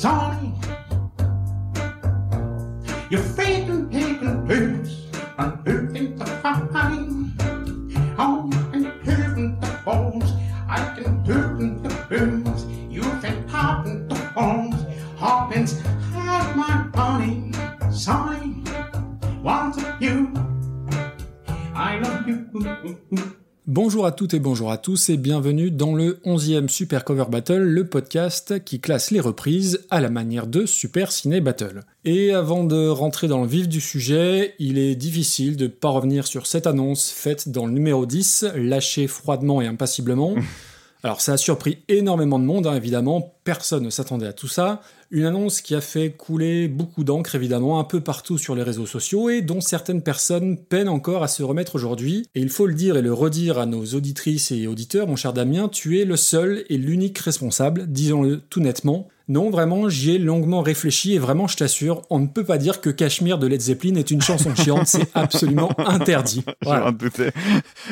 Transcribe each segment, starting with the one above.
Sony. À toutes et bonjour à tous et bienvenue dans le 11e Super Cover Battle, le podcast qui classe les reprises à la manière de Super Ciné Battle. Et avant de rentrer dans le vif du sujet, il est difficile de ne pas revenir sur cette annonce faite dans le numéro 10, lâchée froidement et impassiblement. Alors ça a surpris énormément de monde, hein, évidemment, personne ne s'attendait à tout ça. Une annonce qui a fait couler beaucoup d'encre, évidemment, un peu partout sur les réseaux sociaux et dont certaines personnes peinent encore à se remettre aujourd'hui. Et il faut le dire et le redire à nos auditrices et auditeurs, mon cher Damien, tu es le seul et l'unique responsable, disons-le tout nettement. Non, vraiment, j'y ai longuement réfléchi et vraiment, je t'assure, on ne peut pas dire que Cashmere de Led Zeppelin est une chanson chiante, c'est absolument interdit. Voilà. Je m'en doutais.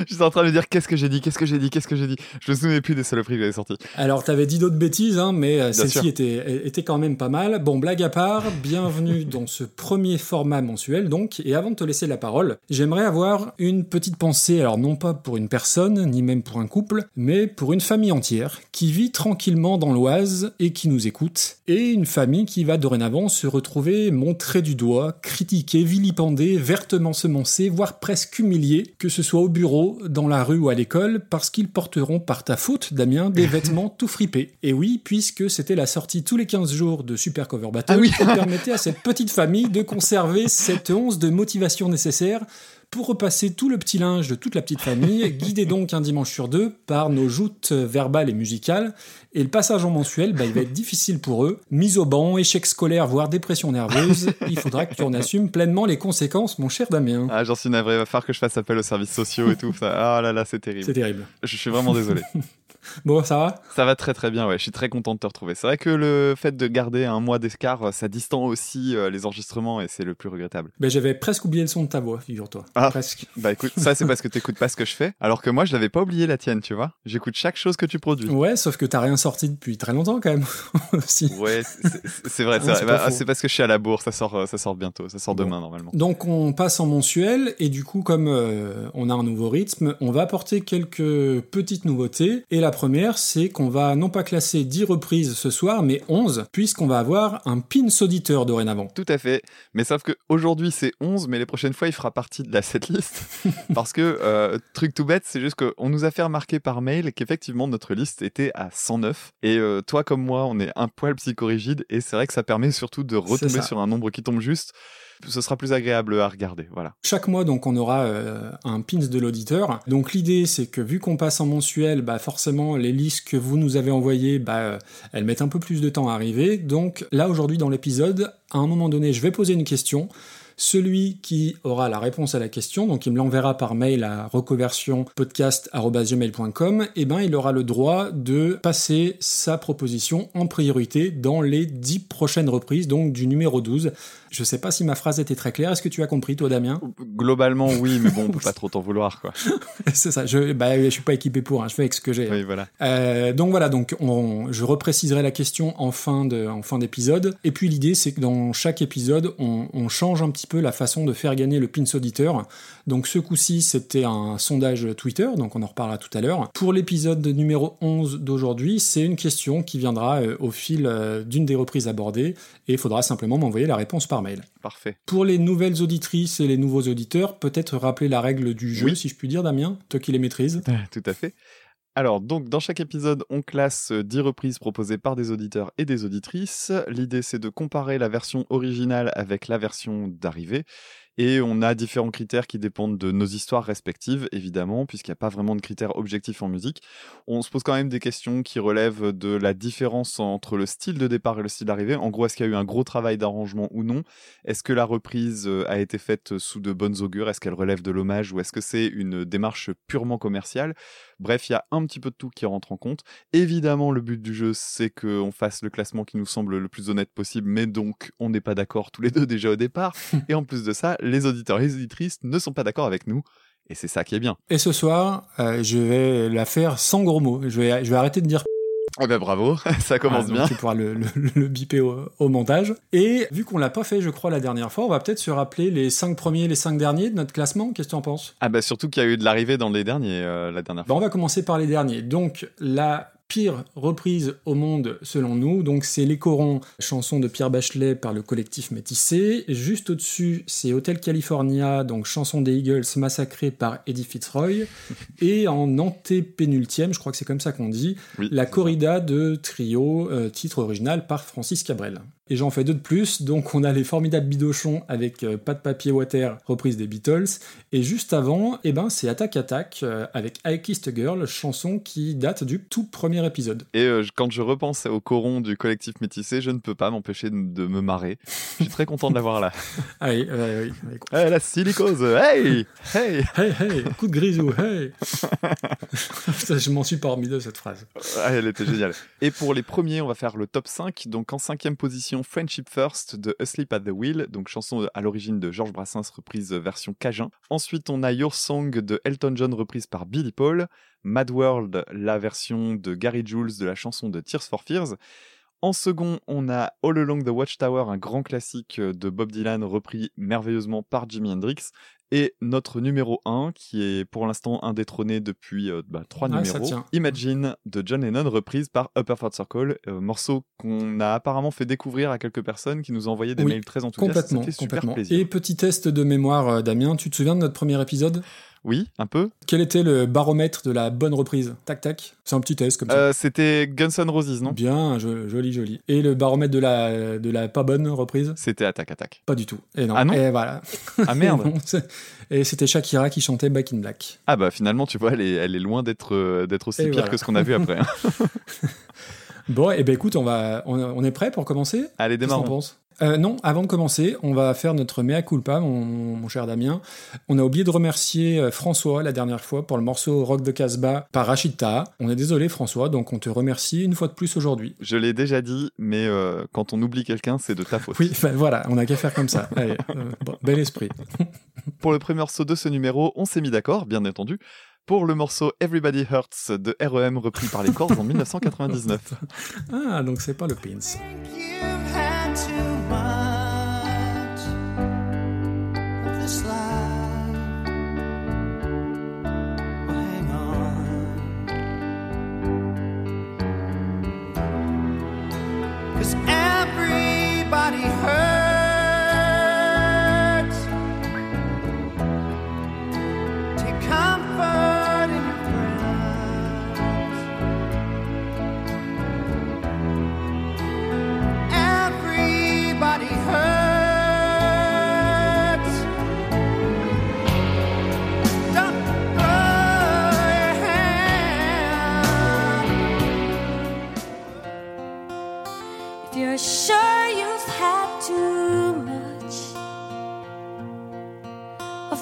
J'étais en train de me dire qu'est-ce que j'ai dit, qu'est-ce que j'ai dit, qu'est-ce que j'ai dit? Je me souvenais plus des saloperies que j'avais sorties. Alors, t'avais dit d'autres bêtises, hein, mais euh, celle-ci était, était quand même pas mal. Bon, blague à part, bienvenue dans ce premier format mensuel, donc. Et avant de te laisser la parole, j'aimerais avoir une petite pensée, alors non pas pour une personne, ni même pour un couple, mais pour une famille entière qui vit tranquillement dans l'Oise et qui nous écoute et une famille qui va dorénavant se retrouver montrée du doigt, critiquée, vilipendée, vertement semoncée, voire presque humiliée, que ce soit au bureau, dans la rue ou à l'école, parce qu'ils porteront par ta faute, Damien, des vêtements tout fripés. Et oui, puisque c'était la sortie tous les 15 jours de Super Cover Battle, Ah oui. qui permettait à cette petite famille de conserver cette once de motivation nécessaire pour repasser tout le petit linge de toute la petite famille, guidé donc un dimanche sur deux par nos joutes verbales et musicales. Et le passage en mensuel, bah, il va être difficile pour eux. Mise au banc, échec scolaire, voire dépression nerveuse, il faudra que tu en assumes pleinement les conséquences, mon cher Damien. Ah, j'en suis navré. Il va falloir que je fasse appel aux services sociaux et tout. Ça. Ah là là, c'est terrible. C'est terrible. Je suis vraiment désolé. Bon, ça va? Ça va très très bien, ouais. Je suis très content de te retrouver. C'est vrai que le fait de garder un mois d'escar, ça distend aussi euh, les enregistrements et c'est le plus regrettable. ben, J'avais presque oublié le son de ta voix, figure-toi. Ah. Presque. Bah écoute, ça c'est parce que t'écoutes pas ce que je fais, alors que moi je l'avais pas oublié la tienne, tu vois. J'écoute chaque chose que tu produis. Ouais, sauf que t'as rien sorti depuis très longtemps quand même. aussi. Ouais, c'est- vrai, c'est Bah, c'est parce que je suis à la bourre, ça sort, euh, ça sort bientôt, ça sort Bon. demain normalement. Donc on passe en mensuel et du coup comme euh, on a un nouveau rythme, on va apporter quelques petites nouveautés et la première c'est qu'on va non pas classer 10 reprises ce soir mais 11 puisqu'on va avoir un pins auditeur dorénavant. Tout à fait. Mais sauf que aujourd'hui c'est 11, mais les prochaines fois il fera partie de la setlist. parce que, euh, truc tout bête, c'est juste qu'on nous a fait remarquer par mail qu'effectivement notre liste était à 109. Et euh, toi comme moi, on est un poil psychorigide et c'est vrai que ça permet surtout de retomber sur un nombre qui tombe juste. Ce sera plus agréable à regarder, voilà. Chaque mois, donc, on aura euh, un pins de l'auditeur. Donc, l'idée, c'est que vu qu'on passe en mensuel, bah, forcément, les listes que vous nous avez envoyées, bah, euh, elles mettent un peu plus de temps à arriver. Donc, là, aujourd'hui, dans l'épisode, à un moment donné, je vais poser une question. Celui qui aura la réponse à la question, donc il me l'enverra par mail à recoversionpodcast.com, et ben il aura le droit de passer sa proposition en priorité dans les 10 prochaines reprises, donc du numéro 12. Je sais pas si ma phrase était très claire, est-ce que tu as compris toi Damien Globalement, oui, mais bon, on peut pas trop t'en vouloir, quoi. C'est ça, je, bah, je suis pas équipé pour, hein, je fais avec ce que j'ai. Oui, voilà. Euh, donc voilà, donc on, je repréciserai la question en fin de, en fin d'épisode. Et puis l'idée, c'est que dans chaque épisode, on, on change un petit peu la façon de faire gagner le pins auditeur. Donc ce coup-ci, c'était un sondage Twitter, donc on en reparlera tout à l'heure. Pour l'épisode numéro 11 d'aujourd'hui, c'est une question qui viendra euh, au fil euh, d'une des reprises abordées, et il faudra simplement m'envoyer la réponse par mail. Parfait. Pour les nouvelles auditrices et les nouveaux auditeurs, peut-être rappeler la règle du jeu, Oui. si je puis dire, Damien, toi qui les maîtrises. Tout à fait. Alors, donc, dans chaque épisode, on classe euh, 10 reprises proposées par des auditeurs et des auditrices. L'idée, c'est de comparer la version originale avec la version d'arrivée. Et on a différents critères qui dépendent de nos histoires respectives, évidemment, puisqu'il n'y a pas vraiment de critères objectifs en musique. On se pose quand même des questions qui relèvent de la différence entre le style de départ et le style d'arrivée. En gros, est-ce qu'il y a eu un gros travail d'arrangement ou non? Est-ce que la reprise euh, a été faite sous de bonnes augures? Est-ce qu'elle relève de l'hommage ou est-ce que c'est une démarche purement commerciale? Bref, il y a un petit peu de tout qui rentre en compte. Évidemment, le but du jeu, c'est qu'on fasse le classement qui nous semble le plus honnête possible, mais donc on n'est pas d'accord tous les deux déjà au départ. et en plus de ça, les auditeurs et les auditrices ne sont pas d'accord avec nous. Et c'est ça qui est bien. Et ce soir, euh, je vais la faire sans gros mots. Je vais, je vais arrêter de dire Eh ben bravo, ça commence donc bien. Tu pourras le, le, le biper au, au montage. Et vu qu'on l'a pas fait, je crois, la dernière fois, on va peut-être se rappeler les 5 premiers, les 5 derniers de notre classement. Qu'est-ce que tu en penses? Ah bah surtout qu'il y a eu de l'arrivée dans les derniers euh, la dernière fois. on va commencer par les derniers. Donc, la pire reprise au monde selon nous, donc c'est Les Corons, chanson de Pierre Bachelet par le collectif Métissé. Juste au-dessus, c'est Hotel California, donc chanson des Eagles massacrée par Eddie Fitzroy. Et en antépénultième, je crois que c'est comme ça qu'on dit, Oui. La Corrida de Trio, euh, titre original par Francis Cabrel. Et j'en fais deux de plus, donc on a les formidables bidochons avec euh, Pas de papier water, reprise des Beatles, et juste avant, eh ben, c'est Attack Attack euh, avec I Kissed a Girl, chanson qui date du tout premier épisode. Et euh, quand je repense au coron du collectif métissé, je ne peux pas m'empêcher de, de me marrer. Je suis très content de l'avoir là. Ah oui, oui, oui. Eh, la silicose, hey Hey Hey, hey, coup de grisou, hey Putain, Je m'en suis pas remis de cette phrase. Ah, Elle était géniale. Et pour les premiers, on va faire le top 5. Donc en cinquième position, Friendship First de Asleep at the Wheel, donc chanson à l'origine de Georges Brassens, reprise version Cajun. Ensuite, on a Your Song de Elton John, reprise par Billy Paul. Mad World, la version de Gary Jules de la chanson de Tears for Fears. En second, on a All Along the Watchtower, un grand classique de Bob Dylan, repris merveilleusement par Jimi Hendrix. Et notre numéro 1, qui est pour l'instant indétrôné depuis euh, bah, trois Ah, numéros. Imagine de John Lennon, reprise par Upper Third Circle, euh, morceau qu'on a apparemment fait découvrir à quelques personnes qui nous ont envoyé des Oui, mails très enthousiastes. Complètement, super complètement. plaisir. Et petit test de mémoire, euh, Damien, tu te souviens de notre premier épisode? Oui, un peu. Quel était le baromètre de la bonne reprise? Tac, tac. C'est un petit test comme ça. Euh, C'était Guns N' Roses, non? Bien, jo- joli, joli. Et le baromètre de la, de la pas bonne reprise? C'était Attack Attack. Pas du tout. Et non. Ah non Et voilà. Ah merde Et c'était Shakira qui chantait Back in Black. Ah bah finalement, tu vois, elle est, elle est loin d'être d'être aussi Et pire voilà. que ce qu'on a vu après. hein. Bon, et ben écoute, on va, on, on est prêt pour commencer? Allez, Qu'est-ce Euh, non, avant de commencer, on va faire notre mea culpa, mon, mon cher Damien. On a oublié de remercier euh, François la dernière fois pour le morceau Rock de Casbah par Rachid Taha. On est désolé François, donc on te remercie une fois de plus aujourd'hui. Je l'ai déjà dit, mais euh, quand on oublie quelqu'un, c'est de ta faute. Oui, ben voilà, on a qu'à faire comme ça. Allez, euh, bon, bel esprit. Pour le premier morceau de ce numéro, on s'est mis d'accord, bien entendu, pour le morceau Everybody Hurts de REM repris par les Corrs en 1999. Ah, donc c'est pas le Pins. Of this life.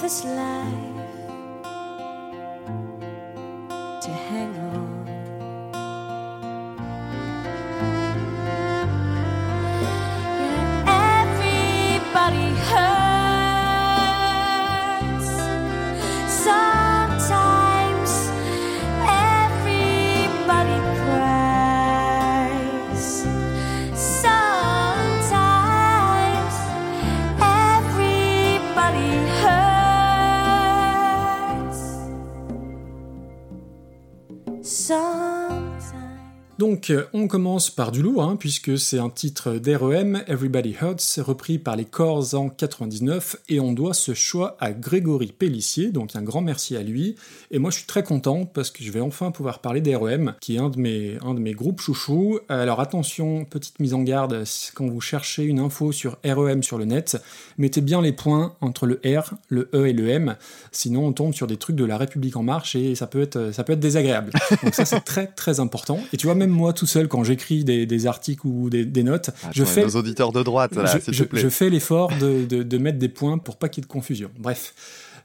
This life sun. Donc, euh, on commence par du lourd, hein, puisque c'est un titre d'REM, Everybody Hurts, repris par les Corrs en 99, et on doit ce choix à Grégory Pellissier, donc un grand merci à lui. Et moi, je suis très content, parce que je vais enfin pouvoir parler d'REM, qui est un de mes, un de mes groupes chouchous. Alors attention, petite mise en garde, quand vous cherchez une info sur REM sur le net, mettez bien les points entre le R, le E et le M, sinon on tombe sur des trucs de la République en marche, et ça peut être, ça peut être désagréable. Donc ça, c'est très très important. Et tu vois, même moi tout seul, quand j'écris des, des articles ou des, des notes, je Attends, fais, Nos auditeurs de droite, là, je, s'il je- te plaît. je fais l'effort de, de- de mettre des points pour pas qu'il y ait de confusion. Bref.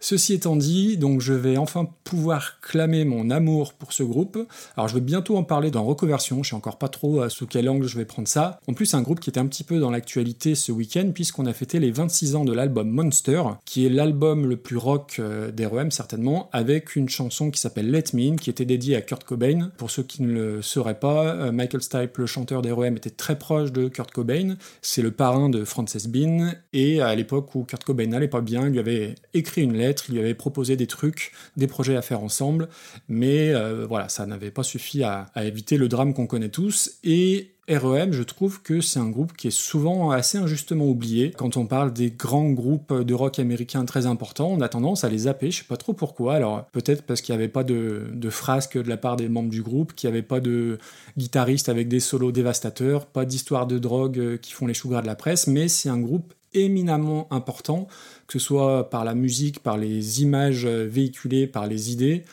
Ceci étant dit, donc je vais enfin pouvoir clamer mon amour pour ce groupe. Alors je vais bientôt en parler dans Reconversion, je sais encore pas trop euh, sous quel angle je vais prendre ça. En plus, c'est un groupe qui était un petit peu dans l'actualité ce week-end puisqu'on a fêté les 26 ans de l'album Monster, qui est l'album le plus rock euh, d'REM certainement, avec une chanson qui s'appelle Let Me In, qui était dédiée à Kurt Cobain. Pour ceux qui ne le sauraient pas, euh, Michael Stipe, le chanteur d'REM, était très proche de Kurt Cobain. C'est le parrain de Frances Bean, et à l'époque où Kurt Cobain n'allait pas bien, il lui avait écrit une lettre, il lui avait proposé des trucs, des projets à faire ensemble, mais euh, voilà, ça n'avait pas suffi à, éviter le drame qu'on connaît tous, et REM, je trouve que c'est un groupe qui est souvent assez injustement oublié. Quand on parle des grands groupes de rock américains très importants, on a tendance à les zapper, je sais pas trop pourquoi. Alors peut-être parce qu'il n'y avait pas de, de frasques de la part des membres du groupe, qu'il n'y avait pas de guitaristes avec des solos dévastateurs, pas d'histoires de drogue euh, qui font les choux gras de la presse, mais c'est un groupe éminemment important, que ce soit par la musique, par les images euh, véhiculées, par les idées.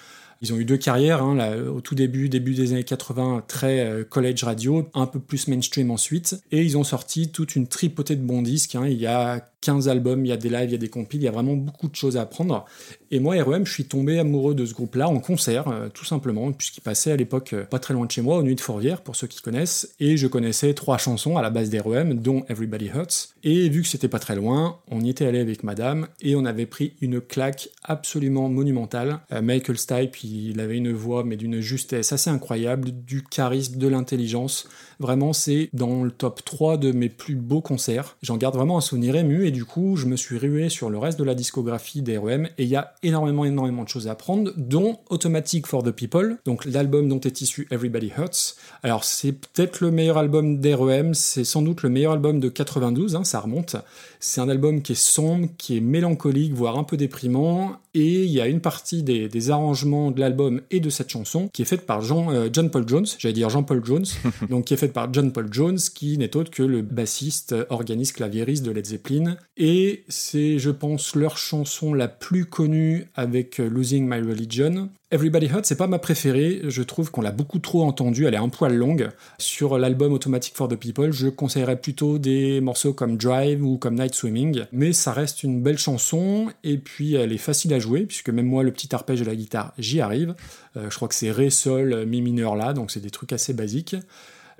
Ils ont eu deux carrières, hein, au tout début, début des années 80, très euh, college radio, un peu plus mainstream ensuite, et ils ont sorti toute une tripotée de bons disques. hein. Il y a 15 albums, il y a des lives, il y a des compiles, il y a vraiment beaucoup de choses à apprendre. Et moi, REM, je suis tombé amoureux de ce groupe-là en concert, euh, tout simplement, puisqu'il passait à l'époque euh, pas très loin de chez moi, au Nuit de Fourvière, pour ceux qui connaissent, et je connaissais trois chansons à la base d'REM, dont Everybody Hurts. Et vu que c'était pas très loin, on y était allé avec madame, et on avait pris une claque absolument monumentale. Euh, Michael Stipe, il avait une voix, mais d'une justesse assez incroyable, du charisme, de l'intelligence. Vraiment, c'est dans le top 3 de mes plus beaux concerts. J'en garde vraiment un souvenir ému, et du coup, je me suis rué sur le reste de la discographie d'REM, et il y a énormément, énormément de choses à apprendre, dont Automatic for the People, donc l'album dont est issu Everybody Hurts. Alors, c'est peut-être le meilleur album d'REM, c'est sans doute le meilleur album de 92, hein, ça remonte. C'est un album qui est sombre, qui est mélancolique, voire un peu déprimant, et il y a une partie des, des arrangements de l'album et de cette chanson qui est faite par Jean, euh, John Paul Jones, j'allais dire Jean-Paul Jones, donc qui est faite par John Paul Jones, qui n'est autre que le bassiste, organiste, claviériste de Led Zeppelin, et c'est, je pense, leur chanson la plus connue avec euh, Losing My Religion. Everybody Hurt, c'est pas ma préférée, je trouve qu'on l'a beaucoup trop entendue, elle est un poil longue. Sur l'album Automatic for the People, je conseillerais plutôt des morceaux comme Drive ou comme Night Swimming, mais ça reste une belle chanson, et puis elle est facile à jouer, puisque même moi, le petit arpège de la guitare, j'y arrive. Euh, je crois que c'est Ré, Sol, Mi mineur là, donc c'est des trucs assez basiques.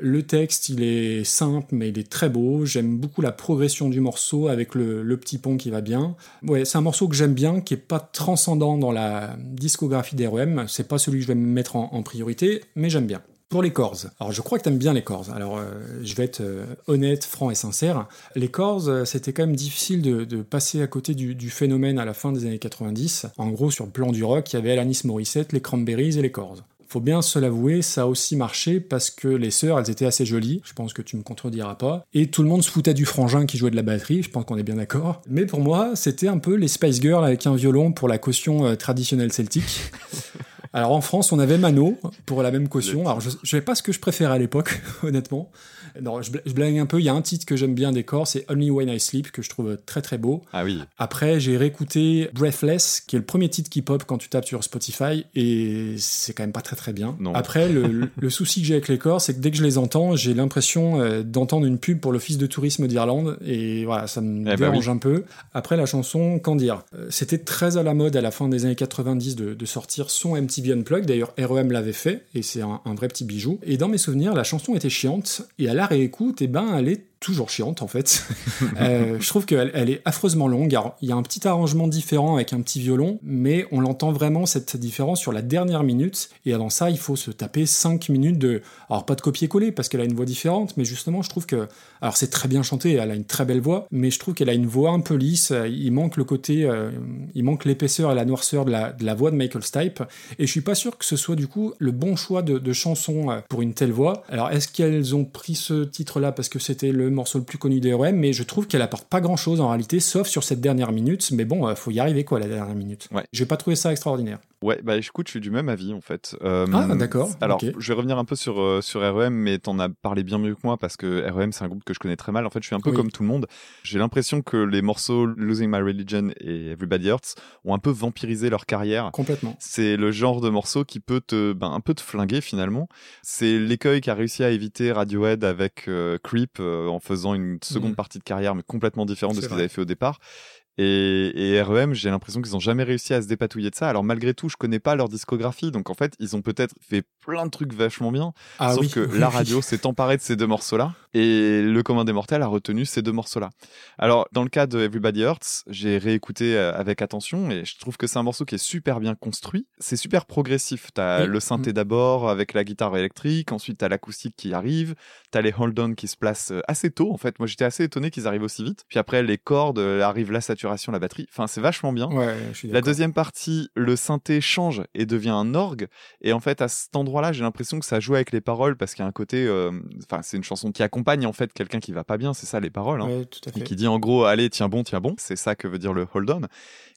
Le texte, il est simple, mais il est très beau. J'aime beaucoup la progression du morceau avec le, petit pont qui va bien. Ouais, c'est un morceau que j'aime bien, qui est pas transcendant dans la discographie d'REM. C'est pas celui que je vais me mettre en, priorité, mais j'aime bien. Pour les chords, alors je crois que t'aimes bien les chords. Alors euh, je vais être euh, honnête, franc et sincère. Les chords, euh, c'était quand même difficile de, passer à côté du, phénomène à la fin des années 90. En gros, sur le plan du rock, il y avait Alanis Morissette, les Cranberries et les chords. Faut bien se l'avouer, ça a aussi marché parce que les sœurs, elles étaient assez jolies. Je pense que tu me contrediras pas. Et tout le monde se foutait du frangin qui jouait de la batterie. Je pense qu'on est bien d'accord. Mais pour moi, c'était un peu les Spice Girls avec un violon pour la caution euh, traditionnelle celtique. Alors en France, on avait Mano pour la même caution. Alors je, je sais pas ce que je préférais à l'époque, honnêtement. Non, je, bla- je blague un peu. Il y a un titre que j'aime bien des corps, c'est Only When I Sleep que je trouve très très beau. Ah oui. Après, j'ai réécouté Breathless, qui est le premier titre qui pop quand tu tapes sur Spotify, et c'est quand même pas très très bien. Non. Après, le, souci que j'ai avec les corps, c'est que dès que je les entends, j'ai l'impression euh, d'entendre une pub pour l'Office de tourisme d'Irlande, et voilà, ça me bah dérange un peu. Après, la chanson, qu'en dire Euh, C'était très à la mode à la fin des années 90 de, de sortir son MTV Unplugged, d'ailleurs REM l'avait fait, et c'est un, un vrai petit bijou. Et dans mes souvenirs, la chanson était chiante, et à la réécoute, eh ben, elle est toujours chiante en fait. Euh, je trouve qu'elle elle est affreusement longue. Alors, il y a un petit arrangement différent avec un petit violon, mais on l'entend vraiment cette différence sur la dernière minute. Et avant ça, il faut se taper 5 minutes de. Alors, pas de copier-coller parce qu'elle a une voix différente, mais justement, je trouve que. Alors, c'est très bien chanté, elle a une très belle voix, mais je trouve qu'elle a une voix un peu lisse. Il manque le côté. euh, il manque l'épaisseur et la noirceur de la, voix de Michael Stipe. Et je suis pas sûr que ce soit du coup le bon choix de, de chanson euh, pour une telle voix. Alors, est-ce qu'elles ont pris ce titre-là parce que c'était le morceau le plus connu des REM Mais je trouve qu'elle apporte pas grand-chose en réalité, sauf sur cette dernière minute. Mais bon, euh, faut y arriver quoi, la dernière minute. Ouais. J'ai pas trouvé ça extraordinaire. Ouais, bah écoute, je suis du même avis en fait. Euh, Ah, d'accord, Alors, je vais revenir un peu sur euh, sur REM, mais t'en as parlé bien mieux que moi parce que REM c'est un groupe que je connais très mal. En fait, je suis un peu Oui. comme tout le monde. J'ai l'impression que les morceaux Losing My Religion et Everybody Hurts ont un peu vampirisé leur carrière. Complètement. C'est le genre de morceau qui peut te, ben, un peu te flinguer finalement. C'est l'écueil qu'a réussi à éviter Radiohead avec euh, Creep en faisant une seconde Mhm. partie de carrière mais complètement différente de ce qu'ils avaient fait au départ. Et, et REM, j'ai l'impression qu'ils ont jamais réussi à se dépatouiller de ça. Alors malgré tout, je connais pas leur discographie, donc en fait, ils ont peut-être fait plein de trucs vachement bien. Ah Sauf oui, que la radio s'est emparée de ces deux morceaux-là et le commun des mortels a retenu ces deux morceaux-là. Alors, dans le cas de Everybody Hurts, j'ai réécouté euh, avec attention et je trouve que c'est un morceau qui est super bien construit. C'est super progressif. T'as Oui. le synthé d'abord avec la guitare électrique, ensuite t'as l'acoustique qui arrive, t'as les hold-on qui se placent euh, assez tôt en fait. Moi, j'étais assez étonné qu'ils arrivent aussi vite. Puis après, les cordes, euh, arrive la saturation, la batterie. Enfin, c'est vachement bien. Ouais, je suis La deuxième partie, le synthé change et devient un orgue. Et en fait, à cet endroit-là, j'ai l'impression que ça joue avec les paroles parce qu'il y a un côté. euh, Enfin, c'est une chanson qui accompagne en fait quelqu'un qui va pas bien. C'est ça les paroles. Hein. Ouais, tout à Et qui dit en gros, allez, tiens bon, tiens bon. C'est ça que veut dire le hold on.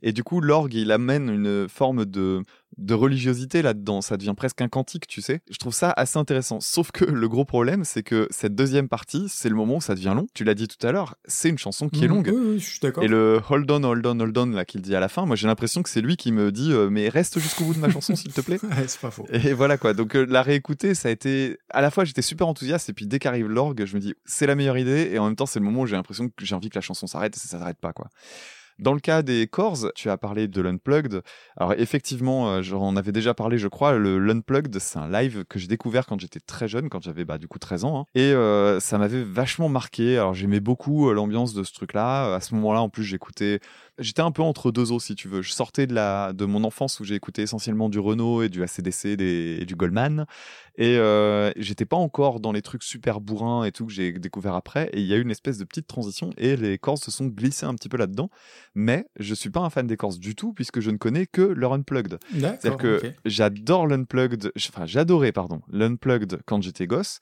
Et du coup, l'orgue, il amène une forme de, de religiosité là-dedans. Ça devient presque un cantique, tu sais. Je trouve ça assez intéressant. Sauf que le gros problème, c'est que cette deuxième partie, c'est le moment où ça devient long. Tu l'as dit tout à l'heure, c'est une chanson qui est Mhm, longue. Oui, oui, je suis d'accord. Et le hold on, hold on, hold on, là, qu'il dit à la fin, moi j'ai l'impression que c'est lui qui me dit, euh, mais reste jusqu'au bout de ma chanson, s'il te plaît. Ouais, c'est pas faux. Et voilà quoi. Donc euh, la réécouter, ça a été. À la fois, j'étais super enthousiaste, et puis dès qu'arrive l'orgue, je me dis, c'est la meilleure idée, et en même temps, c'est le moment où j'ai l'impression que j'ai envie que la chanson s'arrête, et ça s'arrête pas quoi. Dans le cas des Corrs, tu as parlé de l'Unplugged. Alors effectivement, euh, j'en avais déjà parlé, je crois. Le l'Unplugged, c'est un live que j'ai découvert quand j'étais très jeune, quand j'avais bah, du coup 13 ans. hein. Et euh, ça m'avait vachement marqué. Alors j'aimais beaucoup euh, l'ambiance de ce truc-là. À ce moment-là, en plus, j'écoutais... J'étais un peu entre deux eaux, si tu veux. Je sortais de, la... de mon enfance où j'ai écouté essentiellement du Renault et du ACDC des... et du Goldman. Et euh, j'étais pas encore dans les trucs super bourrins et tout que j'ai découvert après. Et il y a eu une espèce de petite transition et les Corrs se sont glissés un petit peu là-dedans. Mais je suis pas un fan des Corrs du tout puisque je ne connais que leur Unplugged. C'est-à-dire que j'adore l'Unplugged, enfin j'adorais pardon, l'Unplugged quand j'étais gosse.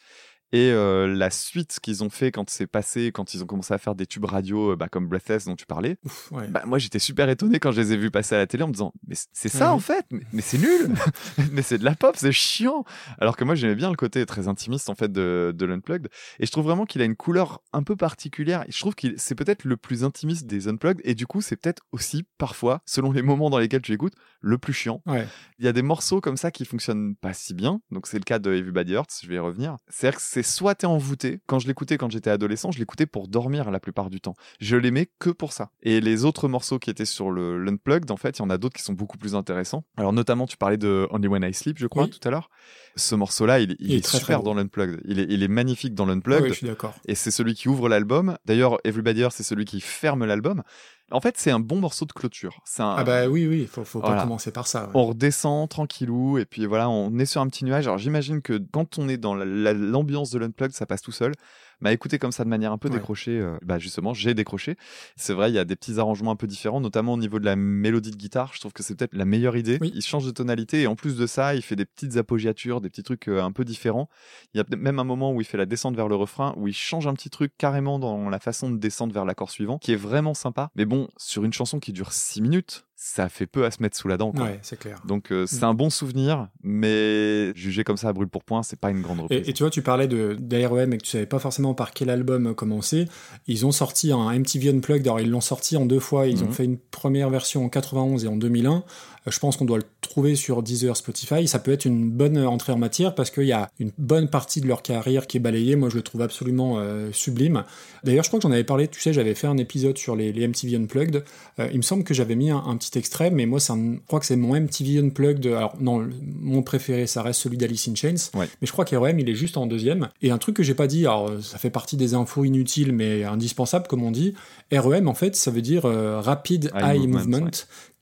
Et euh, la suite qu'ils ont fait quand c'est passé, quand ils ont commencé à faire des tubes radio bah, comme Breathless dont tu parlais, Ouf, ouais. bah, moi j'étais super étonné quand je les ai vus passer à la télé en me disant mais c'est ça en fait, mais, mais c'est nul, mais c'est de la pop, c'est chiant. Alors que moi j'aimais bien le côté très intimiste en fait de, de l'Unplugged. Et je trouve vraiment qu'il a une couleur un peu particulière. Et je trouve qu'il c'est peut-être le plus intimiste des Unplugged et du coup c'est peut-être aussi parfois, selon les moments dans lesquels tu écoutes, le plus chiant. Ouais. Il y a des morceaux comme ça qui fonctionnent pas si bien. Donc c'est le cas de Everybody Hurts, je vais y revenir. C'est-à-dire que c'est soit t'es envoûté. Quand je l'écoutais quand j'étais adolescent, je l'écoutais pour dormir la plupart du temps. Je l'aimais que pour ça. Et les autres morceaux qui étaient sur le l'Unplugged, en fait, il y en a d'autres qui sont beaucoup plus intéressants. Alors notamment, tu parlais de Only When I Sleep, je crois, Oui. tout à l'heure. Ce morceau-là, il, il Il est très, super dans l'Unplugged. Il est, il est magnifique dans l'Unplugged. Ouais, je suis d'accord. Et c'est celui qui ouvre l'album. D'ailleurs, Everybody Hurts, c'est celui qui ferme l'album. En fait, c'est un bon morceau de clôture. Un, Ah bah oui, oui, faut, faut pas Voilà. commencer par ça. ouais. on redescend tranquillou et puis voilà, on est sur un petit nuage. Alors j'imagine que quand on est dans la- la- l'ambiance de l'unplug, ça passe tout seul. Mais écouter comme ça de manière un peu Ouais. décrochée, euh, bah justement, j'ai décroché. C'est vrai, il y a des petits arrangements un peu différents, notamment au niveau de la mélodie de guitare. Je trouve que c'est peut-être la meilleure idée. Oui. Il change de tonalité et en plus de ça, il fait des petites appoggiatures, des petits trucs euh, un peu différents. Il y a même un moment où il fait la descente vers le refrain, où il change un petit truc carrément dans la façon de descendre vers l'accord suivant, qui est vraiment sympa. Mais bon, sur une chanson qui dure 6 minutes, ça fait peu à se mettre sous la dent. Quoi. Ouais, c'est clair. Donc euh, c'est Mm. un bon souvenir, mais jugé comme ça à brûle pour point, c'est pas une grande reprise. Et, et tu vois, tu parlais de d'AREM et que tu savais pas forcément par quel album commencer. Ils ont sorti un MTV Unplugged. Alors, ils l'ont sorti en deux fois. Ils ont Mhm. fait une première version en 91 et en 2001. Je pense qu'on doit le trouver sur Deezer, Spotify. Ça peut être une bonne entrée en matière parce qu'il y a une bonne partie de leur carrière qui est balayée. Moi, je le trouve absolument euh, sublime. D'ailleurs, je crois que j'en avais parlé. Tu sais, j'avais fait un épisode sur les, les MTV Unplugged. Euh, il me semble que j'avais mis un, un petit extrait, mais moi, un- je crois que c'est mon MTV Unplugged. Alors, non, mon préféré, ça reste celui d'Alice in Chains. Ouais. Mais je crois qu'REM, il est juste en deuxième. Et un truc que j'ai pas dit, alors euh, ça fait partie des infos inutiles, mais indispensables, comme on dit. REM, en fait, ça veut dire euh, Rapid Eye Eye, Movement, Movement, ouais.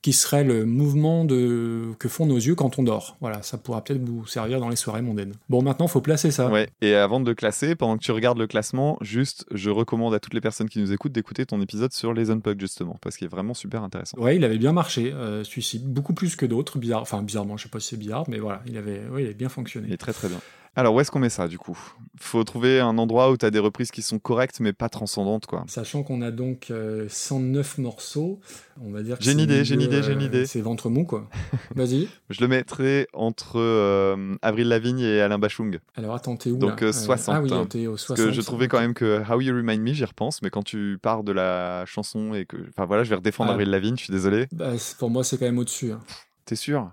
Qui serait le mouvement de... que font nos yeux quand on dort. Voilà, ça pourra peut-être vous servir dans les soirées mondaines. Bon, maintenant, faut placer ça. Ouais. Et avant de le classer, pendant que tu regardes le classement, juste, je recommande à toutes les personnes qui nous écoutent d'écouter ton épisode sur les Unplugged justement, parce qu'il est vraiment super intéressant. Ouais, il avait bien marché, euh, celui-ci, beaucoup plus que d'autres, bizarre, enfin bizarrement, je sais pas si c'est bizarre, mais voilà, il avait, ouais, il avait bien fonctionné. Il est très très bien. Alors où est-ce qu'on met ça du coup? Faut trouver un endroit où tu as des reprises qui sont correctes mais pas transcendantes quoi. Sachant qu'on a donc euh, 109 morceaux, on va dire que J'ai une idée, j'ai une idée, j'ai une euh, idée. C'est ventre mou, quoi. Vas-y. Je le mettrais entre euh, Avril Lavigne et Alain Bachung. Alors attends, t'es où Donc, là? euh, 60, Ah oui, hein. t'es au Parce 60. que je trouvais quand même que How You Remind Me, j'y repense, mais quand tu pars de la chanson et que. Enfin voilà, je vais redéfendre Ah. Avril Lavigne, je suis désolé. Bah, pour moi, c'est quand même au-dessus. hein. T'es sûr?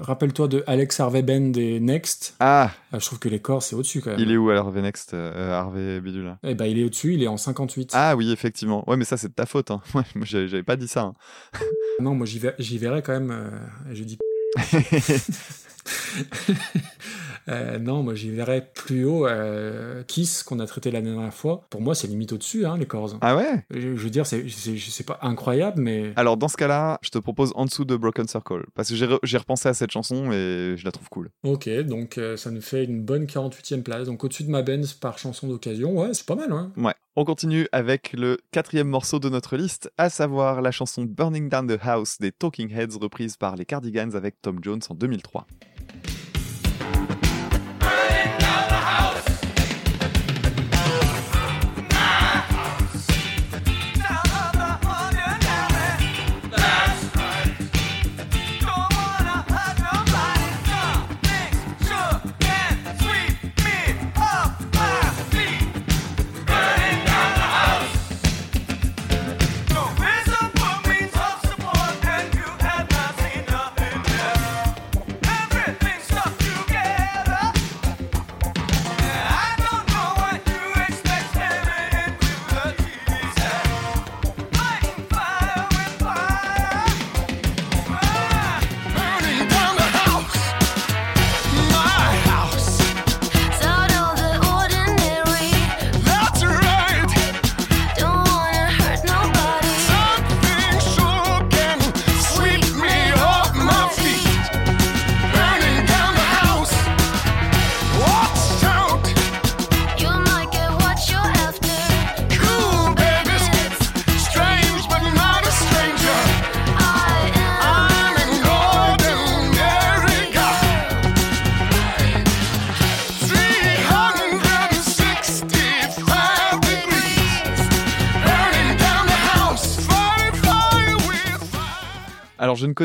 Rappelle-toi de Alex Harvey Band et Next. Ah, Ah, je trouve que les corps, c'est au-dessus quand même. il est où Harvey Next, euh, Harvey Bidule? Eh ben, il est au-dessus, il est en 58. Ah oui, effectivement. Ouais, mais ça, c'est de ta faute. Hein. Ouais, moi, j'avais pas dit ça. hein. Non, moi, j'y verrais quand même. euh, je dis. Euh, non, moi, j'y verrais plus haut. euh, Kiss, qu'on a traité la dernière fois. Pour moi, c'est limite au-dessus, hein, les corps. ah ouais? Je, je veux dire, c'est- pas incroyable, mais. Alors, dans ce cas-là, je te propose en dessous de Broken Circle. Parce que j'ai re- j'ai repensé à cette chanson et je la trouve cool. Ok, donc euh, ça nous fait une bonne 48e place. Donc au-dessus de ma Benz par chanson d'occasion, ouais, c'est pas mal, hein. Ouais. On continue avec le quatrième morceau de notre liste, à savoir la chanson Burning Down the House des Talking Heads reprise par les Cardigans avec Tom Jones en 2003.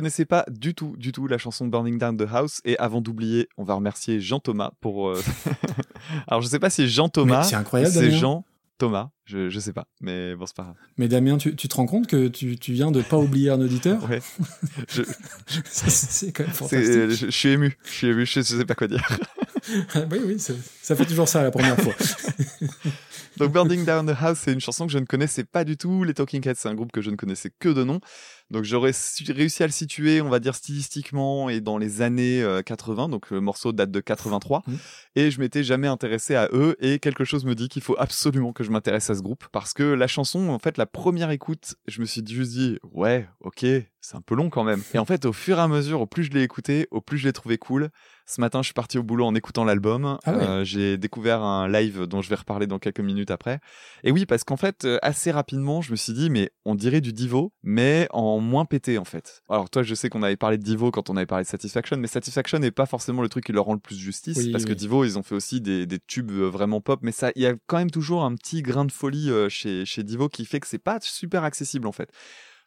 Connaissais pas du tout, du tout la chanson Burning Down the House. Et avant d'oublier, on va remercier Jean Thomas pour. euh, Alors, je sais pas si Jean Thomas. C'est incroyable, C'est. Jean Thomas. Je, je sais pas. Mais bon, c'est pas grave. Mais Damien, tu, tu te rends compte que tu, tu viens de pas oublier un auditeur? Ouais. Je, C'est quand même c'est- fantastique. je, je suis ému. Je suis ému. Je sais, pas quoi dire. oui, oui, c'est- ça fait toujours ça la première fois. Donc Burning Down the House, c'est une chanson que je ne connaissais pas du tout. Les Talking Heads, c'est un groupe que je ne connaissais que de nom. Donc j'aurais réussi à le situer, on va dire stylistiquement, et dans les années euh, 80. Donc le morceau date de 83. Mhm. Et je m'étais jamais intéressé à eux. Et quelque chose me dit qu'il faut absolument que je m'intéresse à ce groupe. Parce que la chanson, en fait, la première écoute, je me suis juste dit, ouais, ok, c'est un peu long quand même. Et en fait, au fur et à mesure, au plus je l'ai écouté, au plus je l'ai trouvé cool. Ce matin, je suis parti au boulot en écoutant l'album. Ah ouais. Euh, j'ai découvert un live dont je vais reparler dans quelques minutes après. Et oui, parce qu'en fait, euh, assez rapidement, je me suis dit, mais on dirait du Divo, mais en moins pété, en fait. Alors, toi, je sais qu'on avait parlé de Divo quand on avait parlé de Satisfaction, mais Satisfaction n'est pas forcément le truc qui leur rend le plus justice, Oui, parce que. Divo, ils ont fait aussi des, des tubes euh, vraiment pop, mais ça, il y a quand même toujours un petit grain de folie chez, chez Divo qui fait que c'est pas super accessible, en fait.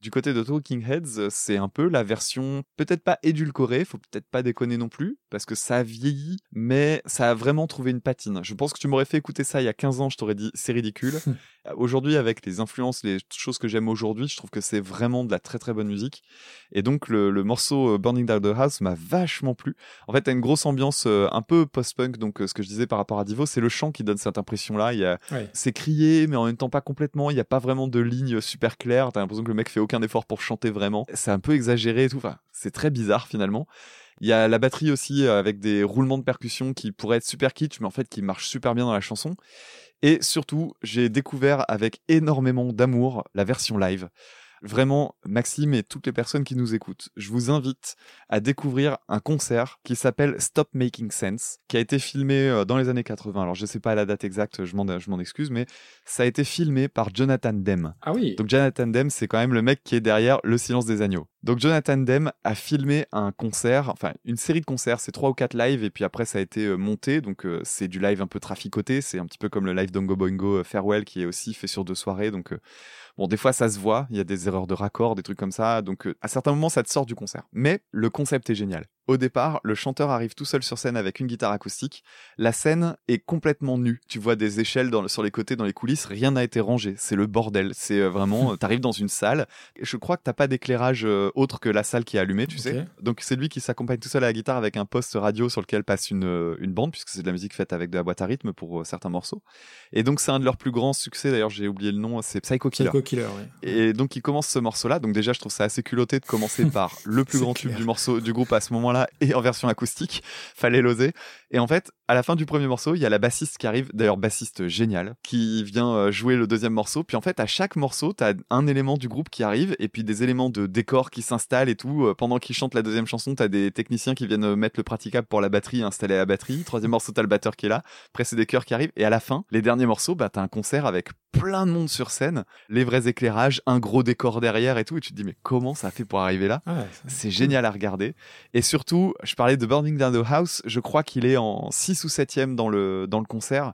Du côté de Talking Heads, euh, c'est un peu la version peut-être pas édulcorée, faut peut-être pas déconner non plus, parce que ça a vieilli, mais ça a vraiment trouvé une patine. Je pense que tu m'aurais fait écouter ça il y a 15 ans, je t'aurais dit c'est ridicule. Euh, aujourd'hui, avec les influences, les choses que j'aime aujourd'hui, je trouve que c'est vraiment de la très très bonne musique. Et donc le, le morceau euh, Burning Down the House m'a vachement plu. En fait, t'as une grosse ambiance euh, un peu post-punk, donc euh, ce que je disais par rapport à Divo, c'est le chant qui donne cette impression-là. Il y a Ouais. c'est crié, mais en même temps pas complètement. Il n'y a pas vraiment de ligne super claire. T'as l'impression que le mec fait aucun effort pour chanter vraiment. C'est un peu exagéré et tout. Enfin, c'est très bizarre finalement. Il y a la batterie aussi euh, avec des roulements de percussion qui pourraient être super kitsch, mais en fait qui marchent super bien dans la chanson. Et surtout, j'ai découvert avec énormément d'amour la version live. Vraiment, Maxime et toutes les personnes qui nous écoutent, je vous invite à découvrir un concert qui s'appelle Stop Making Sense, qui a été filmé euh, dans les années 80. Alors, je sais pas la date exacte, je m'en, excuse, mais ça a été filmé par Jonathan Demme. Ah oui. Donc Jonathan Demme, c'est quand même le mec qui est derrière Le Silence des Agneaux. Donc Jonathan Demme a filmé un concert, enfin une série de concerts, c'est trois ou quatre lives et puis après ça a été euh, monté, donc euh, c'est du live un peu traficoté, c'est un petit peu comme le live d'Ongo Boingo Farewell qui est aussi fait sur deux soirées, donc euh, bon des fois ça se voit, il y a des erreurs de raccord, des trucs comme ça, donc euh, à certains moments ça te sort du concert. Mais le concept est génial. Au départ, le chanteur arrive tout seul sur scène avec une guitare acoustique. La scène est complètement nue. Tu vois des échelles dans le- sur les côtés, dans les coulisses. Rien n'a été rangé. C'est le bordel. C'est euh, vraiment. T'arrives dans une salle. Je crois que t'as pas d'éclairage euh, autre que la salle qui est allumée, tu sais. Donc c'est lui qui s'accompagne tout seul à la guitare avec un poste radio sur lequel passe une, euh, une bande, puisque c'est de la musique faite avec de la boîte à rythme pour euh, certains morceaux. Et donc c'est un de leurs plus grands succès. D'ailleurs, j'ai oublié le nom. C'est Psycho Killer. Psycho Killer, ouais. Et donc il commence ce morceau-là. Donc déjà, je trouve ça assez culotté de commencer par le plus grand clair. tube du morceau du groupe à ce moment-là et en version acoustique. Fallait l'oser. Et en fait, à la fin du premier morceau, il y a la bassiste qui arrive. D'ailleurs, bassiste génial, qui vient euh, jouer le deuxième morceau. Puis en fait, à chaque morceau, t'as un élément du groupe qui arrive et puis des éléments de décor qui s'installent et tout. Euh, Pendant qu'ils chantent la deuxième chanson, t'as des techniciens qui viennent euh, mettre le praticable pour la batterie, installer la batterie. Troisième morceau, t'as le batteur qui est là. Après, c'est des chœurs qui arrivent. Et à la fin, les derniers morceaux, bah, t'as un concert avec plein de monde sur scène, les vrais éclairages, un gros décor derrière et tout. Et tu te dis, mais comment ça fait pour arriver là? Ouais, c'est génial à regarder. Et surtout, je parlais de Burning Down the House, je crois qu'il est en 6 ou 7ème dans le, dans le concert.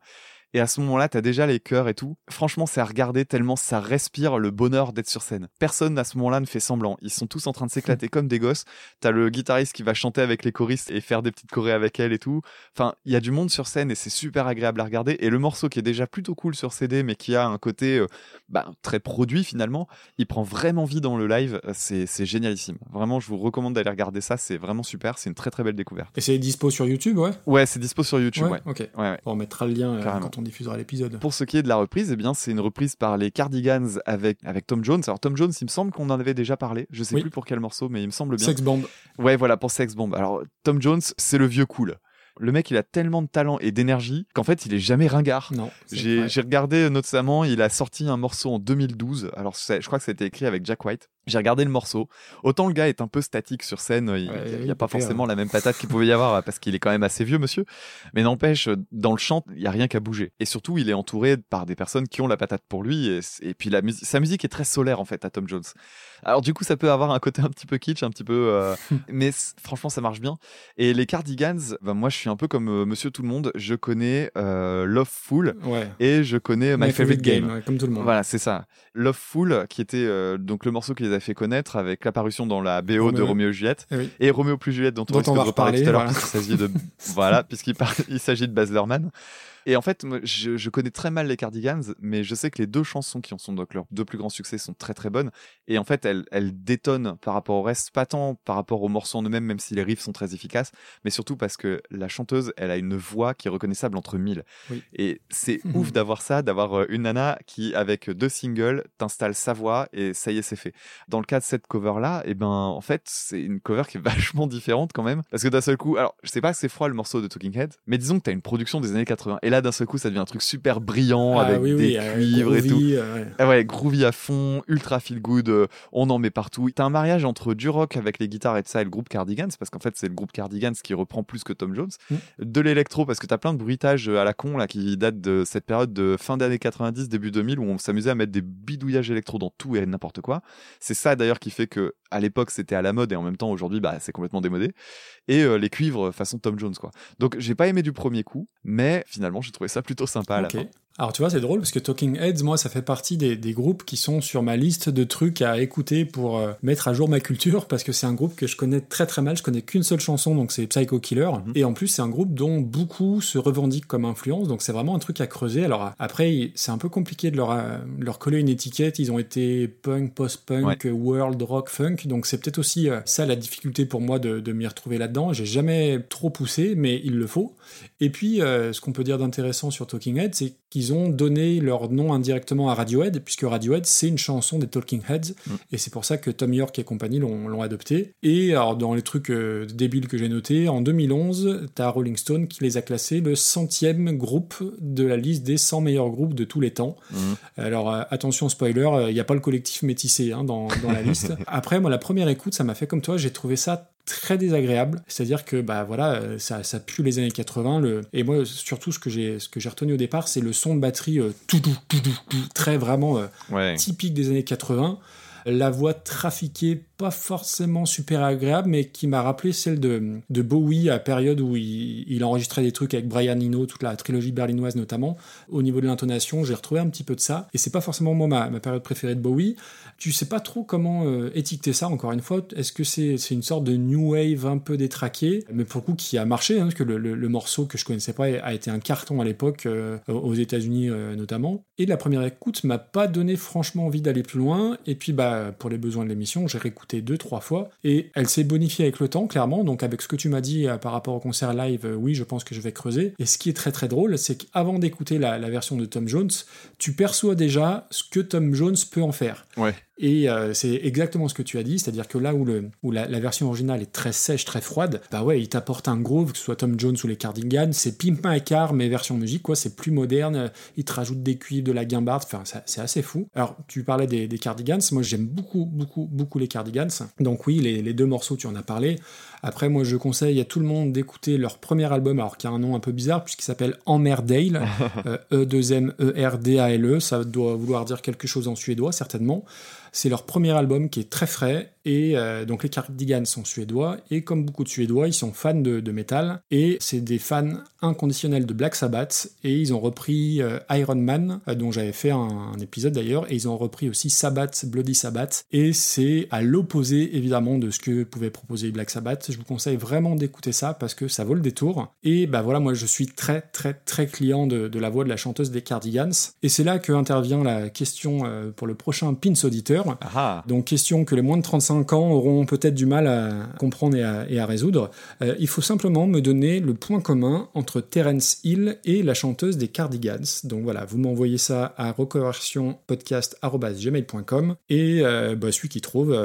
Et à ce moment-là, t'as déjà les chœurs et tout. Franchement, c'est à regarder tellement ça respire le bonheur d'être sur scène. Personne à ce moment-là ne fait semblant. Ils sont tous en train de s'éclater comme des gosses. T'as le guitariste qui va chanter avec les choristes et faire des petites chorés avec elle et tout. Enfin, il y a du monde sur scène et c'est super agréable à regarder. Et le morceau qui est déjà plutôt cool sur CD, mais qui a un côté euh, bah, très produit finalement, il prend vraiment vie dans le live. C'est c'est génialissime. Vraiment, je vous recommande d'aller regarder ça. C'est vraiment super. C'est une très très belle découverte. Et c'est dispo sur YouTube, ouais? Ouais, c'est dispo sur YouTube. Ouais. Ok. Ouais, ouais. Bon, on mettra le lien euh, quand on diffusera l'épisode. Pour ce qui est de la reprise, eh bien, c'est une reprise par les Cardigans avec, avec Tom Jones. Alors, Tom Jones, il me semble qu'on en avait déjà parlé. Je sais Oui. plus pour quel morceau, mais il me semble bien. Sex Bomb. Ouais, voilà, pour Sex Bomb. Alors, Tom Jones, c'est le vieux cool. Le mec, il a tellement de talent et d'énergie qu'en fait, il est jamais ringard. Non. J'ai regardé euh, notamment, il a sorti un morceau en 2012. Alors, je crois que ça a été écrit avec Jack White. J'ai regardé le morceau. Autant le gars est un peu statique sur scène, il n'y Ouais, a, pas forcément la même patate qu'il pouvait y avoir parce qu'il est quand même assez vieux, monsieur. Mais n'empêche, dans le chant, il y a rien qu'à bouger. Et surtout, il est entouré par des personnes qui ont la patate pour lui. Et, et puis, la musique, sa musique est très solaire en fait à Tom Jones. Alors du coup, ça peut avoir un côté un petit peu kitsch, un petit peu, euh, mais franchement, ça marche bien. Et les Cardigans, ben, moi, je suis un peu comme euh, Monsieur Tout le Monde. Je connais euh, Loveful Ouais. et je connais My, Favorite, Game. ouais, comme tout le monde. Voilà, c'est ça. Loveful, qui était donc le morceau qui les a fait connaître avec l'apparition dans la BO de Roméo. Et Juliette Eh oui. et Roméo plus Juliette dont on Dont on va reparler tout à l'heure voilà. puisqu'il s'agit de voilà puisqu'il s'agit de Baz Luhrmann. Et en fait, je, je connais très mal les Cardigans, mais je sais que les deux chansons qui en sont donc leurs deux plus grands succès sont très très bonnes. Et en fait, elles, elles détonnent par rapport au reste, pas tant par rapport aux morceaux en eux-mêmes, même si les riffs sont très efficaces, mais surtout parce que la chanteuse, elle a une voix qui est reconnaissable entre mille. Oui. Et c'est ouf d'avoir ça, d'avoir euh, une nana qui, avec deux singles, t'installe sa voix et ça y est, c'est fait. Dans le cas de cette cover-là, et ben, en fait, c'est une cover qui est vachement différente quand même. Parce que d'un seul coup, alors, je sais pas que c'est froid le morceau de Talking Head, mais disons que t'as une production des années 80. Et là, d'un seul coup, ça devient un truc super brillant Ah avec oui, des oui, euh, cuivres et tout. euh, ouais. Ah ouais, groovy à fond, ultra feel good, euh, on en met partout. T'as un mariage entre du rock avec les guitares et de ça et le groupe Cardigans, parce qu'en fait c'est le groupe Cardigans qui reprend plus que Tom Jones. Mm. De l'électro, parce que t'as plein de bruitages à la con là qui datent de cette période de fin d'année 90, début 2000 où on s'amusait à mettre des bidouillages électro dans tout et n'importe quoi. C'est ça d'ailleurs qui fait que à l'époque c'était à la mode et en même temps aujourd'hui bah c'est complètement démodé. Et euh, les cuivres façon Tom Jones quoi. Donc j'ai pas aimé du premier coup, mais finalement j'ai trouvé ça plutôt sympa à la Ok. fin. Alors tu vois, c'est drôle parce que Talking Heads, moi, ça fait partie des, des groupes qui sont sur ma liste de trucs à écouter pour euh, mettre à jour ma culture parce que c'est un groupe que je connais très très mal. Je connais qu'une seule chanson, donc c'est Psycho Killer. Mhm. Et en plus, c'est un groupe dont beaucoup se revendiquent comme influence, donc c'est vraiment un truc à creuser. Alors après, c'est un peu compliqué de leur, euh, leur coller une étiquette. Ils ont été punk, post-punk, world rock, funk, donc c'est peut-être aussi euh, ça la difficulté pour moi de, de m'y retrouver là-dedans. J'ai jamais trop poussé, mais il le faut. Et puis, euh, ce qu'on peut dire d'intéressant sur Talking Heads, c'est qu'ils ont donné leur nom indirectement à Radiohead, puisque Radiohead, c'est une chanson des Talking Heads, Mm. et c'est pour ça que Tom York et compagnie l'ont adopté. Et alors, dans les trucs euh, débiles que j'ai notés, en 2011, t'as Rolling Stone qui les a classés le centième groupe de la liste des 100 meilleurs groupes de tous les temps. Mhm. Alors, euh, attention, spoiler, il n'y a pas le collectif métissé hein, dans, dans la liste. Après, moi, la première écoute, ça m'a fait comme toi, j'ai trouvé ça très désagréable. C'est-à-dire que bah voilà, euh, ça, ça pue les années 80. Le... Et moi, surtout, ce que j'ai ce que j'ai retenu au départ, c'est le son de batterie euh, tout doux, tout doux, tout, très vraiment euh, Ouais. typique des années 80. La voix trafiquée, pas forcément super agréable, mais qui m'a rappelé celle de, de Bowie à la période où il, enregistrait des trucs avec Brian Eno, toute la trilogie berlinoise notamment. Au niveau de l'intonation, j'ai retrouvé un petit peu de ça. Et c'est pas forcément moi ma, période préférée de Bowie. Tu sais pas trop comment euh, étiqueter ça, encore une fois. Est-ce que c'est c'est une sorte de new wave un peu détraqué, mais pour le coup qui a marché, hein, parce que le morceau que je connaissais pas a été un carton à l'époque, euh, aux États-Unis euh, notamment. Et la première écoute m'a pas donné franchement envie d'aller plus loin. Et puis, bah, pour les besoins de l'émission, j'ai réécouté deux, trois fois. Et elle s'est bonifiée avec le temps, clairement. Donc, avec ce que tu m'as dit euh, par rapport au concert live, euh, oui, je pense que je vais creuser. Et ce qui est très, très drôle, c'est qu'avant d'écouter la, la version de Tom Jones, tu perçois déjà ce que Tom Jones peut en faire. Ouais. Et euh, c'est exactement ce que tu as dit, c'est-à-dire que là où, la, version originale est très sèche, très froide, bah ouais, il t'apporte un groove, que ce soit Tom Jones ou les Cardigans, c'est Pimp My Car, mais version musique, quoi, c'est plus moderne, il te rajoute des cuivres, de la guimbarde, enfin, c'est assez fou. Alors, tu parlais des, Cardigans, moi j'aime beaucoup, beaucoup, beaucoup les Cardigans, donc oui, les deux morceaux, tu en as parlé. Après, moi je conseille à tout le monde d'écouter leur premier album, alors qui a un nom un peu bizarre, puisqu'il s'appelle Emmerdale, euh, E-2-M-E-R-D-A-L-E, ça doit vouloir dire quelque chose en suédois, certainement. C'est leur premier album qui est très frais et euh, donc les Cardigans sont suédois et comme beaucoup de Suédois, ils sont fans de, de métal et c'est des fans inconditionnels de Black Sabbath et ils ont repris euh, Iron Man euh, dont j'avais fait un, un épisode d'ailleurs et ils ont repris aussi Sabbath, Bloody Sabbath et c'est à l'opposé évidemment de ce que pouvait proposer Black Sabbath. Je vous conseille vraiment d'écouter ça parce que ça vaut le détour et bah voilà moi je suis très très très client de, de la voix de la chanteuse des Cardigans et c'est là que intervient la question euh, pour le prochain Pins auditeur. Ah, Donc question que les moins de 35 ans auront peut-être du mal à comprendre et à, et à résoudre. Euh, il faut simplement me donner le point commun entre Terence Hill et la chanteuse des Cardigans. Donc voilà, vous m'envoyez ça à reconversionpodcast.gmail.com et euh, bah, celui qui trouve,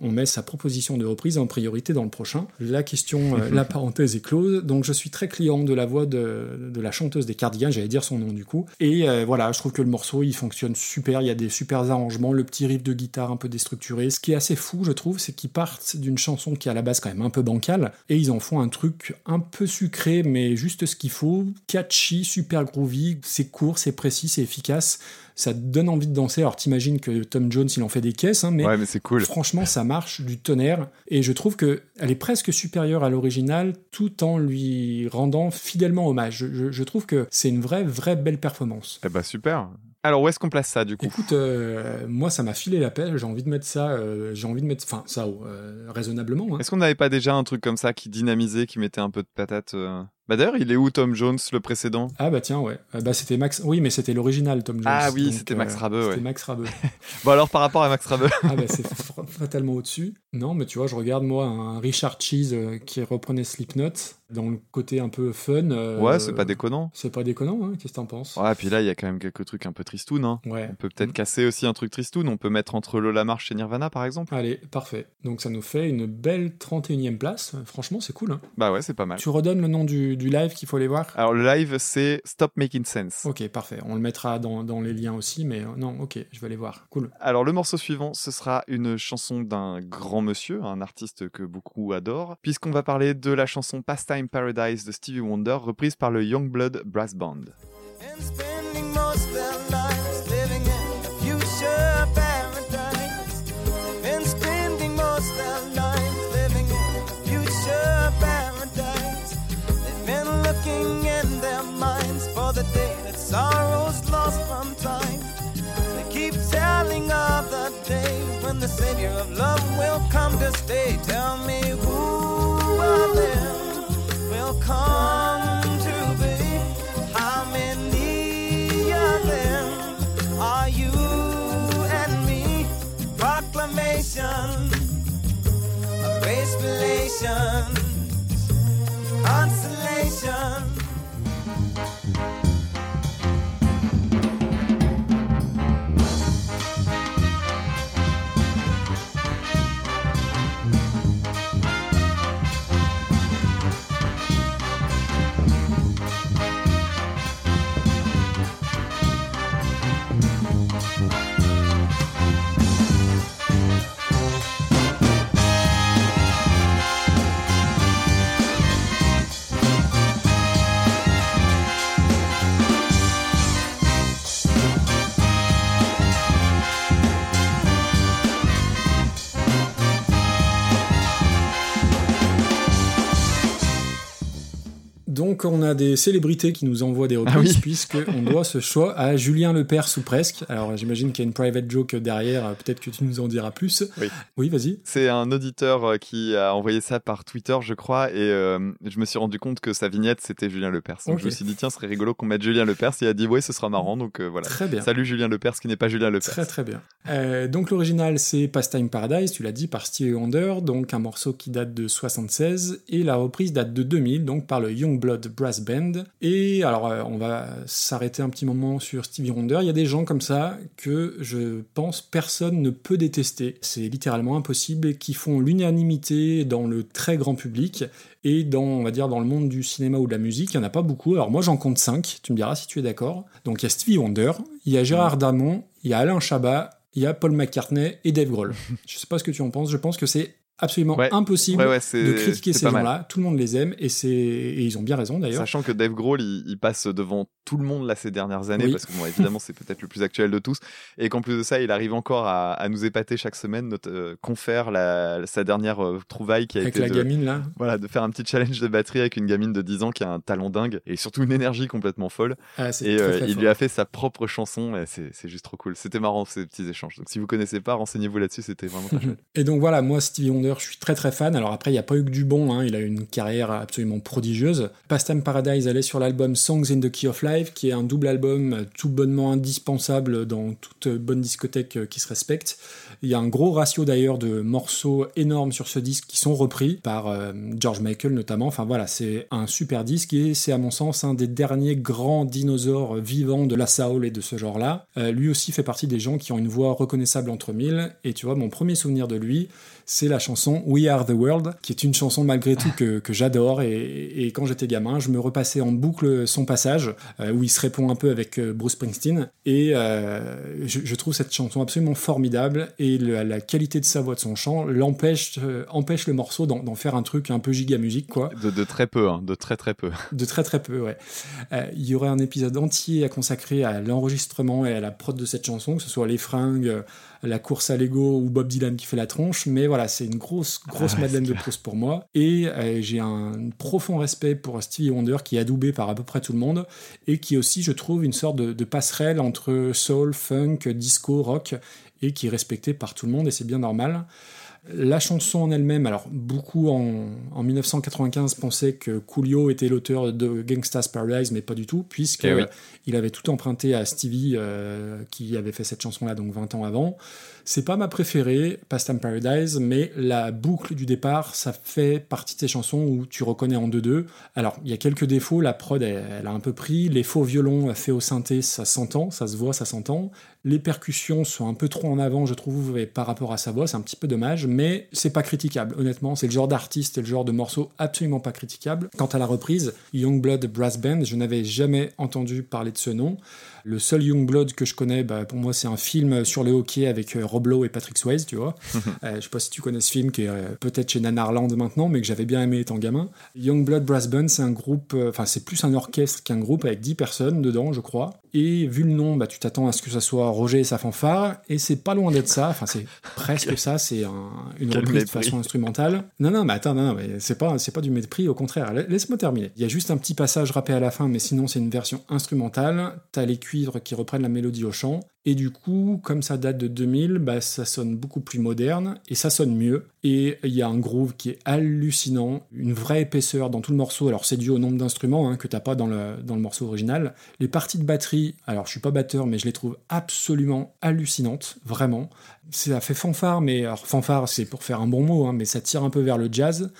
on met sa proposition de reprise en priorité dans le prochain. La question, euh, la parenthèse est close. Donc je suis très client de la voix de, la chanteuse des Cardigans, j'allais dire son nom du coup. Et euh, voilà, je trouve que le morceau il fonctionne super, il y a des super arrangements, le petit riff de guitare un peu déstructuré. Ce qui est assez fou, je trouve, c'est qu'ils partent d'une chanson qui est à la base quand même un peu bancale et ils en font un truc un peu sucré, mais juste ce qu'il faut, catchy, super groovy, c'est court, c'est précis, c'est efficace. Ça te donne envie de danser. Alors t'imagines que Tom Jones il en fait des caisses, hein, mais ouais, mais c'est cool. Franchement, ça marche du tonnerre et je trouve que elle est presque supérieure à l'original tout en lui rendant fidèlement hommage. Je, je- je trouve que c'est une vraie, vraie belle performance. Eh bah super. Alors où est-ce qu'on place ça du coup? Écoute, euh, moi ça m'a filé la pelle, j'ai envie de mettre ça, euh, j'ai envie de mettre, enfin ça euh, raisonnablement. hein. Est-ce qu'on n'avait pas déjà un truc comme ça qui dynamisait, qui mettait un peu de patate Bah d'ailleurs, il est où Tom Jones, le précédent? Ah bah tiens ouais, Euh, bah c'était Max, oui mais c'était l'original Tom Jones. Ah oui, c'était Max Rabeux, C'était ouais. Max Rabeux. Bon alors par rapport à Max Rabeux, Ah bah c'est fa- fatalement au-dessus. Non, mais tu vois, je regarde moi un Richard Cheese euh, qui reprenait Slipknot dans le côté un peu fun. euh, ouais, c'est pas déconnant. C'est pas déconnant, hein Qu'est-ce que t'en penses? Ouais, puis là, il y a quand même quelques trucs un peu tristoun. Hein. Ouais. On peut peut-être Mm. casser aussi un truc tristoun. On peut mettre entre Lola Marche et Nirvana, par exemple. Allez, parfait. Donc ça nous fait une belle 31e place. Franchement, c'est cool. hein. Bah ouais, c'est pas mal. Tu redonnes le nom du, du live qu'il faut aller voir Alors le live, c'est Stop Making Sense. Ok, parfait. On le mettra dans, dans les liens aussi, mais euh, non, ok, je vais aller voir. Cool. Alors le morceau suivant, ce sera une chanson d'un grand monsieur, un artiste que beaucoup adorent, puisqu'on va parler de la chanson Pastime Paradise de Stevie Wonder, reprise par le Youngblood Brass Band. and sorrow's lost from time. They keep telling of the day when the Savior of love will come to stay. Tell me who of them will come to be? How many of them are you and me? Proclamation of race relations, consolation. Donc on a des célébrités qui nous envoient des reprises Ah oui. puisque on doit ce choix à Julien Lepers ou presque. Alors j'imagine qu'il y a une private joke derrière, peut-être que tu nous en diras plus. Oui. Oui, vas-y. C'est un auditeur euh, qui a envoyé ça par Twitter, je crois, et euh, je me suis rendu compte que sa vignette c'était Julien Lepers. Donc je me suis dit tiens, ce serait rigolo qu'on mette Julien Lepers. Il a dit ouais, ce sera marrant. Donc euh, voilà. Très bien. Salut Julien Lepers qui n'est pas Julien Lepers. Très très bien. Euh, donc l'original c'est Pastime Paradise, tu l'as dit, par Stevie Wonder, donc un morceau qui date de 76, et la reprise date de 2000, donc par le Youngblood Brass Band. Et alors euh, on va s'arrêter un petit moment sur Stevie Wonder, il y a des gens comme ça que je pense personne ne peut détester. C'est littéralement impossible et qui font l'unanimité dans le très grand public. Et dans, on va dire, dans le monde du cinéma ou de la musique, il n'y en a pas beaucoup. Alors moi, j'en compte 5, tu me diras si tu es d'accord. Donc il y a Stevie Wonder, il y a Gérard Damon, il y a Alain Chabat, il y a Paul McCartney et Dave Grohl. je sais pas ce que tu en penses, je pense que c'est absolument Ouais. impossible Ouais, ouais, c'est de critiquer ces gens-là. Tout le monde les aime et, c'est et ils ont bien raison d'ailleurs. Sachant que Dave Grohl, il, il passe devant tout le monde là ces dernières années, Oui. parce que bon, évidemment, c'est peut-être le plus actuel de tous, et qu'en plus de ça, il arrive encore à, à nous épater chaque semaine, notre euh, confère la, sa dernière euh, trouvaille qui a Avec été la de, gamine là. voilà, de faire un petit challenge de batterie avec une gamine de 10 ans qui a un talent dingue et surtout une énergie complètement folle. Ah, Et euh, il lui a fait sa propre chanson, et c'est c'est juste trop cool. C'était marrant ces petits échanges. Donc si vous connaissez pas, renseignez-vous là-dessus, c'était vraiment très chouette. Et donc voilà, moi Stevie Wonder, je suis très très fan. Alors après, il n'y a pas eu que du bon, hein. il a une carrière absolument prodigieuse. Pastime Paradise allait sur l'album Songs in the Key of Life, qui est un double album euh, tout bonnement indispensable dans toute bonne discothèque euh, qui se respecte. Il y a un gros ratio d'ailleurs de morceaux énormes sur ce disque qui sont repris par euh, George Michael notamment. Enfin voilà, c'est un super disque et c'est à mon sens un des derniers grands dinosaures vivants de la soul et de ce genre-là. Lui aussi fait partie des gens qui ont une voix reconnaissable entre mille. Et tu vois, mon premier souvenir de lui, c'est la chanson We Are the World, qui est une chanson malgré tout que, que j'adore. Et, et quand j'étais gamin, je me repassais en boucle son passage, euh, où il se répond un peu avec euh, Bruce Springsteen. Et euh, je, je trouve cette chanson absolument formidable. Et le- la qualité de sa voix, de son chant, l'empêche euh, empêche le morceau d'en faire un truc un peu giga musique, quoi. De, de très peu, hein, de très très peu. De très très peu, ouais. Il y aurait un épisode entier à consacrer à l'enregistrement et à la prod de cette chanson, que ce soit les fringues, la course à Lego ou Bob Dylan qui fait la tronche, mais voilà, c'est une grosse, grosse Ah Madeleine de Proust pour moi. Et euh, j'ai un profond respect pour Stevie Wonder qui est adoubé par à peu près tout le monde et qui aussi, je trouve, une sorte de, de passerelle entre soul, funk, disco, rock et qui est respecté par tout le monde et c'est bien normal. La chanson en elle-même, alors beaucoup en, en 1995 pensaient que Coolio était l'auteur de Gangsta's Paradise, mais pas du tout, puisque Eh oui. il avait tout emprunté à Stevie, euh, qui avait fait cette chanson-là donc 20 ans avant. C'est pas ma préférée, Pastime Paradise, mais la boucle du départ, ça fait partie de ces chansons où tu reconnais en 2-2. Alors, il y a quelques défauts, la prod, elle, a un peu pris. Les faux violons faits au synthé, ça s'entend, ça se voit, ça s'entend. Les percussions sont un peu trop en avant, je trouve, et par rapport à sa voix, c'est un petit peu dommage, mais c'est pas critiquable, honnêtement. C'est le genre d'artiste et le genre de morceau absolument pas critiquable. Quant à la reprise, Youngblood Brass Band, je n'avais jamais entendu parler de ce nom. Le seul Youngblood que je connais, bah, pour moi, c'est un film sur le hockey avec euh, Rob Lowe et Patrick Swayze, tu vois. Euh, je sais pas si tu connais ce film qui est euh, peut-être chez Nanarland maintenant, mais que j'avais bien aimé étant gamin. Youngblood Brass Band, c'est un groupe, euh, enfin, c'est plus un orchestre qu'un groupe avec 10 personnes dedans, je crois. Et vu le nom, bah, tu t'attends à ce que ça soit Roger et sa fanfare, et c'est pas loin d'être ça. Enfin, c'est presque ça, c'est un- une Quel reprise de façon instrumentale. Non, non, mais attends, non, non, mais c'est pas, c'est pas du mépris, au contraire. La- Laisse-moi terminer. Il y a juste un petit passage rappé à la fin, mais sinon, c'est une version instrumentale. T'as les qui reprennent la mélodie au chant. Et du coup, comme ça date de 2000, bah, ça sonne beaucoup plus moderne et ça sonne mieux. Et il y a un groove qui est hallucinant, une vraie épaisseur dans tout le morceau. Alors c'est dû au nombre d'instruments hein, que t'as pas dans le, dans le morceau original. Les parties de batterie, alors je suis pas batteur, mais je les trouve absolument hallucinantes, vraiment. Ça fait fanfare, mais alors fanfare c'est pour faire un bon mot, hein, mais ça tire un peu vers le jazz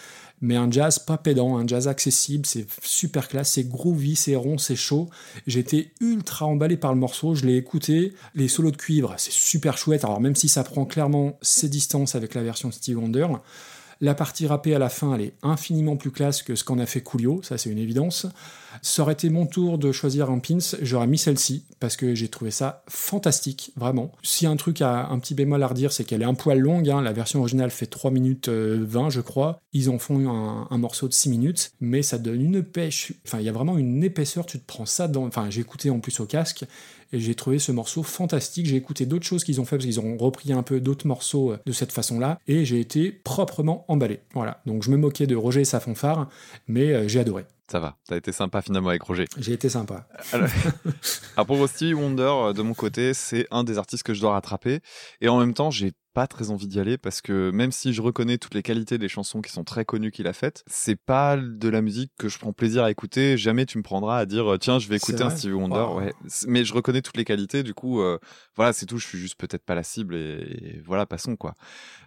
mais un jazz pas pédant, un jazz accessible, c'est super classe, c'est groovy, c'est rond, c'est chaud. J'étais ultra emballé par le morceau, je l'ai écouté, les solos de cuivre, c'est super chouette, alors même si ça prend clairement ses distances avec la version Steve Wonder, la partie rappée à la fin, elle est infiniment plus classe que ce qu'en a fait Coolio, ça c'est une évidence. Ça aurait été mon tour de choisir un pins, j'aurais mis celle-ci, parce que j'ai trouvé ça fantastique, vraiment. Si un truc a un petit bémol à redire, c'est qu'elle est un poil longue, hein. la version originale fait 3 minutes euh, 20, je crois. Ils en font un, un morceau de 6 minutes, mais ça donne une pêche, enfin il y a vraiment une épaisseur, tu te prends ça dans... Enfin j'ai écouté en plus au casque, et j'ai trouvé ce morceau fantastique. J'ai écouté d'autres choses qu'ils ont fait parce qu'ils ont repris un peu d'autres morceaux euh, de cette façon-là et j'ai été proprement emballé. Voilà. Donc je me moquais de Roger et sa fanfare, mais euh, j'ai adoré. Ça va, t'as été sympa finalement avec Roger. J'ai été sympa. Alors, alors pour Stevie Wonder, euh, de mon côté, c'est un des artistes que je dois rattraper. Et en même temps, j'ai pas très envie d'y aller parce que même si je reconnais toutes les qualités des chansons qui sont très connues qu'il a faites, c'est pas de la musique que je prends plaisir à écouter. Jamais tu me prendras à dire tiens je vais écouter un Stevie Wonder. Wow. Ouais. C'est- Mais je reconnais toutes les qualités. Du coup, euh, voilà c'est tout. Je suis juste peut-être pas la cible et, et voilà passons quoi.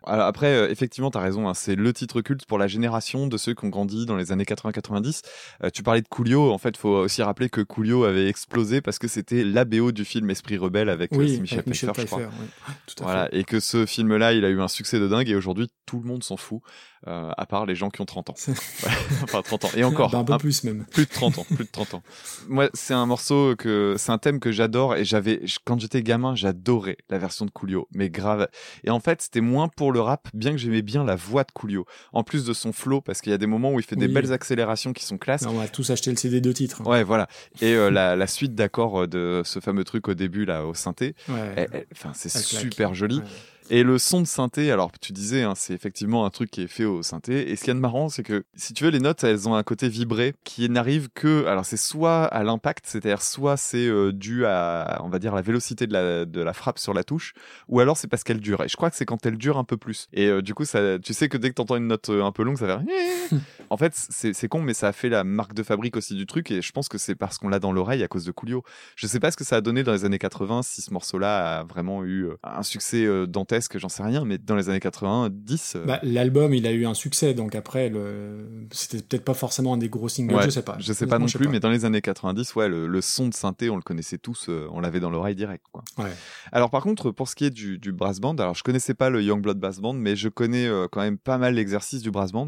Alors après euh, effectivement t'as raison. hein, c'est le titre culte pour la génération de ceux qui ont grandi dans les années 80-90. Euh, tu parlais de Coolio. En fait, faut aussi rappeler que Coolio avait explosé parce que c'était la BO du film Esprit rebelle avec, euh, Oui, Michel avec Michel Pfeiffer, je crois. Tout à Voilà, et que ce film-là, il a eu un succès de dingue et aujourd'hui, tout le monde s'en fout, euh, à part les gens qui ont 30 ans. Ouais, enfin, 30 ans. Et encore, Bah, un peu un- plus même. plus de 30 ans, plus de 30 ans. Moi, c'est un morceau que, c'est un thème que j'adore et j'avais, quand j'étais gamin, j'adorais la version de Coolio, mais grave. Et en fait, c'était moins pour le rap, bien que j'aimais bien la voix de Coolio. En plus de son flow, parce qu'il y a des moments où il fait des belles accélérations qui sont classes. On va tous acheter le CD de titres. hein. Ouais, voilà. Et euh, la, la suite d'accords euh, de ce fameux truc au début, là, au synthé, Ouais. enfin, c'est super joli. Ouais. Et le son de synthé, alors tu disais, hein, c'est effectivement un truc qui est fait au synthé. Et ce qu'il y a de marrant, c'est que si tu veux, les notes, elles ont un côté vibré qui n'arrive que, alors c'est soit à l'impact, c'est-à-dire soit c'est euh, dû à, on va dire, la vélocité de la, de la frappe sur la touche, ou alors c'est parce qu'elle dure. Et je crois que c'est quand elle dure un peu plus. Et euh, du coup, ça, tu sais que dès que t'entends une note euh, un peu longue, ça fait. en fait, c'est con, mais ça a fait la marque de fabrique aussi du truc. Et je pense que c'est parce qu'on l'a dans l'oreille à cause de Coolio. Je sais pas ce que ça a donné dans les années 80, si ce morceau-là a vraiment eu un succès euh, dantesque, j'en sais rien, mais dans les années 90, euh, Bah, L'album, il a eu un succès, donc après, le... c'était peut-être pas forcément un des gros singles, ouais, je sais pas. Je sais pas non plus, mais dans les années 90, ouais, le, le son de synthé, on le connaissait tous, euh, on l'avait dans l'oreille direct, quoi. Ouais. Alors par contre, pour ce qui est du, du brass band, alors je connaissais pas le Youngblood Brass Band, mais je connais euh, quand même pas mal l'exercice du brass band.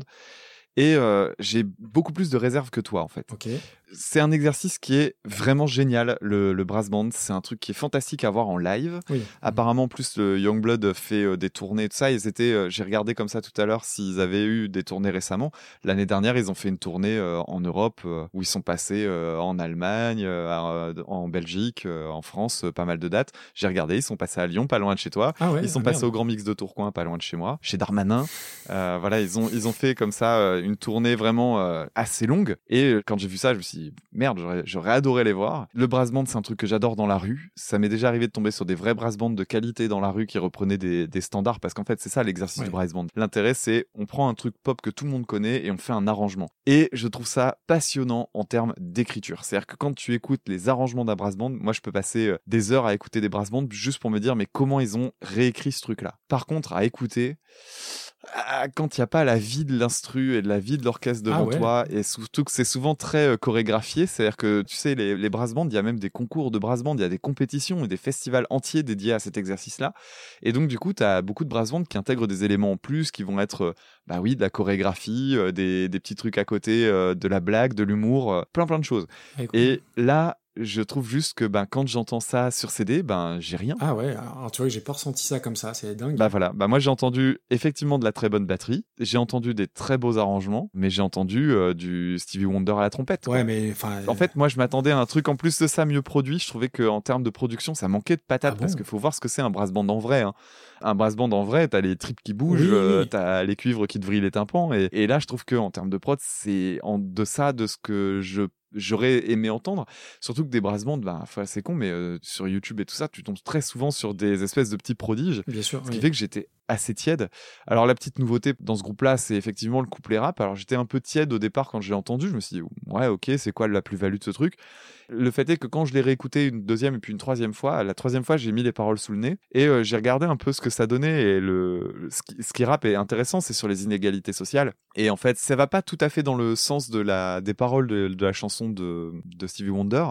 Et euh, j'ai beaucoup plus de réserve que toi, en fait. Ok. C'est un exercice qui est vraiment génial, le, le brass band. C'est un truc qui est fantastique à voir en live. Oui. Apparemment, en plus, le Youngblood fait euh, des tournées et tout ça. Ils étaient, euh, j'ai regardé comme ça tout à l'heure s'ils avaient eu des tournées récemment. L'année dernière, ils ont fait une tournée euh, en Europe où ils sont passés en Allemagne, à- en Belgique, en France, pas mal de dates. J'ai regardé, ils sont passés à Lyon, pas loin de chez toi. Ah ouais, Ils sont ah, passés merde. au Grand Mix de Tourcoing, pas loin de chez moi, chez Darmanin. Voilà, ils ont ils ont fait comme ça une tournée vraiment assez longue. Et quand j'ai vu ça, je me suis merde, j'aurais adoré les voir. Le brass band, c'est un truc que j'adore dans la rue. Ça m'est déjà arrivé de tomber sur des vrais brass bands de qualité dans la rue qui reprenaient des, des standards parce qu'en fait c'est ça l'exercice Ouais. du brass band. L'intérêt c'est on prend un truc pop que tout le monde connaît et on fait un arrangement. Et je trouve ça passionnant en termes d'écriture. C'est-à-dire que quand tu écoutes les arrangements d'un brass band, moi je peux passer euh, des heures à écouter des brass bands juste pour me dire mais comment ils ont réécrit ce truc-là? Par contre, à écouter, ah, quand il n'y a pas la vie de l'instru et de la vie de l'orchestre devant Ah ouais. toi, et surtout que c'est souvent très euh, chorégraphié, c'est-à-dire que tu sais, les, les brass bands, il y a même des concours de brass bands, il y a des compétitions et des festivals entiers dédiés à cet exercice-là. Et donc, du coup, tu as beaucoup de brass bands qui intègrent des éléments en plus, qui vont être, euh, bah oui, de la chorégraphie, euh, des, des petits trucs à côté, euh, de la blague, de l'humour, plein plein de choses. Écoute. Et là, je trouve juste que ben, quand j'entends ça sur CD, ben, j'ai rien. Ah ouais, alors tu vois j'ai pas ressenti ça comme ça, c'est dingue. Bah voilà, bah moi j'ai entendu effectivement de la très bonne batterie, j'ai entendu des très beaux arrangements, mais j'ai entendu euh, du Stevie Wonder à la trompette. quoi. ouais, mais enfin. En fait, moi je m'attendais à un truc en plus de ça mieux produit. Je trouvais qu'en termes de production, ça manquait de patates Ah parce qu'il faut voir ce que c'est un brass band en vrai. hein. Un brass band en vrai, t'as les tripes qui bougent, oui, euh, oui. t'as les cuivres qui te vrillent les tympans. Et, et là, je trouve que en termes de prod, c'est en deçà de ce que je j'aurais aimé entendre. Surtout que des brass bands, bah, c'est con, mais euh, sur YouTube et tout ça, tu tombes très souvent sur des espèces de petits prodiges. bien sûr. Ce qui oui. fait que j'étais assez tiède. Alors la petite nouveauté dans ce groupe-là, c'est effectivement le couplet rap. Alors j'étais un peu tiède au départ quand je l'ai entendu. Je me suis dit, ouais, ok, c'est quoi la plus-value de ce truc? Le fait est que quand je l'ai réécouté une deuxième et puis une troisième fois, la troisième fois, j'ai mis les paroles sous le nez et euh, j'ai regardé un peu ce que ça donnait. Et le, ce, qui, ce qui rappe est intéressant, c'est sur les inégalités sociales. Et en fait, ça va pas tout à fait dans le sens de la, des paroles de, de la chanson de, de Stevie Wonder.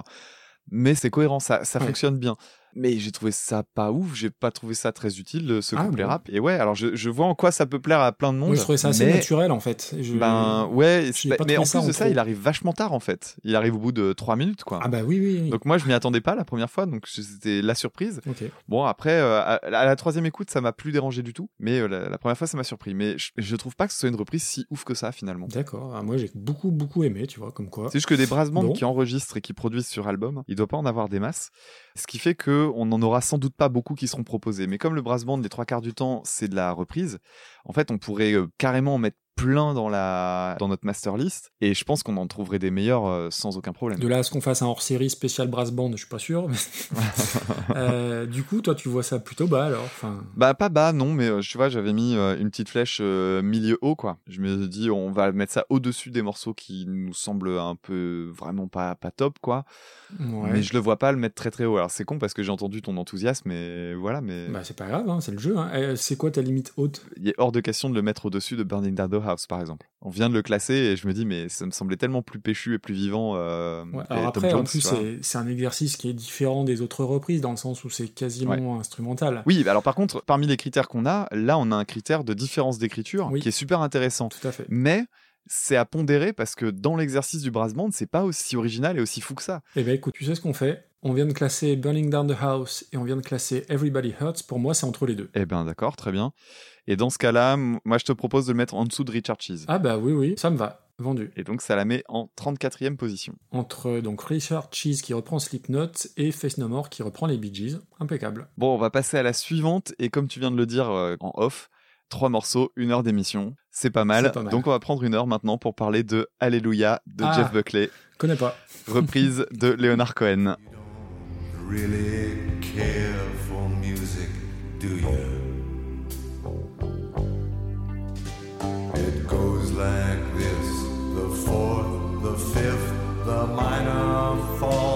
Mais c'est cohérent, ça, ça Ouais. fonctionne bien. Mais j'ai trouvé ça pas ouf, j'ai pas trouvé ça très utile, euh, ce Ah couplet bon rap. Et ouais, alors je, je vois en quoi ça peut plaire à plein de monde. Moi, je trouvais ça assez mais, naturel en fait. Je- Ben ouais, mais, pas mais trouvé en plus de ça, trop. il arrive vachement tard en fait. Il arrive au bout de trois minutes quoi. Ah bah oui, oui. oui. Donc moi je m'y attendais pas la première fois, donc c'était la surprise. Bon après, euh, à, à la troisième écoute, ça m'a plus dérangé du tout, mais euh, la, la première fois ça m'a surpris. Mais je, je trouve pas que ce soit une reprise si ouf que ça finalement. D'accord. Ah, moi, j'ai beaucoup, beaucoup aimé, tu vois, comme quoi. C'est juste que des brass bands Bon. qui enregistrent et qui produisent sur album, il doit pas en avoir des masses. Ce qui fait que on en aura sans doute pas beaucoup qui seront proposés. Mais comme le brass band, les trois quarts du temps, c'est de la reprise, en fait, on pourrait euh, carrément en mettre plein dans la dans notre master list et je pense qu'on en trouverait des meilleurs euh, sans aucun problème. De là à ce qu'on fasse un hors-série spécial brass band, je suis pas sûr. mais- Euh, du coup, toi, tu vois ça plutôt bas alors. Enfin, Bah pas bas non mais euh, tu vois j'avais mis une petite flèche euh, milieu haut quoi. Je me dis on va mettre ça au-dessus des morceaux qui nous semblent un peu vraiment pas pas top quoi. ouais. Mais je le vois pas le mettre très très haut. Alors c'est con parce que j'ai entendu ton enthousiasme mais voilà mais Bah, c'est pas grave, hein, c'est le jeu. hein. C'est quoi ta limite haute? Il est hors de question de le mettre au-dessus de Burning the House par exemple. On vient de le classer et je me dis mais ça me semblait tellement plus péchu et plus vivant. euh, Ouais, Alors après, en plus, c'est un exercice qui est différent des autres reprises dans le sens où c'est quasiment instrumental. Oui, bah alors par contre, parmi les critères qu'on a, là on a un critère de différence d'écriture Oui. qui est super intéressant. Tout à fait. Mais c'est à pondérer parce que dans l'exercice du brass band, c'est pas aussi original et aussi fou que ça. Eh ben écoute, tu sais ce qu'on fait? On vient de classer Burning Down the House et on vient de classer Everybody Hurts. Pour moi, c'est entre les deux. Eh ben d'accord, très bien. Et dans ce cas-là, moi je te propose de le mettre en dessous de Richard Cheese. Ah bah oui, oui, ça me va. Vendu. Et donc ça la met en 34e position. Entre donc Richard Cheese qui reprend Slipknot et Face No More qui reprend les Bee Gees. Impeccable. Bon, on va passer à la suivante et comme tu viens de le dire euh, en off, trois morceaux, une heure d'émission, c'est pas, mal. C'est pas mal. Donc on va prendre une heure maintenant pour parler de Alléluia de Ah. Jeff Buckley, Connais pas. reprise de Leonard Cohen. Really care for music, do you? It goes like this the fourth, the fifth, the minor fall,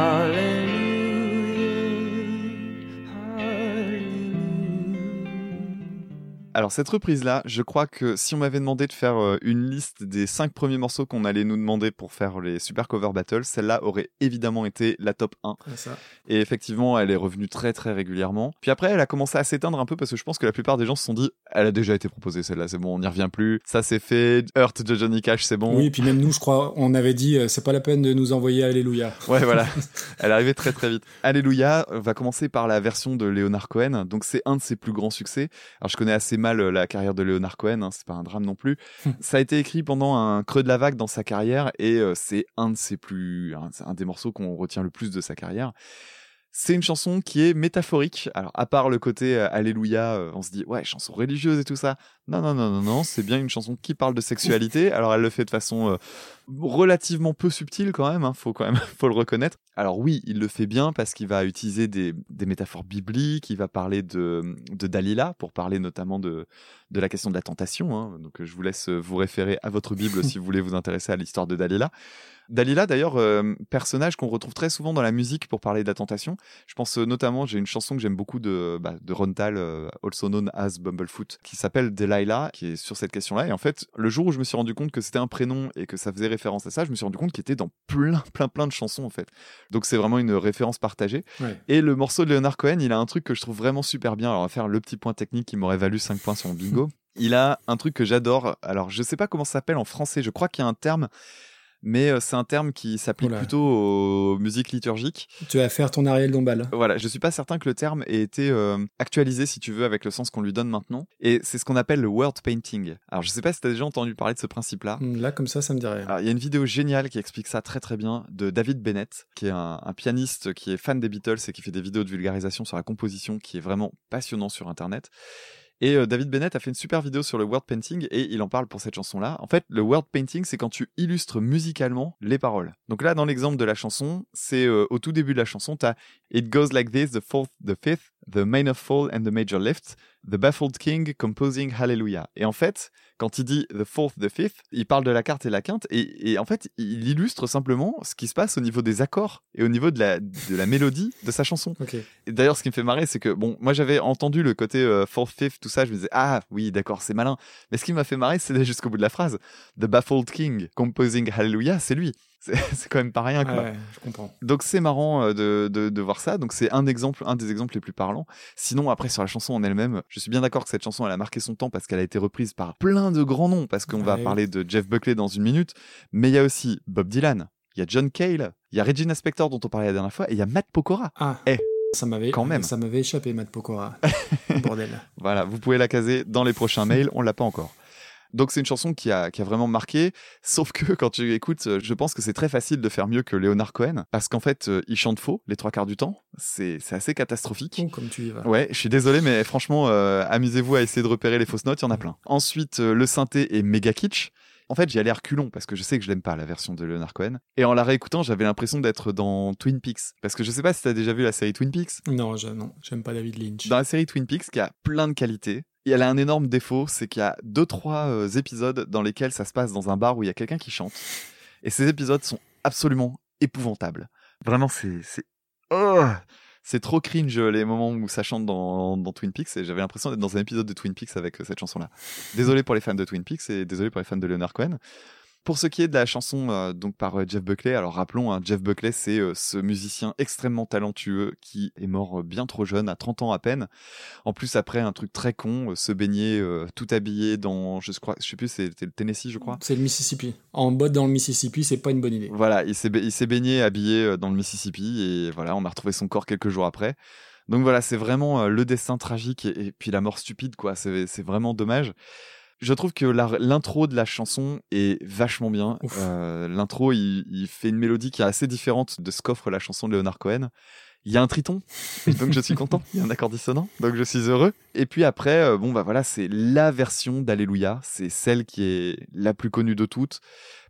Hallelujah. Alors cette reprise-là, je crois que si on m'avait demandé de faire euh, une liste des cinq premiers morceaux qu'on allait nous demander pour faire les Super Cover Battles, celle-là aurait évidemment été la top 1. Ouais, ça. Et effectivement, elle est revenue très très régulièrement. Puis après, elle a commencé à s'éteindre un peu parce que je pense que la plupart des gens se sont dit, elle a déjà été proposée celle-là, c'est bon, on n'y revient plus. Ça c'est fait, Hurt de Johnny Cash, c'est bon. Oui, et puis même nous, je crois, on avait dit, euh, c'est pas la peine de nous envoyer Alléluia. Ouais, voilà. Elle est arrivée très très vite. Alléluia va commencer par la version de Leonard Cohen. Donc c'est un de ses plus grands succès. Alors je connais assez mal euh, la carrière de Leonard Cohen, hein, c'est pas un drame non plus. Ça a été écrit pendant un creux de la vague dans sa carrière et euh, c'est un de ses plus, un, des morceaux qu'on retient le plus de sa carrière. C'est une chanson qui est métaphorique. Alors, à part le côté euh, Alléluia, euh, on se dit, ouais, chanson religieuse et tout ça. Non, non, non, non, non, c'est bien une chanson qui parle de sexualité. Alors, elle le fait de façon relativement peu subtile quand même, hein, faut quand même, faut le reconnaître. Alors oui, il le fait bien parce qu'il va utiliser des, des métaphores bibliques, il va parler de, de Dalila pour parler notamment de, de la question de la tentation. hein. Donc, euh, je vous laisse vous référer à votre Bible si vous voulez vous intéresser à l'histoire de Dalila. Dalila, d'ailleurs, euh, personnage qu'on retrouve très souvent dans la musique pour parler de la tentation. Je pense euh, notamment, j'ai une chanson que j'aime beaucoup de, bah, de euh, also known as Bumblefoot, qui s'appelle Delilah, qui est sur cette question-là. Et en fait, le jour où je me suis rendu compte que c'était un prénom et que ça faisait référence à ça, je me suis rendu compte qu'il était dans plein, plein, plein de chansons, en fait. Donc c'est vraiment une référence partagée. Ouais. Et le morceau de Leonard Cohen, il a un truc que je trouve vraiment super bien. Alors on va faire le petit point technique qui m'aurait valu 5 points sur mon bingo. Il a un truc que j'adore. Alors je sais pas comment ça s'appelle en français, je crois qu'il y a un terme. Mais euh, c'est un terme qui s'applique plutôt aux musiques liturgiques. Tu vas faire ton Ariel Dombal. Voilà, je suis pas certain que le terme ait été euh, actualisé, si tu veux, avec le sens qu'on lui donne maintenant. Et c'est ce qu'on appelle le word painting. Alors, je sais pas si tu as déjà entendu parler de ce principe-là. Là, comme ça, ça me. Alors, il y a une vidéo géniale qui explique ça très très bien de David Bennett, qui est un, un pianiste qui est fan des Beatles et qui fait des vidéos de vulgarisation sur la composition, qui est vraiment passionnant sur Internet. Et euh, David Bennett a fait une super vidéo sur le word painting et il en parle pour cette chanson-là. En fait, le word painting, c'est quand tu illustres musicalement les paroles. Donc là, dans l'exemple de la chanson, c'est euh, au tout début de la chanson, t'as It goes like this, the fourth, the fifth, the minor fall and the major lift, the baffled king composing Hallelujah. Et en fait, quand il dit the fourth, the fifth, il parle de la carte et la quinte et, et en fait, il illustre simplement ce qui se passe au niveau des accords et au niveau de la, de la mélodie de sa chanson. Ok. Et d'ailleurs, ce qui me fait marrer, c'est que, bon, moi j'avais entendu le côté euh, fourth, fifth, tout ça, je me disais, ah oui, d'accord, c'est malin. Mais ce qui m'a fait marrer, c'est jusqu'au bout de la phrase. The baffled king composing Hallelujah, c'est lui. C'est quand même pas rien, quoi. Ouais, je comprends. Donc c'est marrant euh, de, de, de voir ça. Donc c'est un exemple, un des exemples les plus parlants. Sinon après sur la chanson en elle-même, je suis bien d'accord que cette chanson elle a marqué son temps parce qu'elle a été reprise par plein de grands noms. Parce qu'on va parler de Jeff Buckley dans une minute, mais il y a aussi Bob Dylan, il y a John Cale, il y a Regina Spektor dont on parlait la dernière fois, et il y a Matt Pokora. Ah, Eh, ça m'avait quand même. Ça m'avait échappé, Matt Pokora. Bordel. Voilà, vous pouvez la caser dans les prochains mails, on l'a pas encore. Donc c'est une chanson qui a, qui a vraiment marqué, sauf que quand tu écoutes, euh, je pense que c'est très facile de faire mieux que Leonard Cohen, parce qu'en fait, euh, il chante faux les trois quarts du temps, c'est c'est assez catastrophique. Comme tu y vas. Ouais, je suis désolé, mais franchement, euh, amusez-vous à essayer de repérer les fausses notes, il y en a plein. Ensuite, le synthé est méga kitsch. En fait, j'y allais à reculons parce que je sais que je l'aime pas, la version de Leonard Cohen. Et en la réécoutant, j'avais l'impression d'être dans Twin Peaks. Parce que je sais pas si t'as déjà vu la série Twin Peaks. Non, je, non, j'aime pas David Lynch. Dans la série Twin Peaks, qui a plein de qualités, et elle a un énorme défaut, c'est qu'il y a deux, trois euh, épisodes dans lesquels ça se passe dans un bar où il y a quelqu'un qui chante. Et ces épisodes sont absolument épouvantables. Vraiment, c'est, c'est, oh c'est trop cringe les moments où ça chante dans, Twin Peaks et j'avais l'impression d'être dans un épisode de Twin Peaks avec euh, cette chanson-là. Désolé pour les fans de Twin Peaks et désolé pour les fans de Leonard Cohen. Pour ce qui est de la chanson euh, donc par euh, Jeff Buckley, alors rappelons, hein, Jeff Buckley c'est euh, ce musicien extrêmement talentueux qui est mort bien trop jeune, à 30 ans à peine. En plus après un truc très con, se baigner tout habillé dans, je crois, je sais plus, c'était le Tennessee je crois. C'est le Mississippi. En botte dans le Mississippi, c'est pas une bonne idée. Voilà, il s'est ba- il s'est baigné habillé dans le Mississippi et voilà, on a retrouvé son corps quelques jours après. Donc voilà, c'est vraiment le destin tragique et, et puis la mort stupide quoi. C'est c'est vraiment dommage. Je trouve que l'intro de la chanson est vachement bien. Euh, L'intro, il, il fait une mélodie qui est assez différente de ce qu'offre la chanson de Leonard Cohen. Il y a un triton, donc je suis content. Il y a un accord dissonant, donc je suis heureux. Et puis après, euh, bon bah voilà, c'est la version d'Alléluia. C'est celle qui est la plus connue de toutes,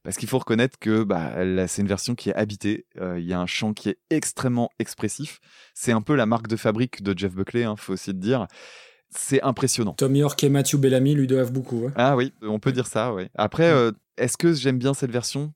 parce qu'il faut reconnaître que bah c'est une version qui est habitée. Euh, Il y a un chant qui est extrêmement expressif. C'est un peu la marque de fabrique de Jeff Buckley, hein, faut aussi le dire. C'est impressionnant. Tom York et Matthew Bellamy lui doivent beaucoup. hein. Ah oui, on peut dire ça, oui. Après, euh, est-ce que j'aime bien cette version?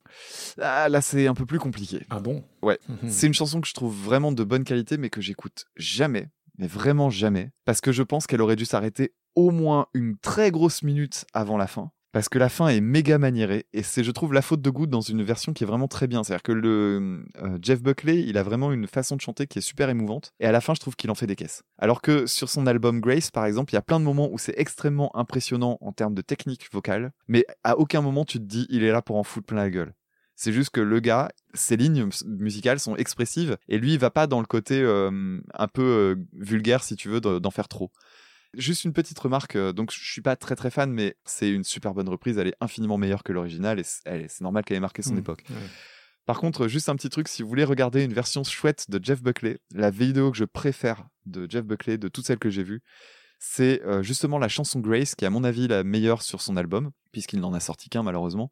Ah, Là, c'est un peu plus compliqué. Ah bon? Ouais. Mhm. C'est une chanson que je trouve vraiment de bonne qualité, mais que j'écoute jamais, mais vraiment jamais, parce que je pense qu'elle aurait dû s'arrêter au moins une très grosse minute avant la fin. Parce que la fin est méga maniérée et c'est, je trouve, la faute de goût dans une version qui est vraiment très bien. C'est-à-dire que le euh, Jeff Buckley, il a vraiment une façon de chanter qui est super émouvante et à la fin, je trouve qu'il en fait des caisses. Alors que sur son album Grace, par exemple, il y a plein de moments où c'est extrêmement impressionnant en termes de technique vocale, mais à aucun moment tu te dis il est là pour en foutre plein la gueule. C'est juste que le gars, ses lignes mus- musicales sont expressives et lui, il va pas dans le côté euh, un peu euh, vulgaire, si tu veux, de- d'en faire trop. Juste une petite remarque, euh, donc je suis pas très très fan, mais c'est une super bonne reprise, elle est infiniment meilleure que l'original et c'est normal qu'elle ait marqué son Mhm. époque. Ouais. Par contre, juste un petit truc, si vous voulez regarder une version chouette de Jeff Buckley, la vidéo que je préfère de Jeff Buckley, de toutes celles que j'ai vues, c'est euh, justement la chanson Grace, qui est à mon avis la meilleure sur son album, puisqu'il n'en a sorti qu'un malheureusement.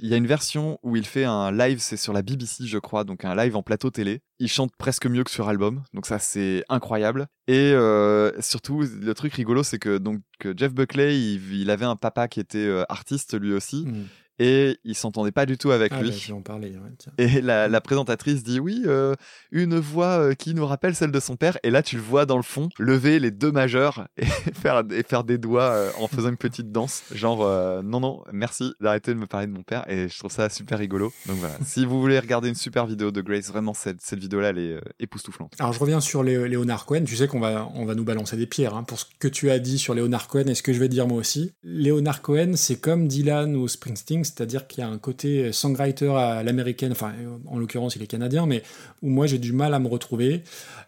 Il y a une version où il fait un live, c'est sur la BBC je crois, donc un live en plateau télé. Il chante presque mieux que sur album, donc ça c'est incroyable. Et euh, surtout, le truc rigolo, c'est que donc Jeff Buckley, il, avait un papa qui était euh, artiste lui aussi, Mhm. Et il s'entendait pas du tout avec Ah, lui. bah, en ouais, tiens. Et la, la présentatrice dit oui, euh, une voix euh, qui nous rappelle celle de son père. Et là, tu le vois dans le fond lever les deux majeurs et faire, et faire des doigts euh, en faisant une petite danse. Genre, euh, non, non, merci d'arrêter de me parler de mon père. Et je trouve ça super rigolo. Donc voilà, si vous voulez regarder une super vidéo de Grace, vraiment, cette, cette vidéo-là, elle est époustouflante. Alors je reviens sur Lé- Léonard Cohen. Tu sais qu'on va, on va nous balancer des pierres hein, pour ce que tu as dit sur Léonard Cohen et ce que je vais dire moi aussi. Léonard Cohen, c'est comme Dylan ou Springsteen, c'est-à-dire qu'il y a un côté songwriter à l'américaine, enfin en l'occurrence il est canadien, mais où moi j'ai du mal à me retrouver.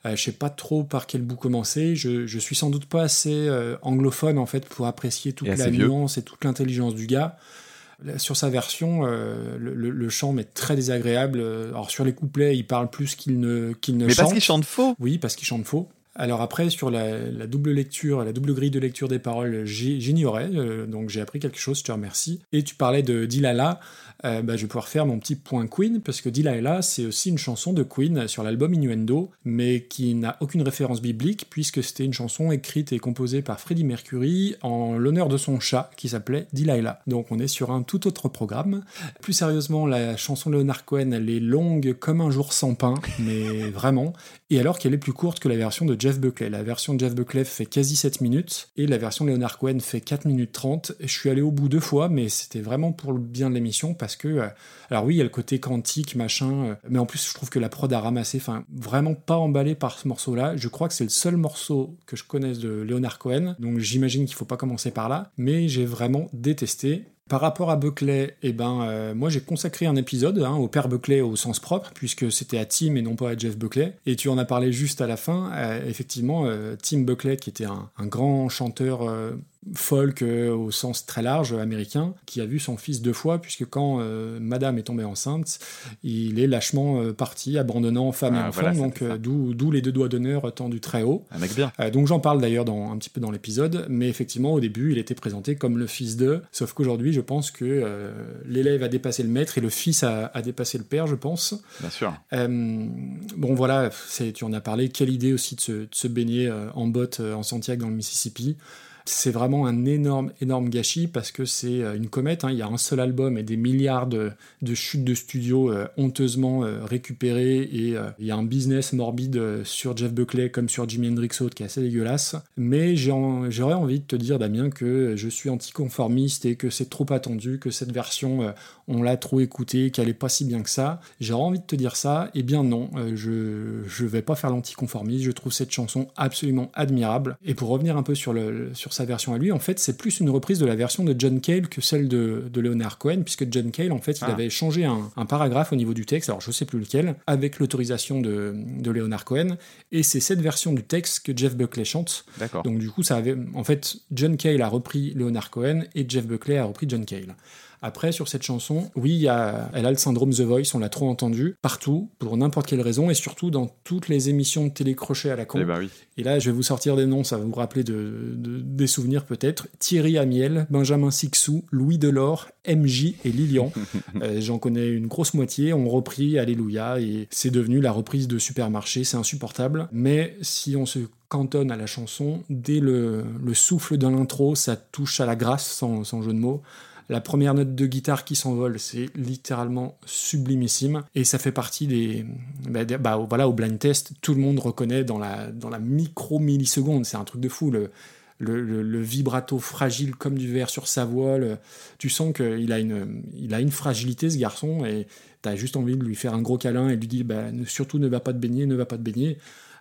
Euh, je sais pas trop par quel bout commencer. Je, je suis sans doute pas assez euh, anglophone en fait pour apprécier toute Et la vieux. nuance et toute l'intelligence du gars. Sur sa version, euh, le, le- le chant m'est très désagréable. Euh, Alors sur les couplets, il parle plus qu'il ne, qu'il ne Mais chante. parce qu'il chante faux Oui, parce qu'il chante faux. Alors après, sur la, double lecture, la double grille de lecture des paroles, j'ignorais, euh, donc j'ai appris quelque chose, je te remercie. Et tu parlais de Delilah, euh, bah, je vais pouvoir faire mon petit point Queen, parce que Delilah, c'est aussi une chanson de Queen sur l'album Innuendo, mais qui n'a aucune référence biblique, puisque c'était une chanson écrite et composée par Freddie Mercury en l'honneur de son chat, qui s'appelait Delilah. Donc on est sur un tout autre programme. Plus sérieusement, la chanson de Leonard Cohen, elle est longue comme un jour sans pain, mais vraiment. Et alors qu'elle est plus courte que la version de Jeff Buckley. La version de Jeff Buckley fait quasi 7 minutes, et la version de Leonard Cohen fait 4 minutes 30. Je suis allé au bout deux fois, mais c'était vraiment pour le bien de l'émission, parce que, euh, alors oui, il y a le côté quantique, machin, euh, mais en plus, je trouve que la prod a ramassé, enfin, vraiment pas emballé par ce morceau-là. Je crois que c'est le seul morceau que je connaisse de Leonard Cohen, donc j'imagine qu'il faut pas commencer par là, mais j'ai vraiment détesté. Par rapport à Buckley, eh ben, euh, moi j'ai consacré un épisode hein, au père Buckley au sens propre, puisque c'était à Tim et non pas à Jeff Buckley. Et tu en as parlé juste à la fin. Euh, effectivement, euh, Tim Buckley, qui était un, grand chanteur folk euh, au sens très large euh, américain, qui a vu son fils deux fois, puisque quand euh, Madame est tombée enceinte, il est lâchement euh, parti, abandonnant femme et Ah, enfant. voilà, donc d'où les deux doigts d'honneur tendus très haut. Un mec bien. Donc j'en parle d'ailleurs un petit peu dans l'épisode, mais effectivement au début il était présenté comme le fils de, sauf qu'aujourd'hui je pense que l'élève a dépassé le maître et le fils a, a dépassé le père je pense. Bien sûr. Bon voilà, tu en as parlé, quelle idée aussi de se, de se baigner en botte en Santiago dans le Mississippi? C'est vraiment un énorme, énorme gâchis parce que c'est euh, une comète. hein. Il y a un seul album et des milliards de, de chutes de studio euh, honteusement euh, récupérées. Et il y a un business morbide sur Jeff Buckley comme sur Jimi Hendrix Autre qui est assez dégueulasse. Mais j'aurais envie de te dire, Damien, que je suis anticonformiste et que c'est trop attendu, que cette version, on l'a trop écoutée, qu'elle est pas si bien que ça. J'aurais envie de te dire ça. Eh bien non, je, je vais pas faire l'anticonformiste. Je trouve cette chanson absolument admirable. Et pour revenir un peu sur, le, sur sa version à lui, en fait, c'est plus une reprise de la version de John Cale que celle de, de Leonard Cohen, puisque John Cale, en fait, il Ah. avait changé un, un paragraphe au niveau du texte, alors je sais plus lequel, avec l'autorisation de, de Leonard Cohen. Et c'est cette version du texte que Jeff Buckley chante. D'accord. Donc du coup, ça avait, en fait, John Cale a repris Leonard Cohen et Jeff Buckley a repris John Cale. Après, sur cette chanson, oui, il y a, elle a le syndrome The Voice, on l'a trop entendu partout, pour n'importe quelle raison, et surtout dans toutes les émissions de télécrochet à la con. Eh ben oui. Et là, je vais vous sortir des noms, ça va vous rappeler de, de- des souvenirs peut-être. Thierry Amiel, Benjamin Sixou, Louis Delors, MJ et Lilian. Euh, J'en connais une grosse moitié, ont repris Alléluia, et c'est devenu la reprise de Supermarché, c'est insupportable. Mais si on se cantonne à la chanson, dès le, le souffle de l'intro, ça touche à la grâce, sans, sans jeu de mots. La première note de guitare qui s'envole, c'est littéralement sublimissime. Et ça fait partie des. Bah, bah, voilà, au blind test, tout le monde reconnaît dans la, dans la micro-milliseconde. C'est un truc de fou. Le, le, le- vibrato fragile comme du verre sur sa voix. le- tu sens qu'il a une, il a une fragilité, ce garçon. Et t'as juste envie de lui faire un gros câlin et lui dire bah, surtout ne va pas te baigner, ne va pas te baigner.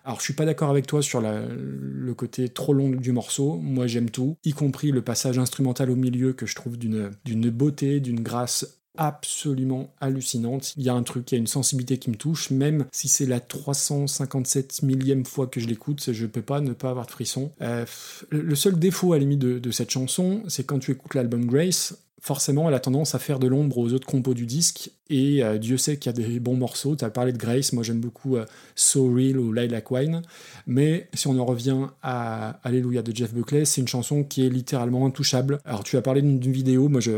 Alors, je suis pas d'accord avec toi sur le côté trop long du morceau. Moi, j'aime tout, y compris le passage instrumental au milieu que je trouve d'une beauté, d'une grâce absolument hallucinante. Il y a un truc, il y a une sensibilité qui me touche, même si c'est la 357 millième fois que je l'écoute, je peux pas ne pas avoir de frisson. Euh, le seul défaut à la limite de cette chanson, c'est quand tu écoutes l'album Grace, forcément elle a tendance à faire de l'ombre aux autres compos du disque, et euh, Dieu sait qu'il y a des bons morceaux. Tu as parlé de Grace, moi j'aime beaucoup euh, So Real ou Lilac Wine, mais si on en revient à Alléluia de Jeff Buckley, c'est une chanson qui est littéralement intouchable. Alors tu as parlé d'une vidéo, moi je,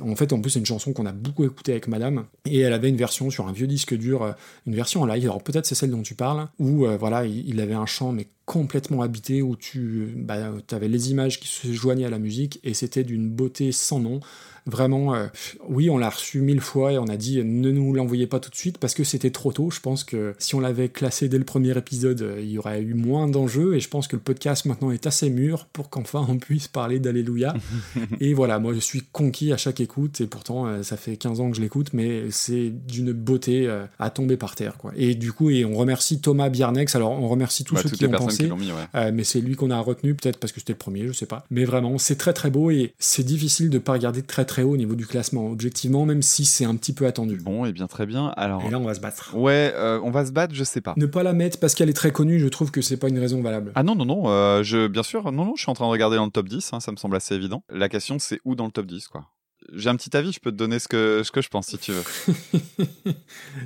en fait en plus c'est une chanson qu'on a beaucoup écoutée avec Madame, et elle avait une version sur un vieux disque dur, euh, une version en live, alors peut-être c'est celle dont tu parles, où voilà, il, il avait un chant mais complètement habité, où tu bah, avais les images qui se joignaient à la musique, et c'était d'une beauté sans nom. Vraiment, euh, oui, on l'a reçu mille fois et on a dit ne nous l'envoyez pas tout de suite parce que c'était trop tôt. Je pense que si on l'avait classé dès le premier épisode, euh, il y aurait eu moins d'enjeux et je pense que le podcast maintenant est assez mûr pour qu'enfin on puisse parler d'Alléluia. et voilà, moi je suis conquis à chaque écoute et pourtant euh, ça fait 15 ans que je l'écoute, mais c'est d'une beauté à tomber par terre. Quoi. Et du coup, et on remercie Thomas Biernex. Alors on remercie tous Bah, ceux qui ont pensé. qui mis, ouais. Euh, mais c'est lui qu'on a retenu, peut-être parce que c'était le premier, je sais pas. Mais vraiment, c'est très très beau et c'est difficile de pas regarder très très haut au niveau du classement, objectivement, même si c'est un petit peu attendu. Bon, et bien très bien. Alors, Et là, on va se battre. ouais, euh, on va se battre, je sais pas. Ne pas la mettre parce qu'elle est très connue, je trouve que c'est pas une raison valable. Ah non, non, non, euh, je, bien sûr, non, non, je suis en train de regarder dans le top 10, hein, ça me semble assez évident. La question, c'est où dans le top 10, quoi? J'ai un petit avis, je peux te donner ce que, ce que je pense si tu veux.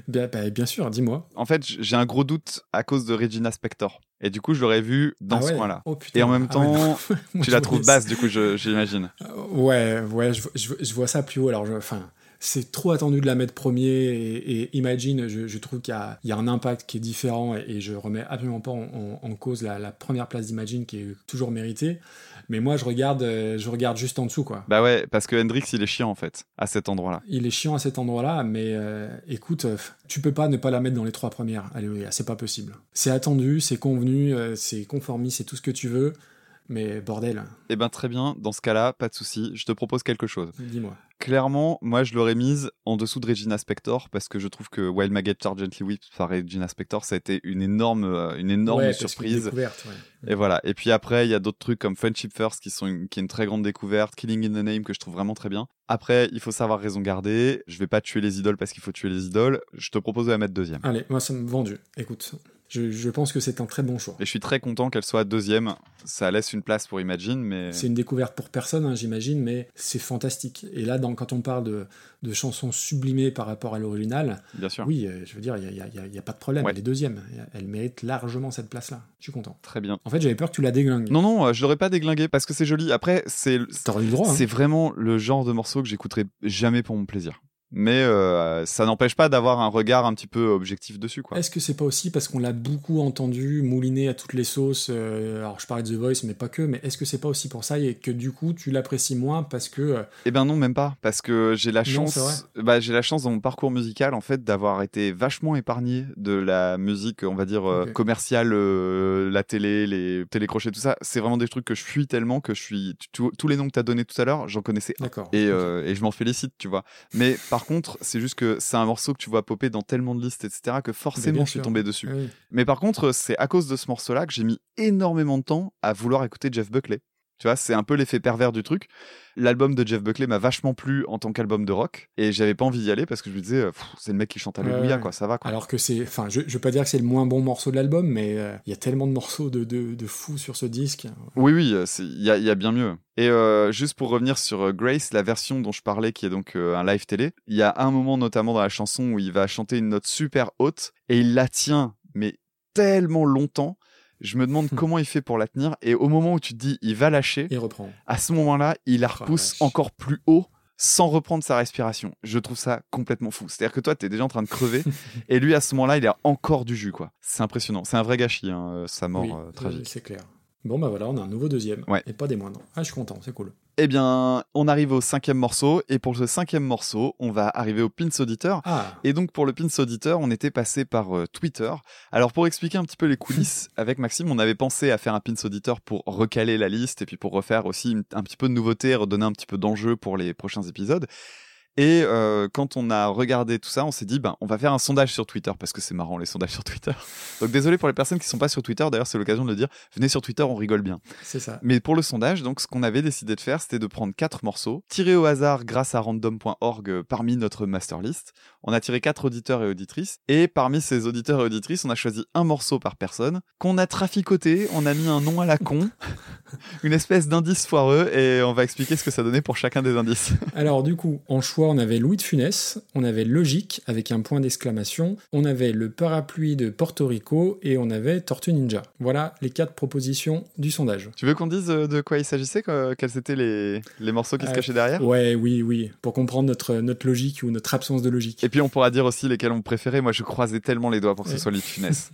bien, bah, bien sûr, dis-moi. En fait, j'ai un gros doute à cause de Regina Spector. Et du coup, je l'aurais vu dans Ah ce coin-là. Oh. Et en même Ah temps. Moi, tu la trouves basse, du coup, j'imagine. ça- Ouais, ouais, je, je- je vois ça plus haut. Alors, enfin, c'est trop attendu de la mettre premier. Et, et Imagine, je, je trouve qu'il y a, il y a un impact qui est différent. Et, et je remets absolument pas en, en- en cause la, la première place d'Imagine qui est toujours méritée. Mais moi, je regarde, euh, je regarde juste en dessous, quoi. Bah ouais, parce que Hendrix, il est chiant, en fait, à cet endroit-là. Il est chiant à cet endroit-là, mais euh, écoute, euh, tu peux pas ne pas la mettre dans les trois premières. Alléluia, c'est pas possible. C'est attendu, c'est convenu, c'est conformiste, c'est tout ce que tu veux, mais bordel, Eh ben, très bien, dans ce cas-là, pas de souci, je te propose quelque chose. dis-moi. Clairement, moi, je l'aurais mise en dessous de Regina Spector parce que je trouve que Wild Maggot Gently Whipped par Regina Spector, ça a été une énorme, euh, une énorme Ouais, surprise. découverte, ouais. Et voilà. Et puis après, il y a d'autres trucs comme Friendship First qui sont une, qui est une très grande découverte, Killing in the Name que je trouve vraiment très bien. Après, il faut savoir raison garder. Je vais pas tuer les idoles parce qu'il faut tuer les idoles. Je te propose de la mettre deuxième. Allez, moi ça me vendu. Écoute, je, je pense que c'est un très bon choix. Et je suis très content qu'elle soit deuxième. Ça laisse une place pour Imagine, mais C'est une découverte pour personne, hein, j'imagine, mais c'est fantastique. Et là, dans, quand on parle de, de chansons sublimées par rapport à l'original, bien sûr. oui, euh, je veux dire, il n'y a, a- pas de problème. Ouais. Elle est deuxième. Elle mérite largement cette place-là. Je suis content. Très bien. En fait, j'avais peur que tu la déglingues. Non, non, euh, je l'aurais pas déglingué parce que c'est joli. Après, c'est T'aurais eu le droit. hein. c'est vraiment le genre de morceau que j'écouterai jamais pour mon plaisir. Mais euh, ça n'empêche pas d'avoir un regard un petit peu objectif dessus, quoi. Est-ce que c'est pas aussi parce qu'on l'a beaucoup entendu mouliner à toutes les sauces euh, Alors je parlais de The Voice, mais pas que. Mais est-ce que c'est pas aussi pour ça et que du coup tu l'apprécies moins parce que euh, Eh ben non, même pas, parce que j'ai la Non, chance, bah, j'ai la chance dans mon parcours musical en fait d'avoir été vachement épargné de la musique, on va dire commerciale, la télé, les télécrochets, tout ça. C'est vraiment des trucs que je fuis tellement que je suis tous les noms que t'as donnés tout à l'heure, j'en connaissais. D'accord. Et, et je m'en félicite, tu vois. Mais par contre, c'est juste que c'est un morceau que tu vois popper dans tellement de listes, etc., que forcément je suis tombé dessus. Oui. Mais par contre, c'est à cause de ce morceau-là que j'ai mis énormément de temps à vouloir écouter Jeff Buckley. Tu vois, c'est un peu l'effet pervers du truc. L'album de Jeff Buckley m'a vachement plu en tant qu'album de rock et j'avais pas envie d'y aller parce que je me disais, c'est le mec qui chante Alléluia, Ouais, quoi, ça va, quoi. Alors que c'est, enfin, je, je veux pas dire que c'est le moins bon morceau de l'album, mais euh, il y a tellement de morceaux de, de, de fous sur ce disque. Oui, oui, euh, il y a, y a bien mieux. Et euh, juste pour revenir sur Grace, la version dont je parlais, qui est donc euh, un live télé, il y a un moment notamment dans la chanson où il va chanter une note super haute et il la tient, mais tellement longtemps. Je me demande Hmm. comment il fait pour la tenir. Et au moment où tu te dis, il va lâcher, Et reprend. à ce moment-là, il la la repousse encore plus haut sans reprendre sa respiration. Je trouve ça complètement fou. C'est-à-dire que toi, t'es déjà en train de crever et lui, à ce moment-là, il a encore du jus, quoi. C'est impressionnant. C'est un vrai gâchis, hein, euh, sa mort Oui, euh, tragique. c'est clair. Bon bah voilà, on a un nouveau deuxième. Ouais. Et pas des moindres. Ah, je suis content, c'est cool. Eh bien, on arrive au cinquième morceau et pour ce cinquième morceau, on va arriver au Pins Auditeur. Ah, Et donc pour le Pins Auditeur, on était passé par euh, Twitter. Alors pour expliquer un petit peu les coulisses, avec Maxime, on avait pensé à faire un Pins Auditeur pour recaler la liste et puis pour refaire aussi une- un petit peu de nouveauté, redonner un petit peu d'enjeu pour les prochains épisodes. Et euh, quand on a regardé tout ça, on s'est dit, ben, on va faire un sondage sur Twitter parce que c'est marrant les sondages sur Twitter. Donc désolé pour les personnes qui sont pas sur Twitter. D'ailleurs, c'est l'occasion de le dire. Venez sur Twitter, on rigole bien. c'est ça. Mais pour le sondage, donc, ce qu'on avait décidé de faire, c'était de prendre quatre morceaux, tirés au hasard grâce à random.org euh, parmi notre master list. On a tiré quatre auditeurs et auditrices, et parmi ces auditeurs et auditrices, on a choisi un morceau par personne, qu'on a traficoté, on a mis un nom à la con, une espèce d'indice foireux, et on va expliquer ce que ça donnait pour chacun des indices. Alors du coup, en choix, on avait Louis de Funès, on avait Logique avec un point d'exclamation, on avait le parapluie de Porto Rico et on avait Tortue Ninja. Voilà les quatre propositions du sondage. tu veux qu'on dise euh, de quoi il s'agissait, quels étaient les, les morceaux qui se Euh, cachaient derrière? Ouais, oui, oui, pour comprendre notre, notre logique ou notre absence de logique. Et puis on pourra dire aussi lesquels on préférait. Moi, je croisais tellement les doigts pour que ce soit Louis de Funès.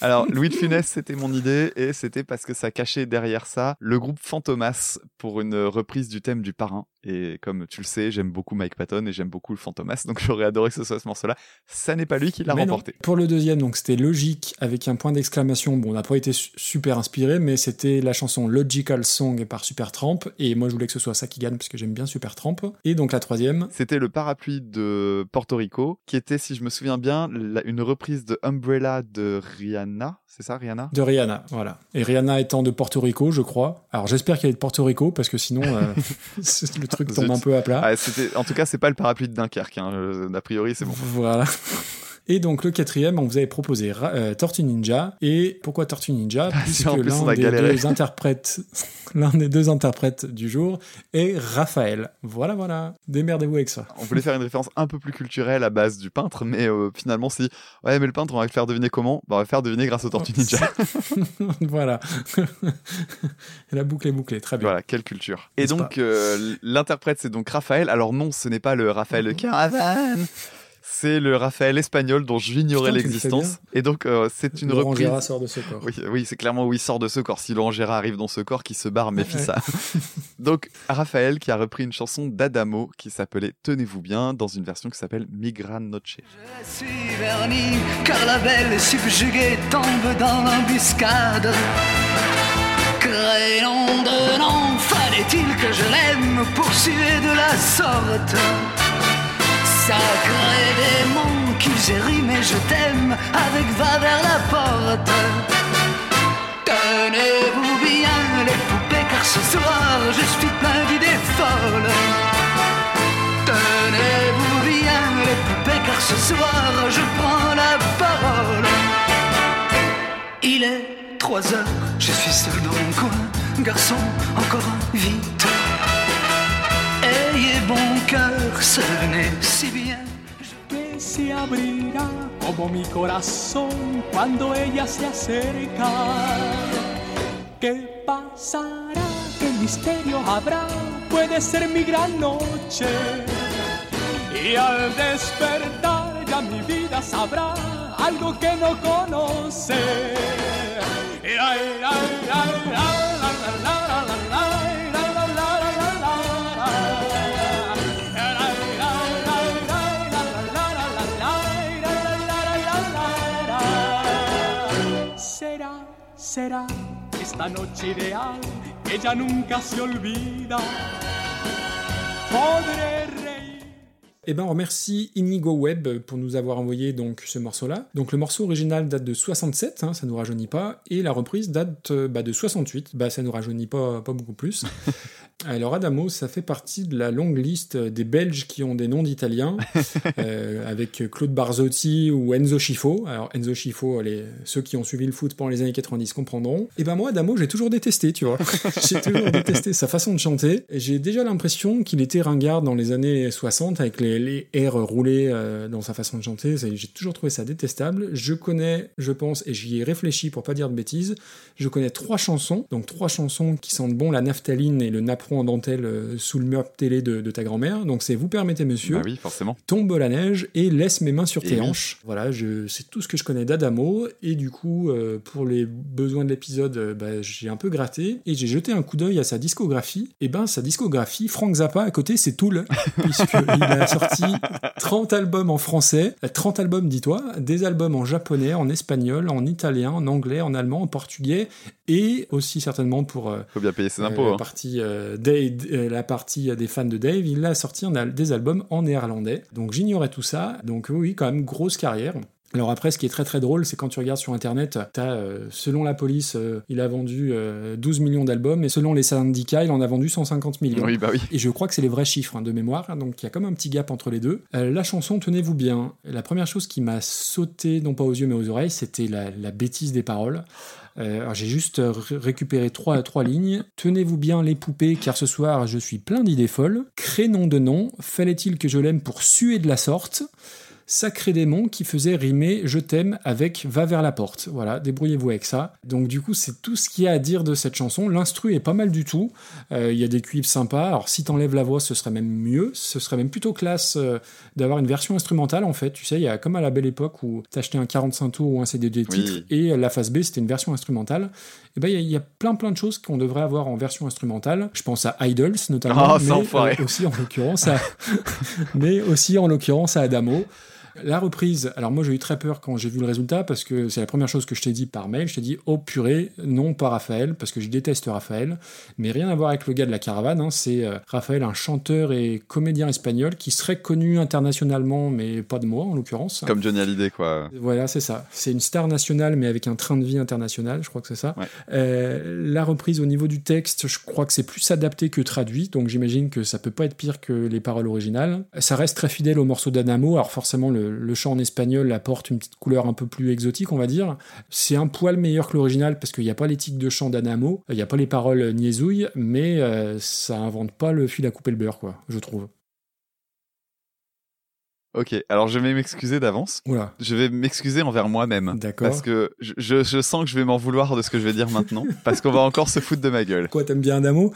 Alors, Louis de Funès, c'était mon idée et c'était parce que ça cachait derrière ça le groupe Fantomas pour une reprise du thème du parrain. Et comme tu le sais, j'aime beaucoup Mike Patton et j'aime beaucoup le Fantomas, donc j'aurais adoré que ce soit ce morceau-là. Ça n'est pas lui qui l'a non. remporté. Pour le deuxième, donc c'était logique avec un point d'exclamation. Bon, on n'a pas été su- super inspiré, mais c'était la chanson Logical Song par Supertramp. Et moi, je voulais que ce soit ça qui gagne parce que j'aime bien Supertramp. Et donc la troisième, C'était le parapluie de Porto Rico, qui était, si je me souviens bien, la- une reprise de Umbrella de Rihanna. C'est ça, Rihanna? De Rihanna, voilà. Et Rihanna étant de Porto Rico, je crois. Alors j'espère qu'elle est de Porto Rico parce que sinon euh, le truc tombe Zut. un peu à plat. Ah, En tout cas, c'est pas le parapluie de Dunkerque. Hein. A priori, c'est bon. Voilà. Et donc le quatrième, on vous avait proposé euh, Tortue Ninja. Et pourquoi Tortue Ninja Puisque plus, on l'un des deux interprètes, l'un des deux interprètes du jour est Raphaël. Voilà, voilà. Démerdez-vous avec ça. On voulait faire une référence un peu plus culturelle à base du peintre, mais euh, finalement, si ouais, mais le peintre, on va le faire deviner comment? Bah, On va le faire deviner grâce au Tortue Ninja. voilà. La boucle est bouclée. Très bien. Voilà, quelle culture. Et donc, euh, l'interprète, c'est donc Raphaël. Alors non, ce n'est pas le Raphaël Caravane. C'est le Raphaël espagnol dont j'ignorais l'existence. Et donc, euh, c'est une Laurent reprise. Gérard sort de ce corps. Oui, oui, c'est clairement où il sort de ce corps. Si Laurent Gérard arrive dans ce corps, qui se barre, méfie Ouais. ça. Donc, Raphaël qui a repris une chanson d'Adamo qui s'appelait Tenez-vous bien dans une version qui s'appelle Migra Noche. Je suis verni, car la belle subjuguée tombe dans l'embuscade. Crayon de nom, fallait-il que je l'aime poursuivre de la sorte? Sacré démon qui j'ai rimé je t'aime avec va vers la porte. Tenez-vous bien les poupées car ce soir je suis plein d'idées folles. Tenez-vous bien les poupées car ce soir je prends la parole. Il est 3 heures, je suis seul dans mon coin. Garçon, encore un, vite. Venez si bien. que se abrirá como mi corazón cuando ella se acerca. ¿Qué pasará? ¿Qué misterio habrá? Puede ser mi gran noche. Y al despertar ya mi vida sabrá algo que no conoce. Ay, ay, ay, será esta noche ideal que ya nunca se olvida. Podré reír. Eh ben, on remercie Inigo Web pour nous avoir envoyé donc ce morceau-là. Donc le morceau original date de 67, hein, ça nous rajeunit pas, et la reprise date euh, bah, de 68, bah ça nous rajeunit pas, pas beaucoup plus. Alors Adamo, ça fait partie de la longue liste des Belges qui ont des noms d'Italiens, euh, avec Claude Barzotti ou Enzo Schifo. Alors Enzo Schifo, les, ceux qui ont suivi le foot pendant les années 90 comprendront. Et ben moi, Adamo, j'ai toujours détesté, tu vois. j'ai toujours détesté sa façon de chanter. J'ai déjà l'impression qu'il était ringard dans les années 60 avec les, les airs roulés euh, dans sa façon de chanter. J'ai toujours trouvé ça détestable. Je connais, je pense, et j'y ai réfléchi pour pas dire de bêtises, je connais trois chansons, donc trois chansons qui sentent bon la naphtaline et le napperon en dentelle euh, sous le mur télé de, de ta grand-mère. Donc c'est Vous permettez monsieur, Bah oui, forcément. Tombe la neige et Laisse mes mains sur Et tes oui. hanches. Voilà, je, c'est tout ce que je connais d'Adamo. Et du coup, euh, pour les besoins de l'épisode, euh, bah, j'ai un peu gratté et j'ai jeté un coup d'œil à sa discographie. Et ben, sa discographie, Frank Zappa à côté, c'est Tool, puisqu'il a sorti 30 albums en français, euh, 30 albums, dis-toi, des albums en japonais, en espagnol, en italien, en anglais, en allemand, en portugais, et aussi certainement pour euh, Faut bien payer ses euh, impôts. la, hein. partie, euh, Dave- euh, la partie euh, des fans de Dave, il a sorti un des albums en néerlandais. Donc j'ignorais tout ça. Donc oui, quand même, grosse carrière. Alors après, ce qui est très très drôle, c'est quand tu regardes sur Internet, t'as, euh, selon la police, euh, il a vendu euh, 12 millions d'albums, et selon les syndicats, il en a vendu 150 millions. Oui, bah oui. Et je crois que c'est les vrais chiffres hein, de mémoire, donc il y a comme un petit gap entre les deux. Euh, la chanson, tenez-vous bien, la première chose qui m'a sauté, non pas aux yeux mais aux oreilles, c'était la, la bêtise des paroles. Euh, j'ai juste euh, ré- récupéré trois, trois lignes. Tenez-vous bien les poupées, car ce soir je suis plein d'idées folles. Crénom de nom, fallait-il que je l'aime pour suer de la sorte? Sacré démon qui faisait rimer Je t'aime avec Va vers la porte. Voilà, débrouillez-vous avec ça. Donc du coup, c'est tout ce qu'il y a à dire de cette chanson. L'instru est pas mal du tout. Euh, Il y a des cuivres sympas. Alors si t'enlèves la voix, ce serait même mieux. Ce serait même plutôt classe euh, d'avoir une version instrumentale en fait. Tu sais, il y a comme à la belle époque où t'achetais un 45 tours ou un CD de titres Oui. et la face B c'était une version instrumentale. Et ben il y a- il y, a plein plein de choses qu'on devrait avoir en version instrumentale. Je pense à Idols notamment, Oh, mais euh, aussi en l'occurrence à, mais aussi en l'occurrence à Adamo. La reprise, alors moi j'ai eu très peur quand j'ai vu le résultat parce que c'est la première chose que je t'ai dit par mail. Je t'ai dit oh purée, non pas Raphaël parce que je déteste Raphaël, mais rien à voir avec le gars de la caravane. hein. C'est euh, Raphaël, un chanteur et comédien espagnol qui serait connu internationalement, mais pas de moi en l'occurrence. Comme Johnny Hallyday, quoi. Voilà, c'est ça. C'est une star nationale, mais avec un train de vie international, je crois que c'est ça. Ouais. Euh, la reprise au niveau du texte, je crois que c'est plus adapté que traduit, donc j'imagine que ça peut pas être pire que les paroles originales. Ça reste très fidèle au morceau d'Adamo, alors forcément le, le, chant en espagnol apporte une petite couleur un peu plus exotique, on va dire. C'est un poil meilleur que l'original parce qu'il n'y a pas l'éthique de chant d'Adamo, il n'y a pas les paroles niaisouilles, mais euh, ça invente pas le fil à couper le beurre, quoi, je trouve. Ok, alors je vais m'excuser d'avance. Oula. Je vais m'excuser envers moi-même. D'accord. Parce que je, je, je sens que je vais m'en vouloir de ce que je vais dire maintenant. parce qu'on va encore se foutre de ma gueule. Quoi, t'aimes bien Adamo?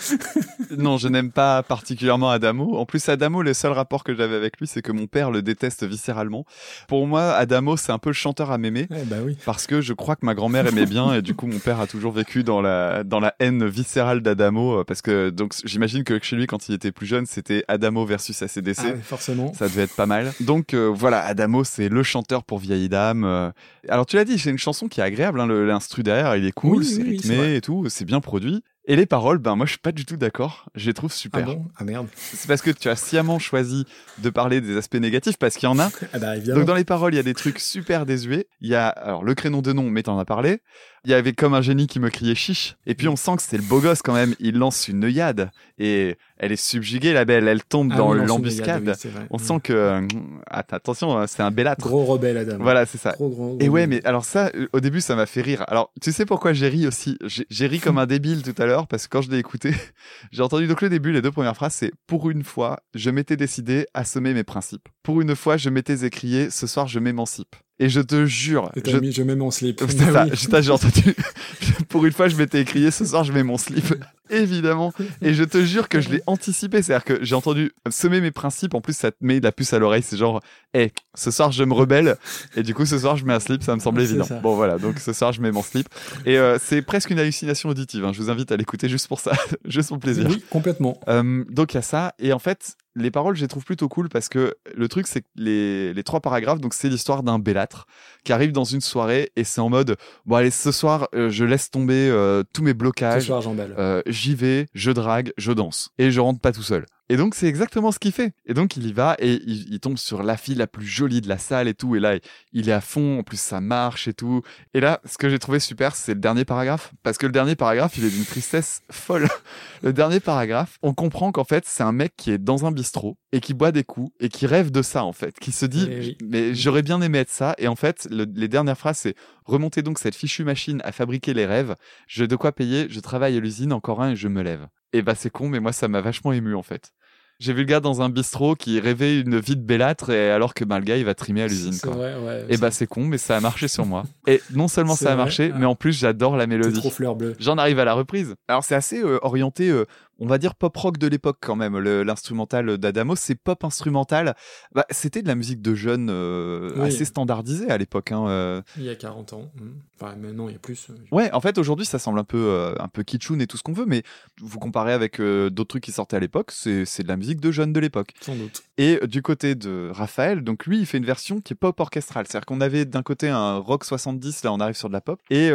Non, je n'aime pas particulièrement Adamo. En plus, Adamo, le seul rapport que j'avais avec lui, c'est que mon père le déteste viscéralement. Pour moi, Adamo, c'est un peu le chanteur à mémé. Eh bah oui. Parce que je crois que ma grand-mère aimait bien et du coup mon père a toujours vécu dans la dans la haine viscérale d'Adamo euh, parce que donc j'imagine que chez lui quand il était plus jeune c'était Adamo versus ACDC. Ah, forcément. Ça devait être pas mal. Donc euh, voilà, Adamo, c'est le chanteur pour vieille dame. euh. Alors tu l'as dit, c'est une chanson qui est agréable, hein, l'instru derrière, il est cool, Oui, c'est oui, rythmé et tout, c'est bien produit. Et les paroles, ben moi je suis pas du tout d'accord. Je les trouve Ah super. bon? Ah merde. c'est parce que tu as sciemment choisi de parler des aspects négatifs parce qu'il y en a. Ah bah. Donc dans les paroles, il y a des trucs super désuets. Il y a alors le crénom de nom, mais t'en as parlé. Il y avait comme un génie qui me criait chiche. Et puis on sent que c'est le beau gosse quand même. Il lance une œillade et elle est subjuguée la belle. Elle tombe Ah dans oui, l'embuscade. oui, on Mm. sent que euh, att- attention, hein, c'est un belâtre. Gros rebelle, Adam. Voilà, c'est ça. Gros, gros, Et ouais, mais alors ça, euh, au début, ça m'a fait rire. Alors, tu sais pourquoi j'ai ri aussi? J'ai j'ai ri comme un débile tout à l'heure parce que quand je l'ai écouté, j'ai entendu donc le début, les deux premières phrases, c'est pour une fois, je m'étais décidé à semer mes principes. Pour une fois, je m'étais écrié, ce soir, je m'émancipe. Et je te jure, Et je... mis, je mets mon slip. c'est Bah ça, oui. je- t'as- j'ai entendu. pour une fois, je m'étais écrié, ce soir, je mets mon slip. Évidemment. Et je te jure que je l'ai anticipé. C'est-à-dire que j'ai entendu semer mes principes. En plus, ça te met la puce à l'oreille. C'est genre, hé, ce soir, je me rebelle. Et du coup, ce soir, je mets un slip. Ça me semble évident. ça. Bon, voilà. Donc, ce soir, je mets mon slip. Et euh, c'est presque une hallucination auditive. hein. Je vous invite à l'écouter juste pour ça. juste pour plaisir. Oui, complètement. Euh, donc il y a ça et en fait les paroles je les trouve plutôt cool parce que le truc c'est que les, les trois paragraphes donc c'est l'histoire d'un bellâtre qui arrive dans une soirée et c'est en mode bon allez ce soir euh, je laisse tomber euh, tous mes Ce blocages soir, j'emballe. euh, j'y vais, je drague, je danse. Et je rentre pas tout seul. Et donc, c'est exactement ce qu'il fait. Et donc, il y va et il, il tombe sur la fille la plus jolie de la salle et tout. Et là, il est à fond. En plus, ça marche et tout. Et là, ce que j'ai trouvé super, c'est le dernier paragraphe. Parce que le dernier paragraphe, il est d'une tristesse folle. Le dernier paragraphe, on comprend qu'en fait, c'est un mec qui est dans un bistrot et qui boit des coups et qui rêve de ça, en fait. Qui se dit, Eh oui. mais j'aurais bien aimé être ça. Et en fait, le- les dernières phrases, c'est remontez donc cette fichue machine à fabriquer les rêves. J'ai de quoi payer, je travaille à l'usine, encore un et je me lève. Et bah c'est con, mais moi ça m'a vachement ému en fait. J'ai vu le gars dans un bistrot qui rêvait une vie de bellâtre et alors que bah, le gars il va trimer à l'usine. C'est quoi. vrai, ouais. Et bah c'est con, mais ça a marché sur moi. Et non seulement C'est ça a vrai, marché, ouais. mais en plus j'adore la c'est mélodie. trop fleur bleue. J'en arrive à la reprise. Alors c'est assez euh, orienté, euh, on va dire pop rock de l'époque quand même. L'instrumental d'Adamo, c'est pop instrumental. Bah, c'était de la musique de jeunes euh, Oui. assez standardisée à l'époque. Hein, euh. Il y a 40 ans. Mm. Enfin, maintenant, il y a plus. euh, Ouais, en fait aujourd'hui ça semble un peu euh, un peu kitschoun et tout ce qu'on veut, mais vous comparez avec d'autres trucs qui sortaient à l'époque, c'est de la musique de jeunes de l'époque. Sans doute. Et du côté de Raphaël, donc lui, il fait une version qui est pop orchestrale. C'est-à-dire qu'on avait d'un côté un rock 70, là on arrive sur de la pop, et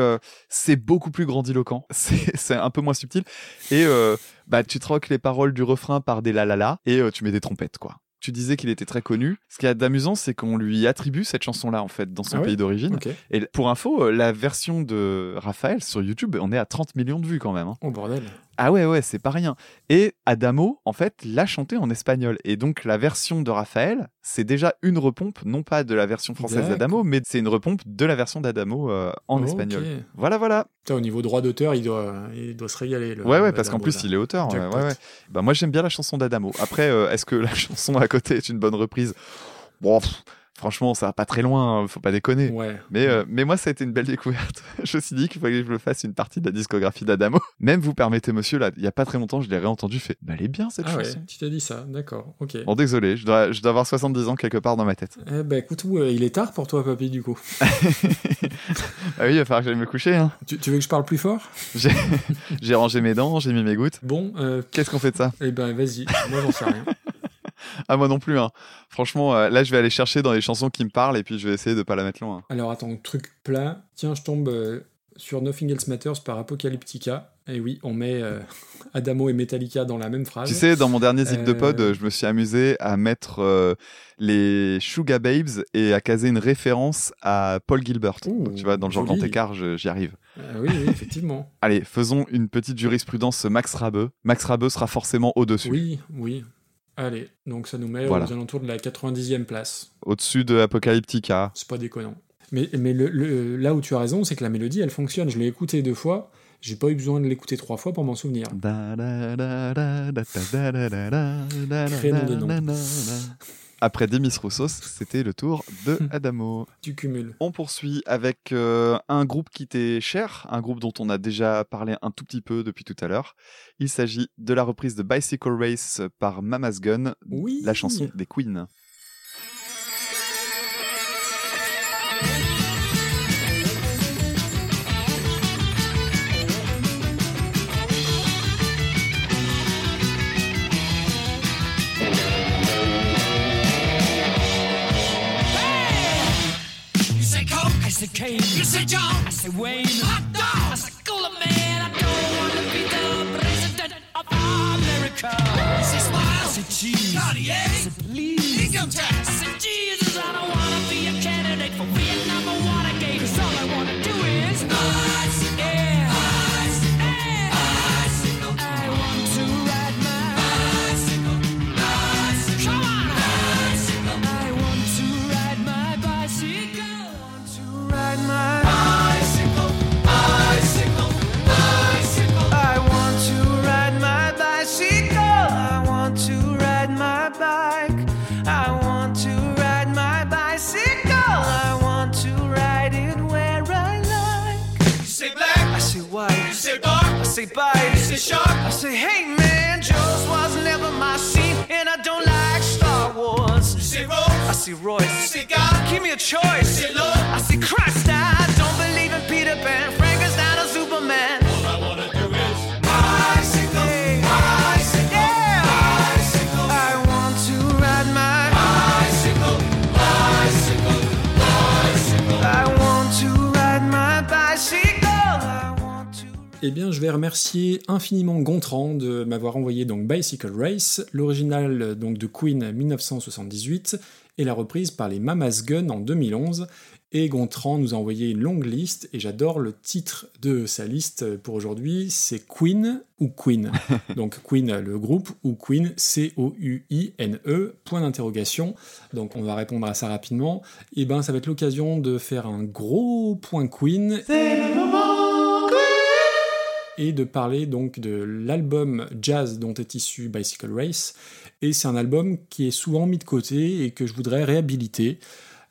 c'est beaucoup plus grandiloquent. C'est un peu moins subtil. Et bah tu troques les paroles du refrain par des la la la, et euh, tu mets des trompettes, quoi. Tu disais qu'il était très connu. Ce qui est d'amusant, c'est qu'on lui attribue cette chanson-là, en fait, dans son Ah ouais pays d'origine. Et pour info, euh, la version de Raphaël sur YouTube, on est à 30 millions de vues quand même. hein. Oh bordel. Ah ouais, ouais, c'est pas rien. Et Adamo, en fait, l'a chanté en espagnol. Et donc, la version de Raphaël, c'est déjà une repompe, non pas de la version française d'Adamo, mais c'est une repompe de la version d'Adamo euh, en espagnol. Voilà, voilà. Putain, au niveau droit d'auteur, il doit, il doit se régaler. Le, Ouais, ouais, parce qu'en plus, il est auteur. Jackpot. ouais, ouais. Bah, moi, j'aime bien la chanson d'Adamo. Après, euh, est-ce que la chanson à côté est une bonne reprise? Bon, pff, franchement, ça va pas très loin, hein, faut pas déconner. Ouais. Mais, euh, mais moi, ça a été une belle découverte. je me suis dit qu'il fallait que je me fasse une partie de la discographie d'Adamo. Même vous permettez, monsieur, là, il y a pas très longtemps, je l'ai réentendu, fait, bah, elle est bien cette Ah ouais, chanson. tu t'es dit ça, d'accord, ok. Bon, désolé, je dois, je dois avoir 70 ans quelque part dans ma tête. Eh ben écoute, ouais, il est tard pour toi, papy, du coup. Ah oui, il va falloir que j'aille me coucher. Hein. Tu, tu veux que je parle plus fort? J'ai j'ai rangé mes dents, j'ai mis mes gouttes. Bon, euh, Qu'est-ce qu'on fait de ça? eh ben vas-y, moi j'en sais rien. Ah, moi non plus. Hein. Franchement, euh, là, je vais aller chercher dans les chansons qui me parlent et puis je vais essayer de pas la mettre loin. Alors attends, truc plat. Tiens, je tombe euh, sur Nothing Else Matters par Apocalyptica. Et oui, on met euh, Adamo et Metallica dans la même phrase. Tu sais, dans mon dernier zip de pod, je me suis amusé à mettre les Sugar Babes et à caser une référence à Paul Gilbert. Ouh, tu vois, dans le genre joli. grand écart, j'y arrive. Oui, oui, effectivement. Allez, faisons une petite jurisprudence Max Rabeux. Max Rabeux sera forcément au-dessus. oui, oui. Allez, donc ça nous met Voilà. aux alentours de la 90e place. Au-dessus de Apocalyptica. C'est pas déconnant. Mais, mais le, le- là où tu as raison, c'est que la mélodie, elle fonctionne. Je l'ai écoutée deux fois. J'ai pas eu besoin de l'écouter trois fois pour m'en souvenir. Crénom de nom. Après Demis Roussos, c'était le tour de Adamo. Tu cumules. On poursuit avec euh, un groupe qui t'est cher, un groupe dont on a déjà parlé un tout petit peu depuis tout à l'heure. Il s'agit de la reprise de Bicycle Race par Mama's Gun, Oui. la chanson des Queens. I say Kane. You say John, I say Wayne. Hot dog, I say Cooler Man. I don't want to be the president of America. You say Smile, I say Cheese. Cartier, I say Please. Income tax, I say Jesus. I don't want to be a candidate for Vietnam or Watergate. Say bite. you say shark. I say, hey man, Joe's was never my scene, and I don't like Star Wars. You say Rose, I say Royce. you say God, Give me a choice. you say Lord. I say Christ, I Eh bien, je vais remercier infiniment Gontran de m'avoir envoyé donc Bicycle Race, l'original donc de Queen 1978 et la reprise par les Mamas Gun en 2011. Et Gontran nous a envoyé une longue liste et j'adore le titre de sa liste pour aujourd'hui, c'est Queen ou Queen? donc Queen le groupe ou Queen C-O-U-I-N-E E, point d'interrogation. Donc on va répondre à ça rapidement. Et ben ça va être l'occasion de faire un gros point Queen et de parler donc de l'album jazz dont est issu Bicycle Race. Et c'est un album qui est souvent mis de côté et que je voudrais réhabiliter.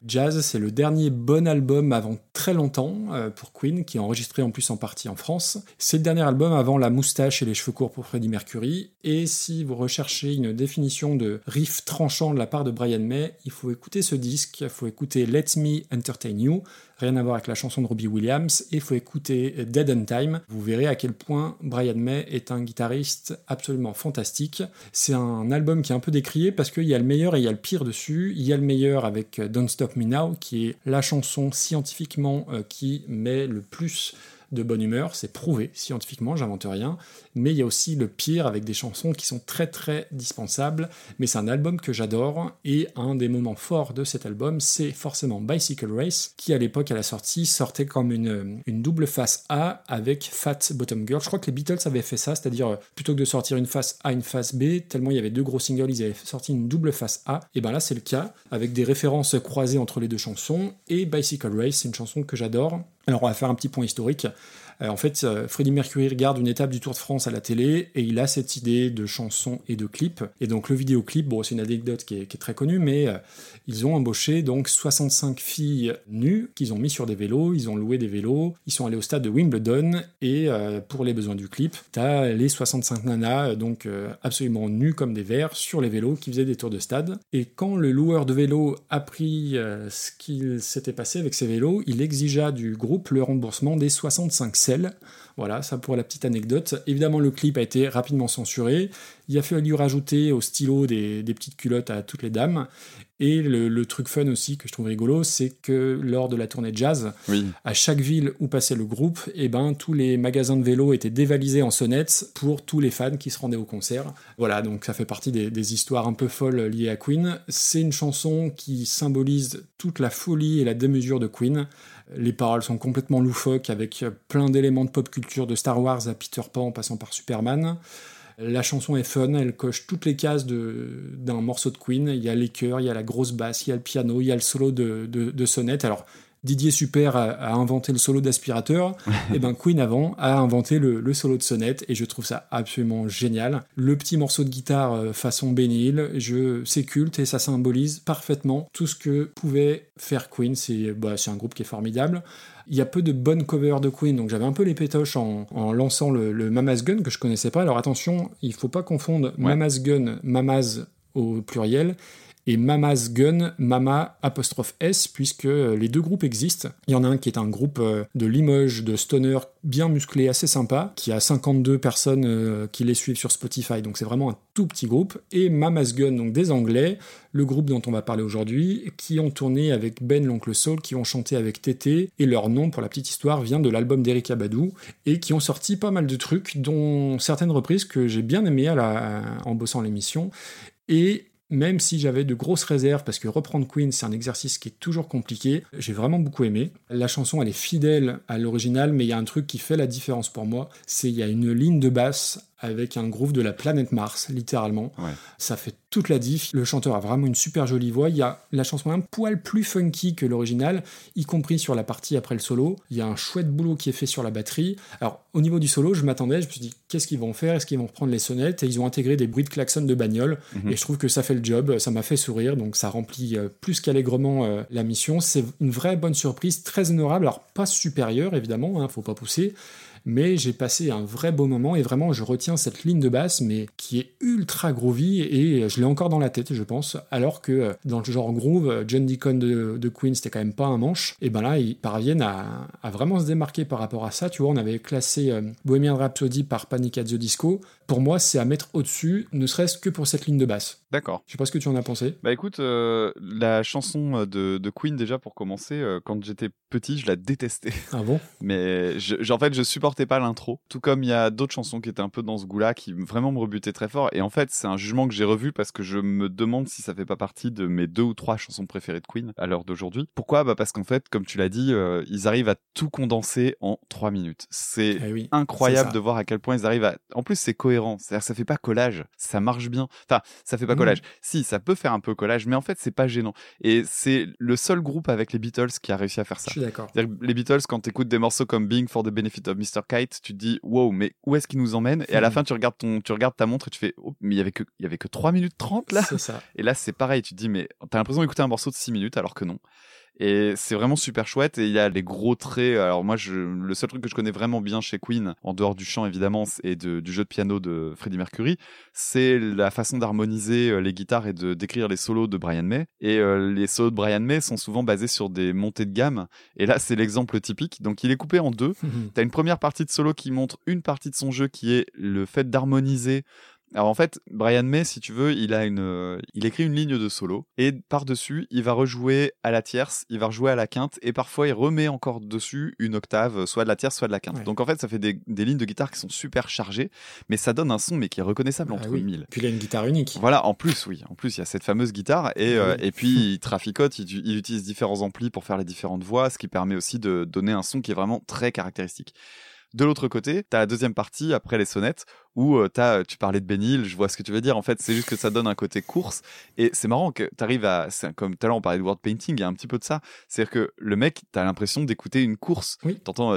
Jazz, c'est le dernier bon album avant très longtemps euh, pour Queen, qui est enregistré en plus en partie en France. C'est le dernier album avant la moustache et les cheveux courts pour Freddie Mercury. Et si vous recherchez une définition de riff tranchant de la part de Brian May, il faut écouter ce disque, il faut écouter Let Me Entertain You, rien à voir avec la chanson de Robbie Williams, et il faut écouter Dead End Time. Vous verrez à quel point Brian May est un guitariste absolument fantastique. C'est un album qui est un peu décrié parce qu'il y a le meilleur et il y a le pire dessus. Il y a le meilleur avec Don't Stop Me Now, qui est la chanson scientifiquement euh, qui met le plus de bonne humeur, c'est prouvé scientifiquement, j'invente rien, mais il y a aussi le pire avec des chansons qui sont très très dispensables, mais c'est un album que j'adore, et un des moments forts de cet album, c'est forcément Bicycle Race, qui à l'époque à la sortie sortait comme une, une double face A avec Fat Bottom Girl. Je crois que les Beatles avaient fait ça, c'est-à-dire euh, plutôt que de sortir une face A, une face B, tellement il y avait deux gros singles, ils avaient sorti une double face A, et ben là c'est le cas, avec des références croisées entre les deux chansons, et Bicycle Race, c'est une chanson que j'adore. Alors on va faire un petit point historique. Euh, en fait, euh, Freddie Mercury regarde une étape du Tour de France à la télé et il a cette idée de chanson et de clip. Et donc le vidéoclip, bon, c'est une anecdote qui est, très connue, mais euh, ils ont embauché donc 65 filles nues qu'ils ont mis sur des vélos, ils ont loué des vélos, ils sont allés au stade de Wimbledon et pour les besoins du clip, t'as les 65 nanas donc absolument nues comme des vers sur les vélos qui faisaient des tours de stade. Et quand le loueur de vélo a pris ce qu'il s'était passé avec ses vélos, il exigea du groupe le remboursement des 65 Voilà, ça pour la petite anecdote. Évidemment, le clip a été rapidement censuré. Il a fallu rajouter au stylo des, des petites culottes à toutes les dames. Et le, le truc fun aussi que je trouve rigolo, c'est que lors de la tournée jazz, Oui. à chaque ville où passait le groupe, eh ben, tous les magasins de vélos étaient dévalisés en sonnettes pour tous les fans qui se rendaient au concert. Voilà, donc ça fait partie des, des histoires un peu folles liées à Queen. C'est une chanson qui symbolise toute la folie et la démesure de Queen. Les paroles sont complètement loufoques avec plein d'éléments de pop culture de Star Wars à Peter Pan en passant par Superman. La chanson est fun, elle coche toutes les cases d'un morceau de Queen. Il y a les chœurs, il y a la grosse basse, il y a le piano, il y a le solo de, de, de sonnette. Alors, Didier Super a, a inventé le solo d'aspirateur, et ben Queen avant a inventé le, le solo de sonnette, et je trouve ça absolument génial. Le petit morceau de guitare euh, façon Benny Hill, je, c'est culte et ça symbolise parfaitement tout ce que pouvait faire Queen. C'est bah, un groupe qui est formidable. Il y a peu de bonnes covers de Queen, donc j'avais un peu les pétoches en, en lançant le, le Mama's Gun que je connaissais pas. Alors attention, il faut pas confondre Mama's Gun, Mamas au pluriel, et Mama's Gun, Mama S, puisque euh, les deux groupes existent. Il y en a un qui est un groupe euh, de Limoges, de stoner bien musclé, assez sympa, qui a 52 personnes euh, qui les suivent sur Spotify, donc c'est vraiment un tout petit groupe. Et Mama's Gun, donc des Anglais, le groupe dont on va parler aujourd'hui, qui ont tourné avec Ben l'Oncle Soul, qui ont chanté avec Tété, et leur nom, pour la petite histoire, vient de l'album d'Eric Abadou, et qui ont sorti pas mal de trucs, dont certaines reprises que j'ai bien aimées en bossant l'émission. Et même si j'avais de grosses réserves, parce que reprendre Queen, c'est un exercice qui est toujours compliqué, j'ai vraiment beaucoup aimé. La chanson, elle est fidèle à l'original, mais il y a un truc qui fait la différence pour moi, c'est il y a une ligne de basse avec un groove de la planète Mars, littéralement. Ouais. Ça fait toute la diff. Le chanteur a vraiment une super jolie voix. Il y a la chanson un poil plus funky que l'original, y compris sur la partie après le solo. Il y a un chouette boulot qui est fait sur la batterie. Alors, au niveau du solo, je m'attendais, je me suis dit, qu'est-ce qu'ils vont faire? Est-ce qu'ils vont reprendre les sonnettes? Et ils ont intégré des bruits de klaxon de bagnole. Mhm. Et je trouve que ça fait le job. Ça m'a fait sourire. Donc, ça remplit euh, plus qu'allègrement euh, la mission. C'est une vraie bonne surprise, très honorable. Alors, pas supérieure, évidemment, hein, faut pas pousser mais j'ai passé un vrai beau moment et vraiment je retiens cette ligne de basse mais qui est ultra groovy et je l'ai encore dans la tête je pense. Alors que euh, dans le genre groove euh, John Deacon de, Queen c'était quand même pas un manche. Et ben là ils parviennent à, à vraiment se démarquer par rapport à ça. Tu vois on avait classé euh, Bohemian Rhapsody par Panic at the Disco pour moi c'est à mettre au-dessus ne serait-ce que pour cette ligne de basse D'accord. je sais pas ce que tu en as pensé Bah écoute, euh, la chanson de, de Queen déjà pour commencer, euh, quand j'étais petit, je la détestais. ah bon? Mais je, en fait, je supportais pas l'intro. Tout comme il y a d'autres chansons qui étaient un peu dans ce goût-là, qui vraiment me rebutaient très fort. Et en fait, c'est un jugement que j'ai revu parce que je me demande si ça fait pas partie de mes deux ou trois chansons préférées de Queen à l'heure d'aujourd'hui. Pourquoi? Bah parce qu'en fait, comme tu l'as dit, euh, ils arrivent à tout condenser en trois minutes. C'est Eh oui, incroyable de voir à quel point ils arrivent à. En plus, c'est cohérent. C'est-à-dire, que ça fait pas collage. Ça marche bien. Enfin, ça fait pas Mhm. collage. Si, ça peut faire un peu collage, mais en fait, c'est pas gênant. Et c'est le seul groupe avec les Beatles qui a réussi à faire je ça. suis d'accord les Beatles, quand tu écoutes des morceaux comme Being for the Benefit of Mr. Kite, tu te dis, wow, mais où est-ce qu'ils nous emmènent? Et à la fin, tu regardes, ton, tu regardes ta montre et tu fais, oh, mais il y avait que, il y avait que 3 minutes 30 là? C'est ça Et là, c'est pareil, tu te dis, mais t'as l'impression d'écouter un morceau de 6 minutes alors que non. Et c'est vraiment super chouette. Et il y a les gros traits. Alors moi, je, le seul truc que je connais vraiment bien chez Queen, en dehors du chant évidemment, et de, du jeu de piano de Freddie Mercury, c'est la façon d'harmoniser euh, les guitares et de décrire les solos de Brian May. Et euh, les solos de Brian May sont souvent basés sur des montées de gamme. Et là, c'est l'exemple typique. Donc il est coupé en deux. T'as une première partie de solo qui montre une partie de son jeu qui est le fait d'harmoniser. Alors en fait, Brian May, si tu veux, il a une, euh, il écrit une ligne de solo et par-dessus, il va rejouer à la tierce, il va rejouer à la quinte et parfois il remet encore dessus une octave, soit de la tierce, soit de la quinte. Ouais. Donc en fait, ça fait des, des lignes de guitare qui sont super chargées, mais ça donne un son mais qui est reconnaissable Ah entre oui. mille. puis il a une guitare unique Voilà, en plus, oui. En plus, il y a cette fameuse guitare. Et, Oui. euh, et puis, il traficote, il, il utilise différents amplis pour faire les différentes voix, ce qui permet aussi de donner un son qui est vraiment très caractéristique. De l'autre côté, t'as la deuxième partie, après les sonnettes, où as, tu parlais de Bénil, je vois ce que tu veux dire. En fait, c'est juste que ça donne un côté course. Et c'est marrant que tu arrives à. Comme tout à l'heure, on parlait de word painting, il y a un petit peu de ça. C'est-à-dire que le mec, tu as l'impression d'écouter une course. Oui. T'entends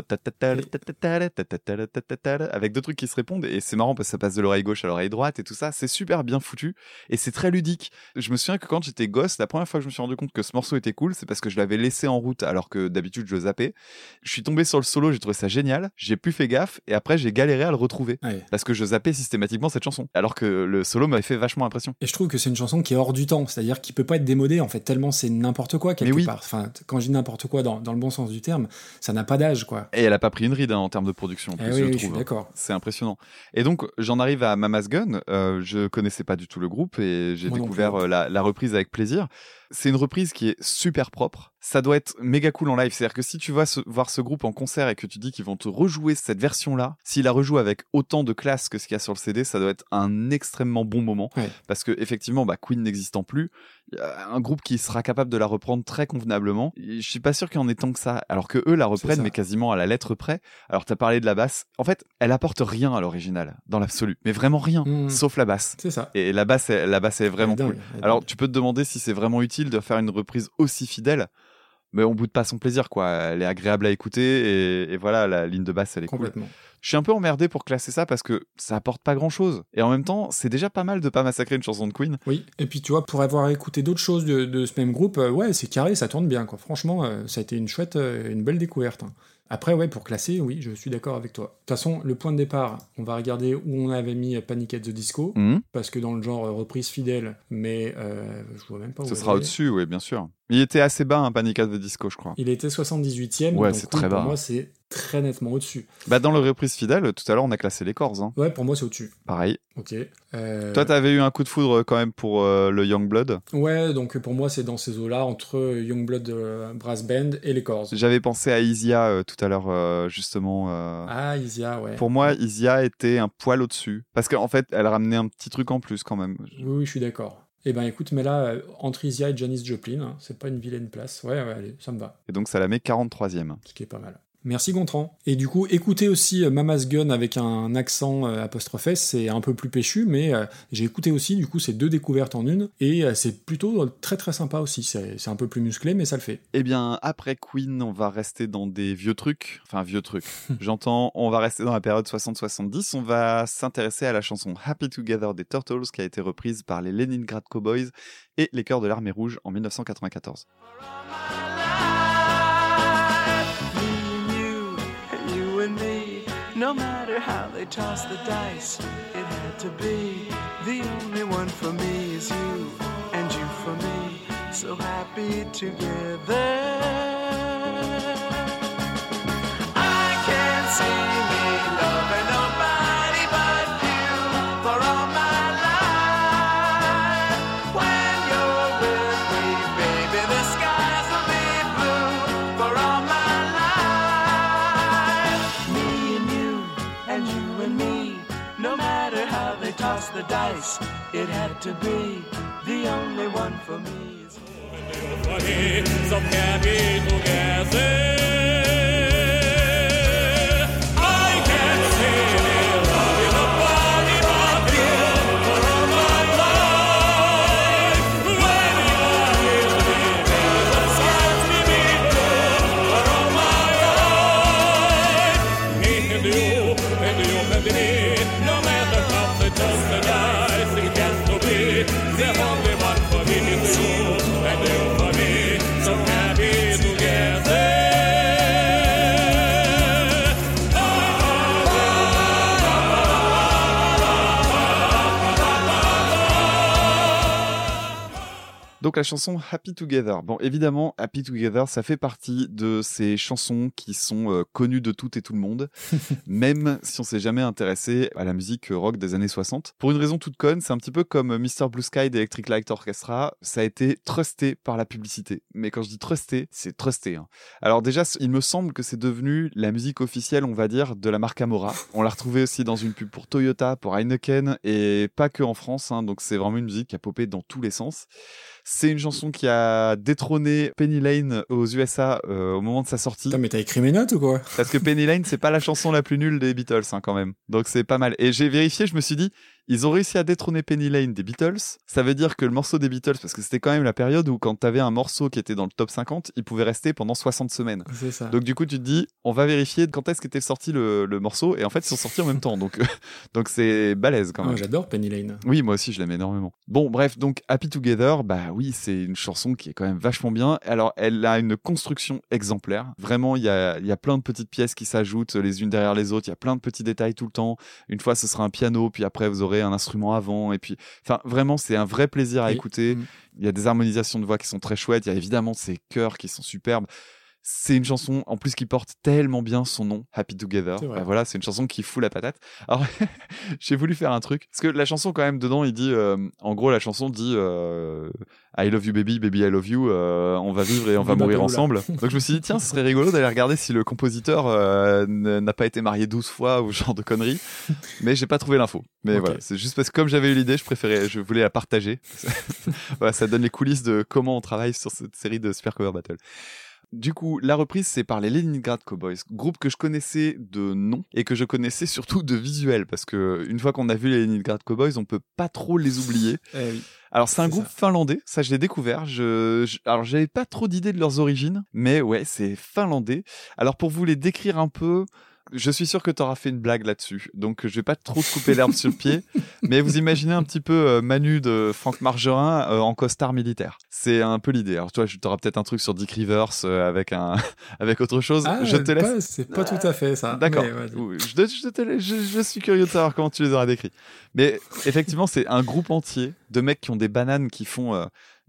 avec deux trucs qui se répondent. Et c'est marrant parce que ça passe de l'oreille gauche à l'oreille droite et tout ça. C'est super bien foutu. Et c'est très ludique. Je me souviens que quand j'étais gosse, la première fois que je me suis rendu compte que ce morceau était cool, c'est parce que je l'avais laissé en route alors que d'habitude je le zappais. Je suis tombé sur le solo, j'ai trouvé ça génial. J'ai plus fait gaffe. Et après, j'ai galéré à le retrouver. Parce que je zappais systématiquement cette chanson. Alors que le solo m'avait fait vachement impression. Et je trouve que c'est une chanson qui est hors du temps, c'est-à-dire qui peut pas être démodée en fait, tellement c'est n'importe quoi quelque oui. part. Enfin, quand je dis n'importe quoi dans, dans le bon sens du terme, ça n'a pas d'âge quoi. Et elle a pas pris une ride hein, en termes de production. En Eh oui, je oui, trouve. d'accord. C'est impressionnant. Et donc, j'en arrive à Mama's Gun. Euh, je connaissais pas du tout le groupe et j'ai découvert euh, la, la reprise avec plaisir. C'est une reprise qui est super propre. Ça doit être méga cool en live. C'est-à-dire que si tu vas voir ce groupe en concert et que tu dis qu'ils vont te rejouer cette version-là, s'ils la rejouent avec autant de classe que ce qu'il y a sur le CD, ça doit être un extrêmement bon moment. Ouais. Parce que effectivement, bah, Queen n'existant plus, un groupe qui sera capable de la reprendre très convenablement. Je suis pas sûr qu'il y en ait tant que ça. Alors que eux la reprennent, mais quasiment à la lettre près. Alors t'as parlé de la basse. En fait, elle apporte rien à l'original, dans l'absolu. Mais vraiment rien, Mhm. sauf la basse. C'est ça. Et la basse, est- la basse est vraiment est cool. dingue, Alors tu peux te demander si c'est vraiment utile de faire une reprise aussi fidèle. Mais on boude pas son plaisir, quoi. Elle est agréable à écouter et, et voilà, la ligne de basse, elle est cool. complètement. Je suis un peu emmerdé pour classer ça parce que ça apporte pas grand chose. Et en même temps, c'est déjà pas mal de pas massacrer une chanson de Queen. Oui, et puis tu vois, pour avoir écouté d'autres choses de, de ce même groupe, euh, ouais, c'est carré, ça tourne bien, quoi. Franchement, euh, ça a été une chouette, euh, une belle découverte. hein. Après, ouais, pour classer, oui, je suis d'accord avec toi. De toute façon, le point de départ, on va regarder où on avait mis Panic at the Disco, Mhm. parce que dans le genre reprise fidèle, mais euh, je vois même pas où Ce sera au-dessus, oui, bien sûr. Il était assez bas, un Panic at the Disco, je crois. Il était 78ème, Ouais, donc c'est oui, très pour bas. moi, c'est très nettement au-dessus. Bah, dans le reprise fidèle, tout à l'heure, on a classé les corps. Hein. Ouais, pour moi, c'est au-dessus. Pareil. Ok. Euh, Toi, t'avais eu un coup de foudre quand même pour euh, le Youngblood. Ouais, donc pour moi, c'est dans ces eaux-là, entre Youngblood euh, Brass Band et les Corrs. J'avais pensé à Isia euh, tout à l'heure, euh, justement. euh, Ah, Isia, ouais. Pour moi, Isia était un poil au-dessus. Parce qu'en fait, elle ramenait un petit truc en plus quand même. Oui, oui, je suis d'accord. Eh ben écoute, mais là, euh, entre Isia et Janis Joplin, hein, c'est pas une vilaine place. Ouais, ouais, allez, ça me va. Et donc, ça la met 43e. Ce qui est pas mal. Merci Gontran. Et du coup, écoutez aussi euh, Mama's Gun avec un accent euh, apostrophe S, c'est un peu plus péchu, mais euh, j'ai écouté aussi, du coup, c'est deux découvertes en une, et c'est plutôt très très sympa aussi. C'est c'est un peu plus musclé, mais ça le fait. Eh bien, après Queen, on va rester dans des vieux trucs. Enfin, vieux trucs. J'entends, on va rester dans la période 60-70. On va s'intéresser à la chanson Happy Together des Turtles qui a été reprise par les Leningrad Cowboys et les Chœurs de l'Armée Rouge en 1994. How they toss the dice, it had to be. The only one for me is you, and you for me. So happy together. I can't see the dice, it had to be the only one for me. Donc la chanson Happy Together. Bon, évidemment, Happy Together, ça fait partie de ces chansons qui sont euh, connues de tout et tout le monde, même si on s'est jamais intéressé à la musique euh, rock des années 60. Pour une raison toute conne, c'est un petit peu comme euh, Mr. Blue Sky d'Electric Light Orchestra, ça a été trusté par la publicité. Mais quand je dis trusté, c'est trusté. hein. Alors déjà, il me semble que c'est devenu la musique officielle, on va dire, de la marque Amora. On l'a retrouvé aussi dans une pub pour Toyota, pour Heineken, et pas que en France, hein, donc c'est vraiment une musique qui a popé dans tous les sens. C'est une chanson qui a détrôné Penny Lane aux USA euh, au moment de sa sortie. Putain, mais t'as écrit mes notes ou quoi? Parce que Penny Lane, c'est pas la chanson la plus nulle des Beatles, hein, quand même. Donc c'est pas mal. Et j'ai vérifié, je me suis dit, ils ont réussi à détrôner Penny Lane des Beatles. Ça veut dire que le morceau des Beatles, parce que c'était quand même la période où quand t'avais un morceau qui était dans le top 50, il pouvait rester pendant 60 semaines. C'est ça. Donc du coup, tu te dis, on va vérifier quand est-ce qu'était sorti le, le morceau. Et en fait, ils sont sortis en même temps. Donc donc c'est balèze quand Ah, même. J'adore Penny Lane. Oui, moi aussi, je l'aime énormément. Bon, bref, donc Happy Together, bah oui, c'est une chanson qui est quand même vachement bien. Alors, elle a une construction exemplaire. Vraiment, il y a, il y a plein de petites pièces qui s'ajoutent les unes derrière les autres. Il y a plein de petits détails tout le temps. Une fois, ce sera un piano, puis après, vous aurez un instrument avant. Et puis, enfin, vraiment, c'est un vrai plaisir à Oui. écouter. Mm. Il y a des harmonisations de voix qui sont très chouettes. Il y a évidemment ces chœurs qui sont superbes. C'est une chanson en plus qui porte tellement bien son nom, Happy Together. Bah voilà, c'est une chanson qui fout la patate. Alors j'ai voulu faire un truc parce que la chanson quand même dedans, il dit, euh, en gros la chanson dit euh, I love you baby, baby I love you. euh, on va vivre et on va mourir ensemble. Donc je me suis dit tiens, ce serait rigolo d'aller regarder si le compositeur n'a pas été marié 12 fois ou genre de conneries. Mais j'ai pas trouvé l'info. Mais voilà, c'est juste parce que comme j'avais eu l'idée, je préférais, je voulais la partager. voilà, ça donne les coulisses de comment on travaille sur cette série de Super Cover Battle. Du coup, la reprise, c'est par les Leningrad Cowboys, groupe que je connaissais de nom et que je connaissais surtout de visuel, parce que une fois qu'on a vu les Leningrad Cowboys, on peut pas trop les oublier. Eh oui. Alors c'est un groupe ça. finlandais, ça je l'ai découvert. Je, je- alors j'avais pas trop d'idées de leurs origines, mais ouais c'est finlandais. Alors pour vous les décrire un peu, je suis sûr que tu auras fait une blague là-dessus, donc je vais pas trop te couper l'herbe sur le pied, mais vous imaginez un petit peu euh, Manu de Franck Margerin euh, en costard militaire. C'est un peu l'idée. Alors toi, tu auras peut-être un truc sur Dick Rivers euh, avec un avec autre chose. Ah, je te laisse. pas- C'est pas tout à fait ça. D'accord. Ouais, Je, je te laisse- je- je suis curieux de savoir comment tu les auras décrits. Mais effectivement, c'est un groupe entier de mecs qui ont des bananes qui font.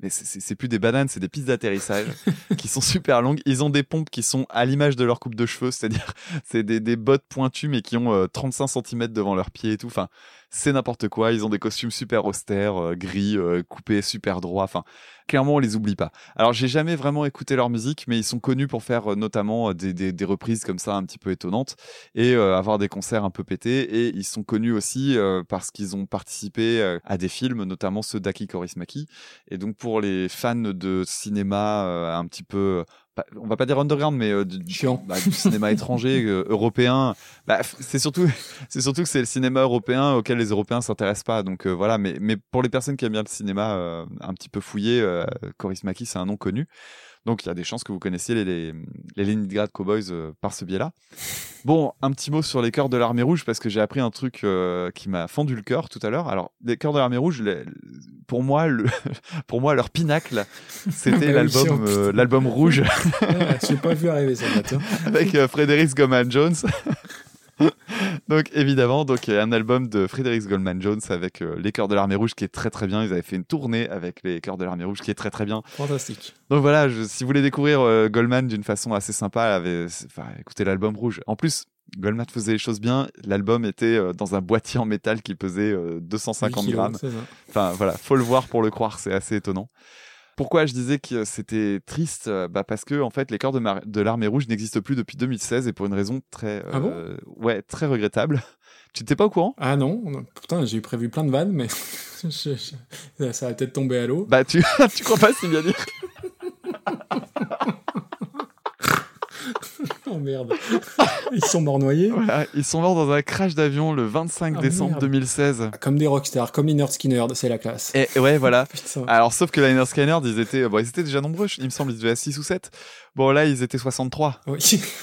Euh, mais c'est- plus des bananes, c'est des pistes d'atterrissage qui sont super longues. Ils ont des pompes qui sont à l'image de leur coupe de cheveux, c'est-à-dire c'est des, bottes pointues mais qui ont euh, 35 cm devant leurs pieds et tout. C'est n'importe quoi. Ils ont des costumes super austères, euh, gris, euh, coupés super droits. Enfin, clairement, on les oublie pas. Alors, j'ai jamais vraiment écouté leur musique, mais ils sont connus pour faire euh, notamment des, des, des reprises comme ça un petit peu étonnantes et avoir des concerts un peu pétés. Et ils sont connus aussi parce qu'ils ont participé à des films, notamment ceux d'Aki Kaurismäki. Et donc, pour les fans de cinéma un petit peu on va pas dire underground, mais euh, du, Chiant. bah, du cinéma étranger, euh, européen. Bah, c'est surtout, c'est surtout que c'est le cinéma européen auquel les Européens s'intéressent pas. Donc euh, voilà, mais, mais pour les personnes qui aiment bien le cinéma un petit peu fouillé, euh, Kaurismäki, c'est un nom connu. Donc il y a des chances que vous connaissiez les, les, les Leningrad Cowboys euh, par ce biais-là. Bon, un petit mot sur les chœurs de l'armée rouge parce que j'ai appris un truc euh, qui m'a fendu le cœur tout à l'heure. Alors, les chœurs de l'armée rouge, les- pour moi, le, pour moi, leur pinacle, c'était Bah l'album, euh, l'album rouge Ouais, J'ai pas vu arriver ça, Matt, hein. avec euh, Frédéric Goldman Jones. donc évidemment, donc a un album de Frédéric Goldman Jones avec euh, les chœurs de l'armée rouge qui est très très bien. Ils avaient fait une tournée avec les chœurs de l'armée rouge qui est très très bien. Fantastique. Donc voilà, je- si vous voulez découvrir euh, Goldman d'une façon assez sympa, avait, enfin, écoutez l'album rouge. En plus, Goldman faisait les choses bien. L'album était euh, dans un boîtier en métal qui pesait euh, 250 Huit kilos, grammes. Enfin voilà, faut le voir pour le croire, c'est assez étonnant. Pourquoi je disais que c'était triste Euh, bah Parce que en fait, les corps de, mar- de l'armée rouge n'existent plus depuis 2016 et pour une raison très, Ah bon? euh, ouais, très regrettable. Tu n'étais pas au courant? Ah non, putain, j'ai prévu plein de vannes, mais je- je- ça va peut-être tomber à l'eau. Bah tu, tu crois pas si bien dire Oh merde. Ils sont morts noyés. Voilà, Ils sont morts dans un crash d'avion le 25 Ah, décembre merde. 2016. Comme des rockstars, comme Inert Skinner, c'est la classe. Et ouais, voilà. Alors, sauf que Inner Scanner, ils étaient, bon, ils étaient déjà nombreux, il me semble, ils étaient à 6 ou 7. Bon, là, ils étaient 63. Oui.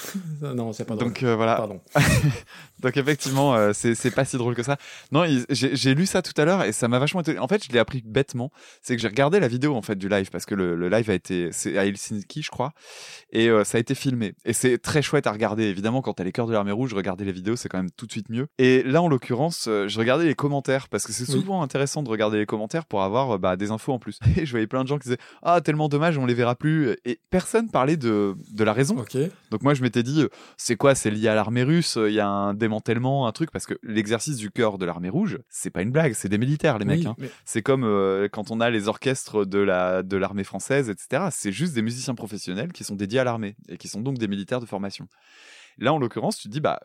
non, c'est pas drôle. Donc, euh, voilà. Pardon. Donc, effectivement, euh, c'est pas si drôle que ça. Non, j'ai lu ça tout à l'heure et ça m'a vachement été. En fait, je l'ai appris bêtement. C'est que j'ai regardé la vidéo, en fait, du live parce que le, le live a été, c'est à Helsinki, je crois. Et euh, ça a été filmé. Et c'est très chouette à regarder. Évidemment, quand t'as les cœurs de l'armée rouge, regarder les vidéos, c'est quand même tout de suite mieux. Et là, en l'occurrence, euh, je regardais les commentaires parce que c'est Oui. souvent intéressant de regarder les commentaires pour avoir bah, des infos en plus. Et je voyais plein de gens qui disaient Ah, tellement dommage, on les verra plus. Et personne parlait de, de la raison. Donc moi je m'étais dit euh, c'est quoi c'est lié à l'armée russe il y a un démantèlement un truc parce que l'exercice du cœur de l'armée rouge c'est pas une blague c'est des militaires les mecs hein. mais- c'est comme euh, quand on a les orchestres de la de l'armée française etc c'est juste des musiciens professionnels qui sont dédiés à l'armée et qui sont donc des militaires de formation Là, en l'occurrence, tu te dis, bah,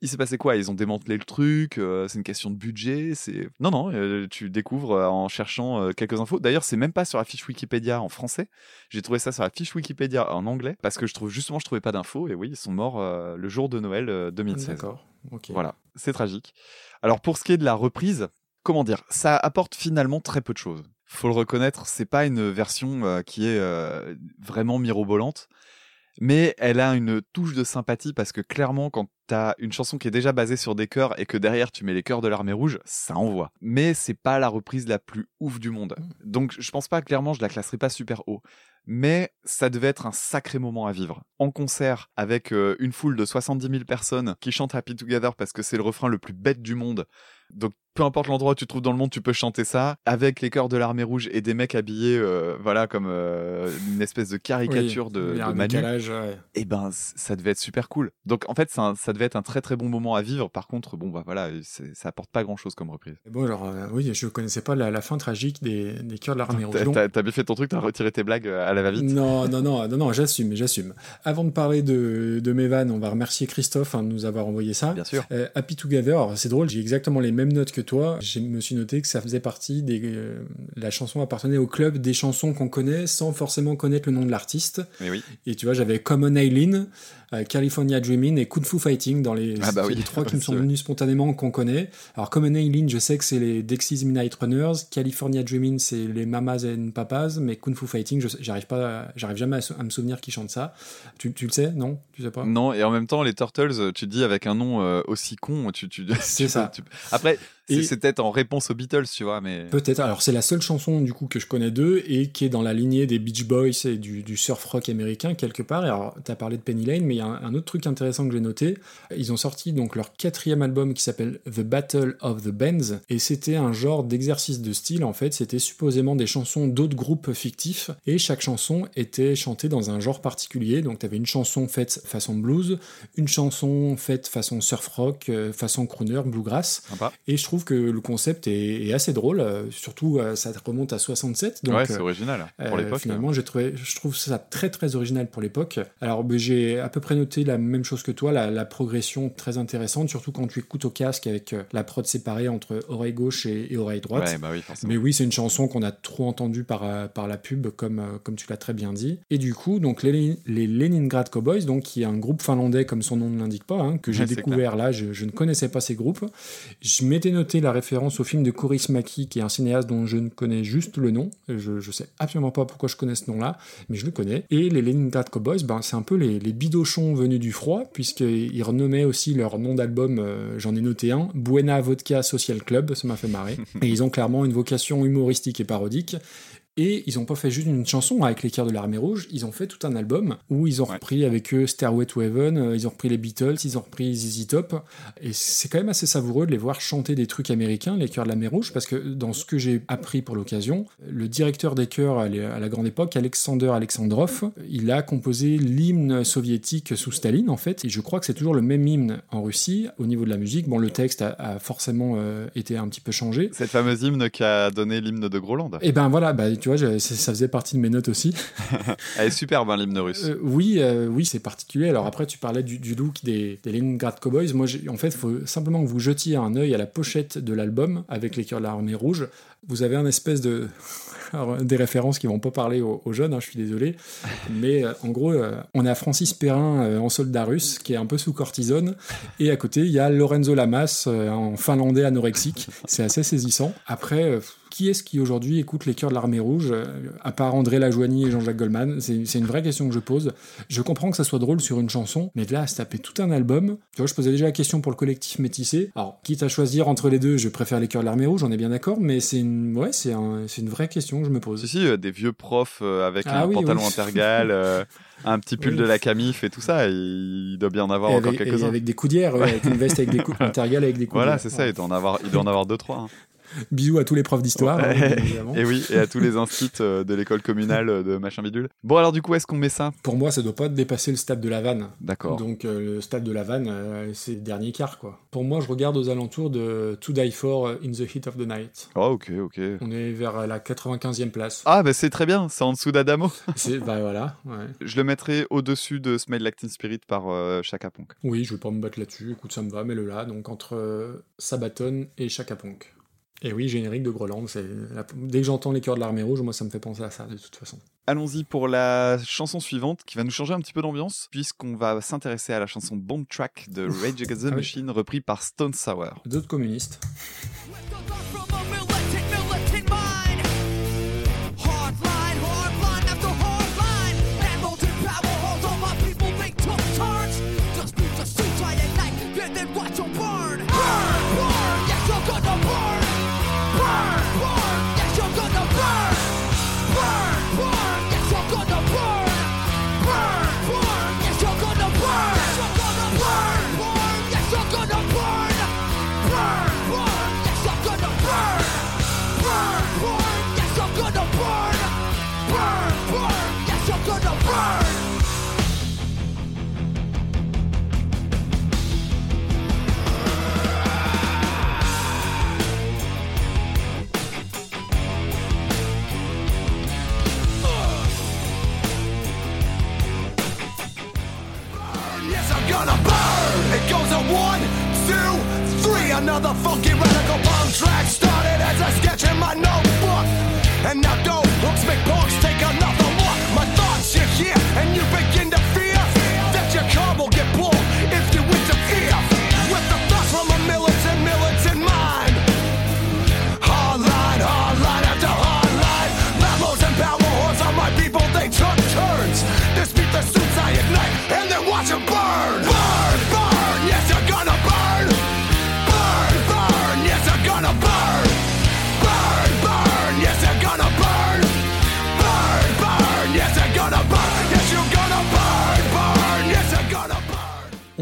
il s'est passé quoi? Ils ont démantelé le truc, euh, c'est une question de budget, c'est... Non, non, euh, tu découvres euh, en cherchant quelques infos. D'ailleurs, c'est même pas sur la fiche Wikipédia en français. J'ai trouvé ça sur la fiche Wikipédia en anglais, parce que je trouve, justement, je trouvais pas d'infos, et oui, ils sont morts le jour de Noël euh, 2016. D'accord. Ok. Voilà, c'est tragique. Alors, pour ce qui est de la reprise, comment dire? Ça apporte finalement très peu de choses. Faut le reconnaître, c'est pas une version euh, qui est euh, vraiment mirobolante mais elle a une touche de sympathie parce que clairement, quand t'as une chanson qui est déjà basée sur des chœurs et que derrière tu mets les chœurs de l'armée rouge, ça envoie. Mais c'est pas la reprise la plus ouf du monde. Donc je pense pas clairement, je la classerai pas super haut. Mais ça devait être un sacré moment à vivre. En concert, avec euh, une foule de 70 000 personnes qui chantent Happy Together parce que c'est le refrain le plus bête du monde. Donc peu importe l'endroit où tu te trouves dans le monde, tu peux chanter ça avec les chœurs de l'armée rouge et des mecs habillés, euh, voilà, comme euh, une espèce de caricature Oui, de, de un Manu. décalage, ouais. Et ben, c- ça devait être super cool. Donc, en fait, ça devait être un très très bon moment à vivre. Par contre, bon, bah voilà, ça apporte pas grand chose comme reprise. Bon, alors, euh, oui, je connaissais pas la, la fin tragique des, des cœurs de l'armée rouge. T'as bien fait ton truc, t'as retiré tes blagues à la va-vite. Non, non, non, non, non, j'assume, j'assume. Avant de parler de, de mes vannes, on va remercier Christophe hein, de nous avoir envoyé ça. Bien sûr. Happy Together, alors, c'est drôle, j'ai exactement les mêmes notes que toi. Je me suis noté que ça faisait partie des. euh, la chanson appartenait au club des chansons qu'on connaît sans forcément connaître le nom de l'artiste. Oui. Et tu vois, j'avais Common Eileen, California Dreaming et Kung Fu Fighting dans les, Ah bah oui, les trois qui me sont venus spontanément qu'on connaît. Alors Common Eileen, je sais que c'est les Dexys Midnight Runners, California Dreaming, c'est les Mamas and Papas, mais Kung Fu Fighting, j'arrive pas, j'arrive jamais à, me souvenir qui chante ça. Tu, tu le sais, non? Tu sais pas? Non, et en même temps, les Turtles, tu te dis avec un nom euh, aussi con, tu. tu C'est tu- ça. tu- Après, Et- c'est peut-être en réponse aux Beatles, tu vois, mais. Peut-être. Alors, c'est la seule chanson du coup que je connais d'eux et qui est dans la lignée des Beach Boys et du, du surf rock américain quelque part. Et alors, t'as parlé de Penny Lane, mais il y a un, un autre truc intéressant que j'ai noté. Ils ont sorti donc leur quatrième album qui s'appelle The Battle of the Bands et c'était un genre d'exercice de style. En fait, c'était supposément des chansons d'autres groupes fictifs et chaque chanson était chantée dans un genre particulier. Donc, t'avais une chanson faite façon blues, une chanson faite façon surf rock, euh, façon crooner, bluegrass. Sympa. Et je trouve que le concept est, est assez drôle, euh, surtout euh, ça remonte à 67. Donc, ouais, c'est euh, original. Pour euh, l'époque. Finalement, j'ai trouvé, je trouve ça très très original pour l'époque. Alors, ben, j'ai à peu près noté la même chose que toi, la, la progression très intéressante, surtout quand tu écoutes au casque avec la prod séparée entre oreille gauche et, et oreille droite. Ouais, bah oui. Mais oui, c'est une chanson qu'on a trop entendue par, par la pub, comme, comme tu l'as très bien dit. Et du coup, donc les, les Leningrad Cowboys, donc, qui est un groupe finlandais, comme son nom ne l'indique pas, hein, que j'ai Ouais, découvert là, je, je ne connaissais pas ces groupes. Je m'étais noté la référence au film de Coris Maki, qui est un cinéaste dont je ne connais juste le nom. Je, je sais absolument pas pourquoi je connais ce nom-là, mais je le connais. Et les Leningrad Cowboys, ben, c'est un peu les, les bidochons venus du froid, puisqu'ils renommaient aussi leur nom d'album, euh, j'en ai noté un, Buena Vodka Social Club, ça m'a fait marrer. Et ils ont clairement une vocation humoristique et parodique. Et ils n'ont pas fait juste une chanson avec les cœurs de l'armée rouge, ils ont fait tout un album où ils ont repris avec eux Stairway to Heaven, euh, ils ont repris les Beatles, ils ont repris ZZ Top. Et c'est quand même assez savoureux de les voir chanter des trucs américains, les chœurs de l'armée rouge, parce que dans ce que j'ai appris pour l'occasion, le directeur des chœurs à la grande époque, Alexander Alexandrov, il a composé l'hymne soviétique sous Staline en fait, et je crois que c'est toujours le même hymne en Russie au niveau de la musique. Bon, le texte a, a forcément euh, été un petit peu changé. Cette fameuse hymne qui a donné l'hymne de Groland. Et ben voilà, bah, tu vois, je- ça faisait partie de mes notes aussi. Elle est superbe, hein, l'hymne russe. Euh, oui, euh, oui, c'est particulier. Alors après, tu parlais du, du look des, des Leningrad Cowboys. Moi, en fait, il faut simplement que vous jetiez un œil à la pochette de l'album avec les cœurs de l'armée rouge. Vous avez un espèce de Alors, des références qui vont pas parler aux, aux jeunes. hein, je suis désolé, mais euh, en gros, on a Francis Perrin en soldat russe qui est un peu sous cortisone, et à côté, il y a Lorenzo Lamas en finlandais anorexique. C'est assez saisissant. Après. Qui est-ce qui aujourd'hui écoute les chœurs de l'armée rouge, euh, à part André Lajoigny et Jean-Jacques Goldman? C'est une vraie question que je pose. Je comprends que ça soit drôle sur une chanson, mais de là à se taper tout un album, tu vois, je posais déjà la question pour le collectif métissé. Alors, quitte à choisir entre les deux, je préfère les chœurs de l'armée rouge, on est bien d'accord, mais c'est une, ouais, c'est un- c'est une vraie question que je me pose. Si, si, euh, des vieux profs euh, avec Ah un oui, pantalon oui. intergal, euh, un petit pull Oui. de la camif et tout ça. Il, doit bien en avoir Et encore quelques-uns. avec des coudières, ouais, avec une veste avec des coups avec des coudières. Voilà, c'est ça, il doit en avoir, il doit en avoir deux, trois. hein. Bisous à tous les profs d'histoire. hein, bien évidemment. et oui, et à tous les instituts euh, de l'école communale euh, de machin bidule. Bon, alors du coup, est-ce qu'on met ça? Pour moi, ça doit pas dépasser le stade de la vanne. D'accord. Donc euh, le stade de la vanne, euh, c'est le dernier quart, quoi. Pour moi, je regarde aux alentours de To Die For In the Heat of the Night. Oh, ok, ok. On est vers la 95e place. Ah, bah c'est très bien, c'est en dessous d'Adamo. Bah voilà, ouais. Je le mettrai au-dessus de Smell Like Teen Spirit par euh, Chaka Ponk. Oui, je vais pas me battre là-dessus. Écoute, ça me va, mets-le là. Donc entre Sabaton et Chaka Ponk. Et oui, générique de Groland. Dès que j'entends les chœurs de l'armée rouge, moi, ça me fait penser à ça, de toute façon. Allons-y pour la chanson suivante qui va nous changer un petit peu d'ambiance puisqu'on va s'intéresser à la chanson Bomb Track de Rage Against the Ah. Machine repris par Stone Sour. D'autres communistes. Another funky radical bomb track started as a sketch in my notebook. And now dope hooks make punks take another look. My thoughts you hear, and you begin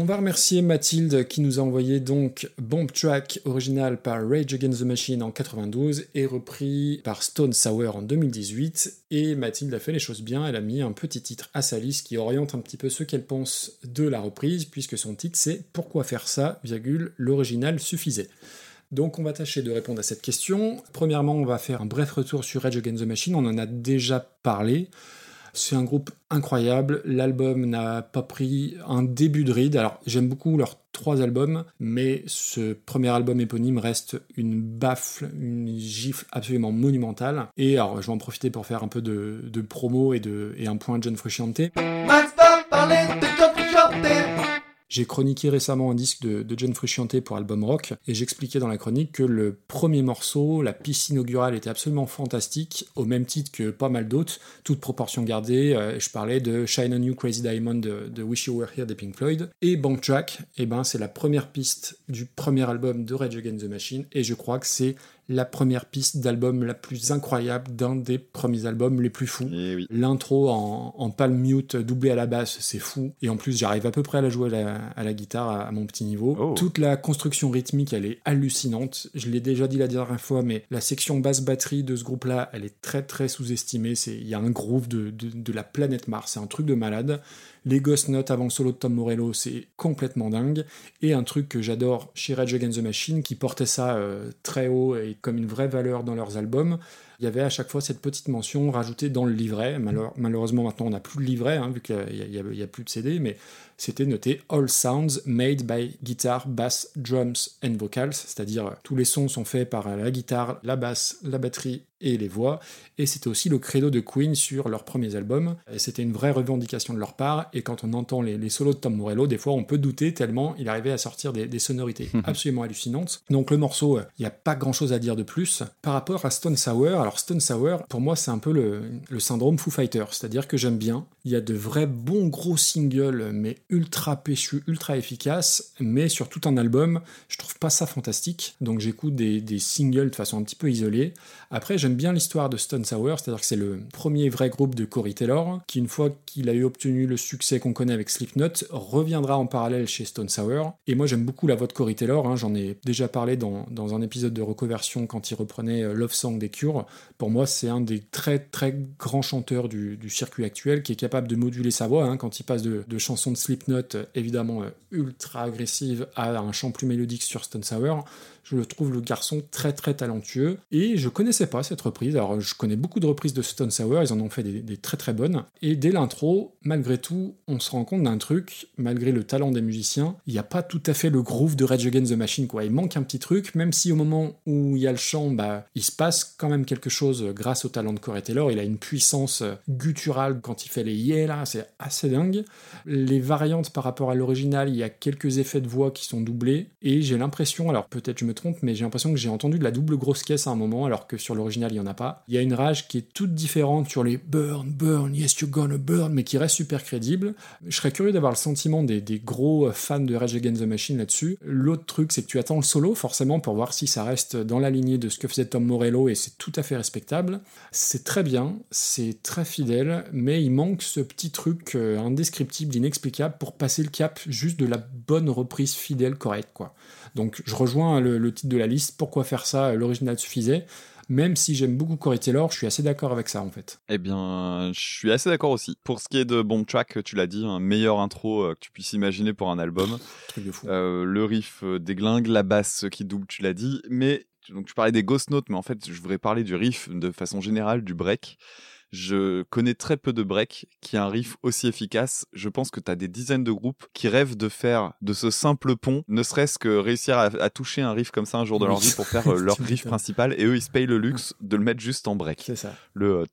On va remercier Mathilde qui nous a envoyé donc Bomb Track original par Rage Against the Machine en 92 et repris par Stone Sour en 2018. Et Mathilde a fait les choses bien, elle a mis un petit titre à sa liste qui oriente un petit peu ce qu'elle pense de la reprise, puisque son titre c'est Pourquoi faire ça, virgule, l'original suffisait. Donc on va tâcher de répondre à cette question. Premièrement, on va faire un bref retour sur Rage Against the Machine, on en a déjà parlé. C'est un groupe incroyable. L'album n'a pas pris un début de ride. Alors, j'aime beaucoup leurs trois albums, mais ce premier album éponyme reste une baffle, une gifle absolument monumentale. Et alors, je vais en profiter pour faire un peu de, de promo et, de, un point John Frusciante. J'ai chroniqué récemment un disque de, John Frusciante pour Album Rock, et j'expliquais dans la chronique que le premier morceau, la piste inaugurale, était absolument fantastique, au même titre que pas mal d'autres, toute proportion gardée. euh, je parlais de Shine on You Crazy Diamond de, de Wish You Were Here des Pink Floyd. Et Bank Track, eh ben, c'est la première piste du premier album de Rage Against the Machine, et je crois que c'est la première piste d'album la plus incroyable d'un des premiers albums les plus fous. Oui. L'intro en, en palm mute doublé à la basse, c'est fou. Et en plus, j'arrive à peu près à la jouer à la, à la guitare à, à mon petit niveau. Oh. Toute la construction rythmique, elle est hallucinante. Je l'ai déjà dit la dernière fois, mais la section basse batterie de ce groupe-là, elle est très très sous-estimée. Il y a un groove de, de, de la planète Mars, c'est un truc de malade. Les Ghost Notes avant solo de Tom Morello, c'est complètement dingue. Et un truc que j'adore chez Rage Against the Machine, qui portait ça euh, très haut et comme une vraie valeur dans leurs albums, il y avait à chaque fois cette petite mention rajoutée dans le livret. Malheur- malheureusement, maintenant, on n'a plus le livret, hein, vu qu'il n'y a, plus de CD, mais c'était noté All Sounds Made by Guitar, Bass, Drums and Vocals, c'est-à-dire euh, tous les sons sont faits par la guitare, la basse, la batterie et les voix. Et c'était aussi le credo de Queen sur leurs premiers albums. C'était une vraie revendication de leur part. Et quand on entend les, les solos de Tom Morello, des fois on peut douter tellement il arrivait à sortir des, des sonorités absolument hallucinantes. Donc le morceau, euh, il n'y a pas grand-chose à dire de plus. Par rapport à Stone Sour, alors Stone Sour, pour moi c'est un peu le, syndrome Foo Fighter, c'est-à-dire que j'aime bien. Il y a de vrais bons gros singles, mais ultra péchus, ultra efficaces, mais sur tout un album, je trouve pas ça fantastique. Donc j'écoute des, des singles de façon un petit peu isolée. Après, j'aime bien l'histoire de Stone Sour, c'est-à-dire que c'est le premier vrai groupe de Corey Taylor, qui une fois qu'il a eu obtenu le succès qu'on connaît avec Slipknot, reviendra en parallèle chez Stone Sour. Et moi j'aime beaucoup la voix de Corey Taylor, hein, j'en ai déjà parlé dans, dans un épisode de recoversion quand il reprenait euh, Love Song des Cure. Pour moi c'est un des très très grands chanteurs du, circuit actuel qui est capable de moduler sa voix hein, quand il passe de, de chansons de Slipknot euh, évidemment euh, ultra agressives à un chant plus mélodique sur Stone Sour. Je le trouve le garçon très très talentueux et je connaissais pas cette reprise. Alors je connais beaucoup de reprises de Stone Sour, ils en ont fait des, très très bonnes. Et dès l'intro, malgré tout, on se rend compte d'un truc, malgré le talent des musiciens, il n'y a pas tout à fait le groove de Rage Against the Machine quoi. Il manque un petit truc, même si au moment où il y a le chant, bah il se passe quand même quelque chose grâce au talent de Corey Taylor. Il a une puissance gutturale quand il fait les yeah là, c'est assez dingue. Les variantes par rapport à l'original, il y a quelques effets de voix qui sont doublés et j'ai l'impression, alors peut-être je me trompe, mais j'ai l'impression que j'ai entendu de la double grosse caisse à un moment, alors que sur l'original, il n'y en a pas. Il y a une rage qui est toute différente sur les burn, burn, yes, you're gonna burn, mais qui reste super crédible. Je serais curieux d'avoir le sentiment des, des gros fans de Rage Against the Machine là-dessus. L'autre truc, c'est que tu attends le solo, forcément, pour voir si ça reste dans la lignée de ce que faisait Tom Morello, et c'est tout à fait respectable. C'est très bien, c'est très fidèle, mais il manque ce petit truc euh, indescriptible, inexplicable, pour passer le cap juste de la bonne reprise fidèle, correcte, quoi. Donc je rejoins le, le titre de la liste, pourquoi faire ça, l'original suffisait. Même si j'aime beaucoup Corey Taylor, je suis assez d'accord avec ça en fait. Eh bien, je suis assez d'accord aussi. Pour ce qui est de Bomb Track, tu l'as dit, un meilleur intro euh, que tu puisses imaginer pour un album. Truc de fou. Euh, le riff euh, déglingue, la basse qui double, tu l'as dit. Mais donc tu parlais des Ghost Notes, mais en fait, je voudrais parler du riff de façon générale, du break. Je connais très peu de breaks qui a un riff aussi efficace. Je pense que tu as des dizaines de groupes qui rêvent de faire de ce simple pont, ne serait-ce que réussir à, à toucher un riff comme ça un jour de leur vie pour faire euh, leur riff principal et eux ils se payent le luxe de le mettre juste en break. C'est ça. Le euh,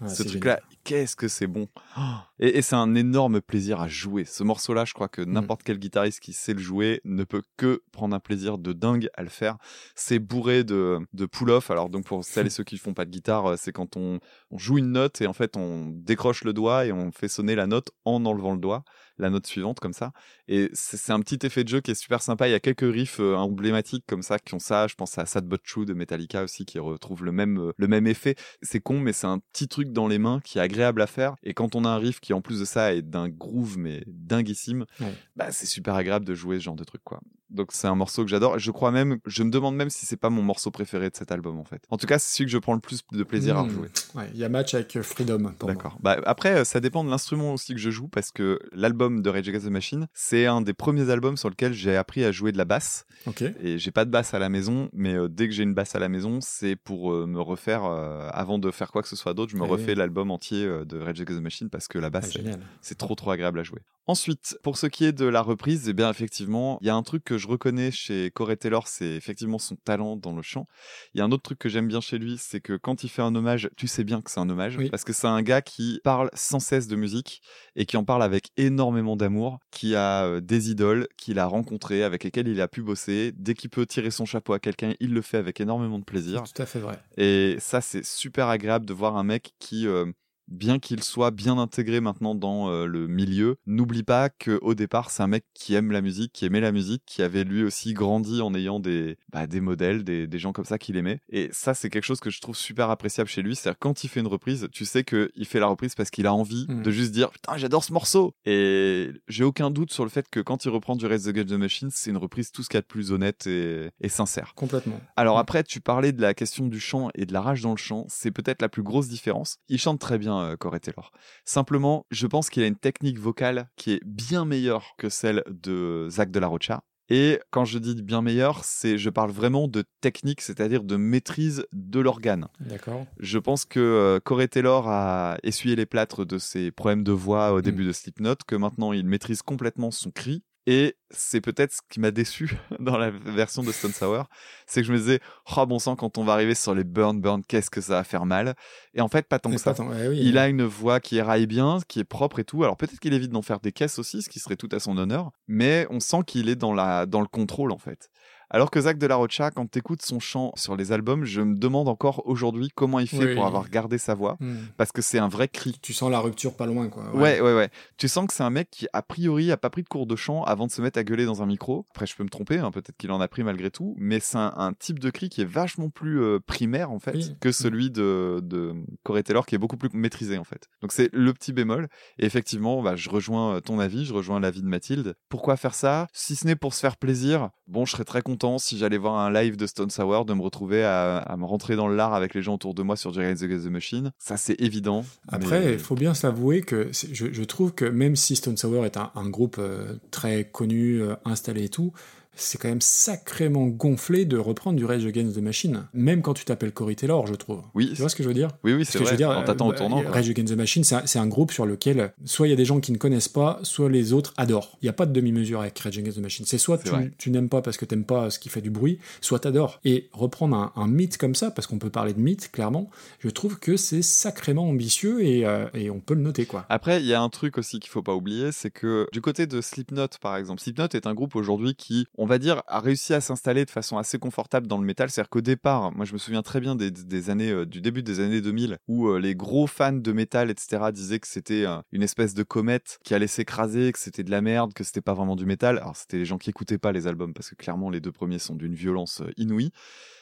Ouais, ce c'est truc-là, qu'est-ce que c'est bon. Oh. Et, et c'est un énorme plaisir à jouer. Ce morceau-là, je crois que Mm. n'importe quel guitariste qui sait le jouer ne peut que prendre un plaisir de dingue à le faire. C'est bourré de, de pull-off. Alors donc pour celles et ceux qui font pas de guitare, euh, c'est quand on, on joue une note et en fait on décroche le doigt et on fait sonner la note en enlevant le doigt, la note suivante comme ça. Et c'est un petit effet de jeu qui est super sympa. Il y a quelques riffs euh, emblématiques comme ça qui ont ça. Je pense à Sad But True de Metallica aussi qui retrouve le même, euh, le même effet. C'est con, mais c'est un petit truc dans les mains qui est agréable à faire. Et quand on a un riff qui en plus de ça est d'un groove mais dinguissime, Ouais. bah c'est super agréable de jouer ce genre de truc quoi. Donc c'est un morceau que j'adore. Je crois même, je me demande même si c'est pas mon morceau préféré de cet album en fait. En tout cas, c'est celui que je prends le plus de plaisir à rejouer. Ouais, il y a match avec euh, Freedom. D'accord. Bah, après, euh, ça dépend de l'instrument aussi que je joue parce que l'album de Rage Against the Machine, c'est un des premiers albums sur lequel j'ai appris à jouer de la basse. Ok. Et j'ai pas de basse à la maison, mais euh, dès que j'ai une basse à la maison, c'est pour euh, me refaire, euh, avant de faire quoi que ce soit d'autre, je me Ah oui. refais l'album entier de Rage Against the Machine parce que la Ah, basse, c'est- génial. c'est trop trop agréable à jouer. Ensuite, pour ce qui est de la reprise, eh bien effectivement, il y a un truc que je reconnais chez Corey Taylor, c'est effectivement son talent dans le chant. Il y a un autre truc que j'aime bien chez lui, c'est que quand il fait un hommage, tu sais bien que c'est un hommage, Oui. parce que c'est un gars qui parle sans cesse de musique et qui en parle avec énormément d'amour, qui a euh, des idoles qu'il a rencontrées, avec lesquelles il a pu bosser. Dès qu'il peut tirer son chapeau à quelqu'un, il le fait avec énormément de plaisir. Tout à fait vrai. Et ça, c'est super agréable de voir un mec qui, euh, bien qu'il soit bien intégré maintenant dans euh, le milieu, n'oublie pas que au départ, c'est un mec qui aime la musique, qui aimait la musique, qui avait lui aussi grandi en ayant des, bah, des modèles, des, des gens comme ça qu'il aimait. Et ça, c'est quelque chose que je trouve super appréciable chez lui. C'est-à-dire quand il fait une reprise, tu sais que il fait la reprise parce qu'il a envie Mhm. de juste dire putain, j'adore ce morceau. Et j'ai aucun doute sur le fait que quand il reprend du the Against the Machine, c'est une reprise tout ce qu'il y a de plus honnête et, et sincère. Complètement. Alors Mm. après, tu parlais de la question du chant et de la rage dans le chant. C'est peut-être la plus grosse différence. Il chante très bien, euh, Corey Taylor. Simplement, je pense qu'il a une technique vocale qui est bien meilleure que celle de Zach de la Rocha. Et quand je dis bien meilleure, c'est, je parle vraiment de technique, c'est-à-dire de maîtrise de l'organe. D'accord. Je pense que euh, Corey Taylor a essuyé les plâtres de ses problèmes de voix au début de Slipknot, que maintenant il maîtrise complètement son cri. Et c'est peut-être ce qui m'a déçu dans la version de Stone Sour, c'est que je me disais, oh bon sang, quand on va arriver sur les burn burn, qu'est-ce que ça va faire mal? Et en fait, pas tant que ça. pas tant- ouais, oui. Il a une voix qui éraille bien, qui est propre et tout. Alors peut-être qu'il évite d'en faire des caisses aussi, ce qui serait tout à son honneur, mais on sent qu'il est dans, la, dans le contrôle en fait. Alors que Zach de la Rocha, quand t'écoutes son chant sur les albums, je me demande encore aujourd'hui comment il fait Oui. pour avoir gardé sa voix, Mm. parce que c'est un vrai cri. Tu sens la rupture pas loin, quoi. Ouais, ouais, ouais. Tu sens que c'est un mec qui, a priori, a pas pris de cours de chant avant de se mettre à gueuler dans un micro. Après, je peux me tromper, hein, peut-être qu'il en a pris malgré tout, mais c'est un, un type de cri qui est vachement plus euh, primaire, en fait, Oui. que celui de, de Corey Taylor, qui est beaucoup plus maîtrisé, en fait. Donc, c'est le petit bémol. Et effectivement, bah, je rejoins euh, ton avis, je rejoins l'avis de Mathilde. Pourquoi faire ça? Si ce n'est pour se faire plaisir, bon, je serais très content si j'allais voir un live de Stone Sour, de me retrouver à, à me rentrer dans l'art avec les gens autour de moi sur Jerry the the Machine. Ça, c'est évident. Après, mais- il faut bien s'avouer que je, je trouve que même si Stone Sour est un, un groupe euh, très connu, euh, installé et tout, c'est quand même sacrément gonflé de reprendre du Rage Against the Machine. Même quand tu t'appelles Corey Taylor, je trouve. Oui, Tu vois ce que je veux dire? Oui, oui, c'est que vrai. je veux dire, on t'attend euh, au tournant. Rage Against the Machine, c'est un, groupe sur lequel soit il y a des gens qui ne connaissent pas, soit les autres adorent. Il n'y a pas de demi-mesure avec Rage Against the Machine. C'est soit tu, n'aimes pas parce que t'aimes pas ce qui fait du bruit, soit t'adores. Et reprendre un, un mythe comme ça, parce qu'on peut parler de mythe, clairement, je trouve que c'est sacrément ambitieux et, euh, et on peut le noter, quoi. Après, il y a un truc aussi qu'il faut pas oublier, c'est que du côté de Slipknot, par exemple, Slipknot est un groupe aujourd'hui qui, on va dire, a réussi à s'installer de façon assez confortable dans le métal. C'est-à-dire qu'au départ, moi je me souviens très bien des, des années, euh, du début des années 2000, où euh, les gros fans de métal, etc., disaient que c'était euh, une espèce de comète qui allait s'écraser, que c'était de la merde, que c'était pas vraiment du métal. Alors c'était les gens qui écoutaient pas les albums, parce que clairement les deux premiers sont d'une violence inouïe.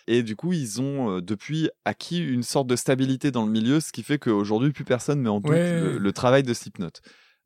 Et du coup, ils ont depuis acquis une sorte de stabilité dans le milieu, ce qui fait qu'aujourd'hui, plus personne met en doute Ouais. le, le travail de Slipknot.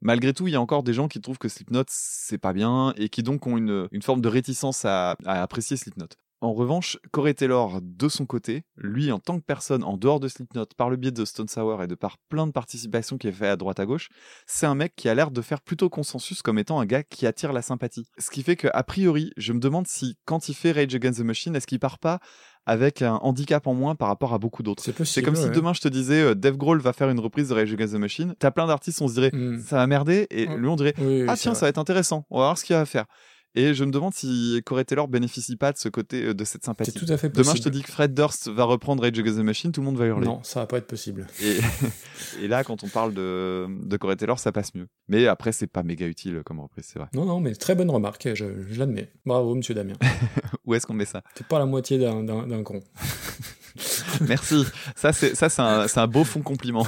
Malgré tout, il y a encore des gens qui trouvent que Slipknot, c'est pas bien, et qui donc ont une, forme de réticence à apprécier Slipknot. En revanche, Corey Taylor, de son côté, lui, en tant que personne, en dehors de Slipknot, par le biais de Stone Sour et de par plein de participations qu'il a fait à droite à gauche, c'est un mec qui a l'air de faire plutôt consensus comme étant un gars qui attire la sympathie. Ce qui fait que, a priori, je me demande si, quand il fait Rage Against the Machine, est-ce qu'il part pas avec un handicap en moins par rapport à beaucoup d'autres? C'est comme si demain je te disais euh, Dave Grohl va faire une reprise de Rage Against the Machine. T'as plein d'artistes, on se dirait Mm. ça va merder et Mm. lui on dirait Oui, oui, ah tiens vrai. ça va être intéressant. On va voir ce qu'il va faire. Et je me demande si Corey Taylor bénéficie pas de ce côté euh, de cette sympathie. C'est tout à fait Demain possible. je te dis que Fred Durst va reprendre Rage Against the Machine, tout le monde va hurler. Non, ça va pas être possible. Et, et là quand on parle de, de Corey Taylor ça passe mieux. Mais après c'est pas méga utile comme reprise c'est vrai. Non, non, mais très bonne remarque, je, je l'admets. Bravo, monsieur Damien. Où est-ce qu'on met ça? T'es pas la moitié d'un con. Merci. Ça c'est ça c'est un, c'est un beau fond compliment.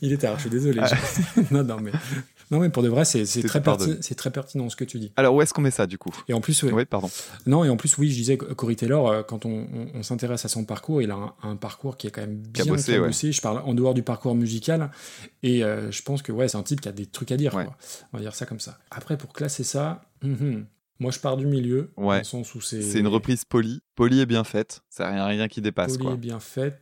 Il est tard, je suis désolé. non, non, mais, non, mais pour de vrai, c'est très, perti- c'est très pertinent ce que tu dis. Alors où est-ce qu'on met ça du coup? Et en plus, Oui pardon. non, et en plus, oui, je disais que Corey Taylor, euh, quand on, on- on s'intéresse à son parcours, il a un, un parcours qui est quand même bien bossé, ouais. Je parle en dehors du parcours musical, et euh, je pense que ouais, c'est un type qui a des trucs à dire. Ouais. quoi. On va dire ça comme ça. Après, pour classer ça, hum, moi, je pars du milieu, Ouais. dans le sens où c'est C'est une reprise polie, polie et bien faite. Ça rien rien qui dépasse poli quoi. et bien faite.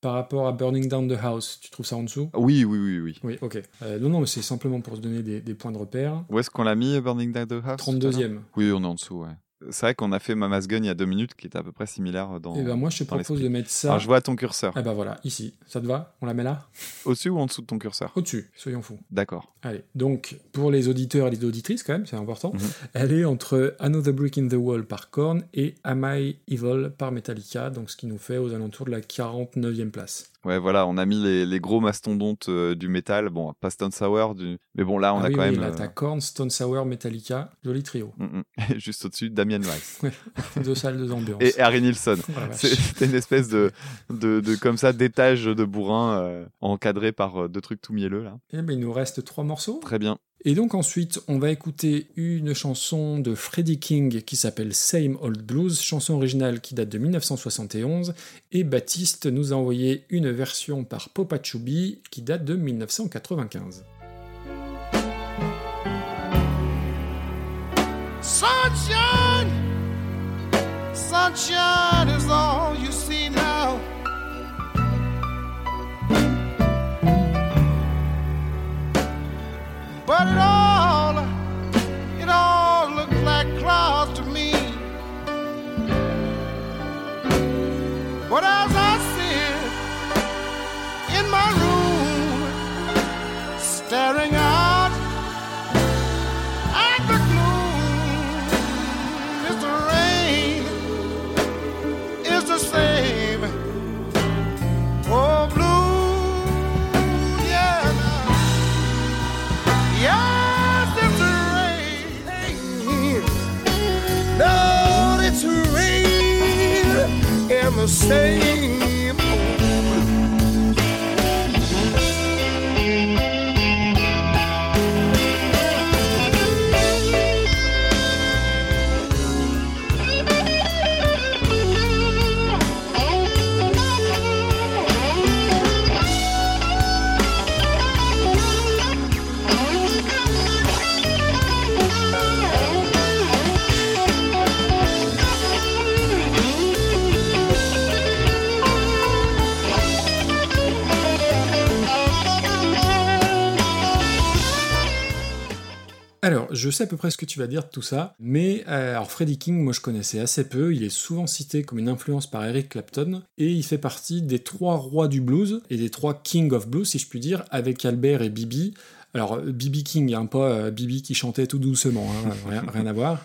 Par rapport à Burning Down the House, tu trouves ça en dessous? Oui oui oui oui. Oui, ok. Euh, non, non, mais c'est simplement pour se donner des, des points de repère. Où est-ce qu'on l'a mis, Burning Down the House tout à l'heure? 32e. Oui, on est en dessous, ouais. C'est vrai qu'on a fait Mama's Gun il y a deux minutes, qui était à peu près similaire dans. Et ben moi, je te propose de mettre ça. Alors, je vois ton curseur. Ah bah voilà, ici. Ça te va? On la met là? Au-dessus ou en dessous de ton curseur? Au-dessus, soyons fous. D'accord. Allez, donc pour les auditeurs et les auditrices quand même, c'est important, Mhm. elle est entre Another Brick in the Wall par Korn et Am I Evil par Metallica, donc ce qui nous fait aux alentours de la 49e place. Ouais, voilà, on a mis les, les gros mastodontes euh, du métal. Bon, pas Stone Sour, du... mais bon, là, on ah a oui, quand oui, même. là euh, t'as Korn, Stone Sour, Metallica, joli trio. mm, mm. Juste au-dessus, Damien Rice. Deux salles, deux ambiances. et Harry Nilsson. C'est- C'était une espèce de, de, de comme ça, d'étage de bourrin euh, encadré par euh, deux trucs tout mielleux, là. Eh ben, il nous reste trois morceaux. Très bien. Et donc ensuite, on va écouter une chanson de Freddie King qui s'appelle Same Old Blues, chanson originale qui date de 1971, et Baptiste nous a envoyé une version par Popa Chubby qui date de 1995. Sunshine, sunshine is all But it all, and je sais à peu près ce que tu vas dire de tout ça, mais euh, alors Freddie King, moi je connaissais assez peu, il est souvent cité comme une influence par Eric Clapton, et il fait partie des trois rois du blues, et des trois King of Blues, si je puis dire, avec Albert et Bibi. Alors, Bibi King, hein, pas euh, Bibi qui chantait tout doucement, hein, rien, rien à voir.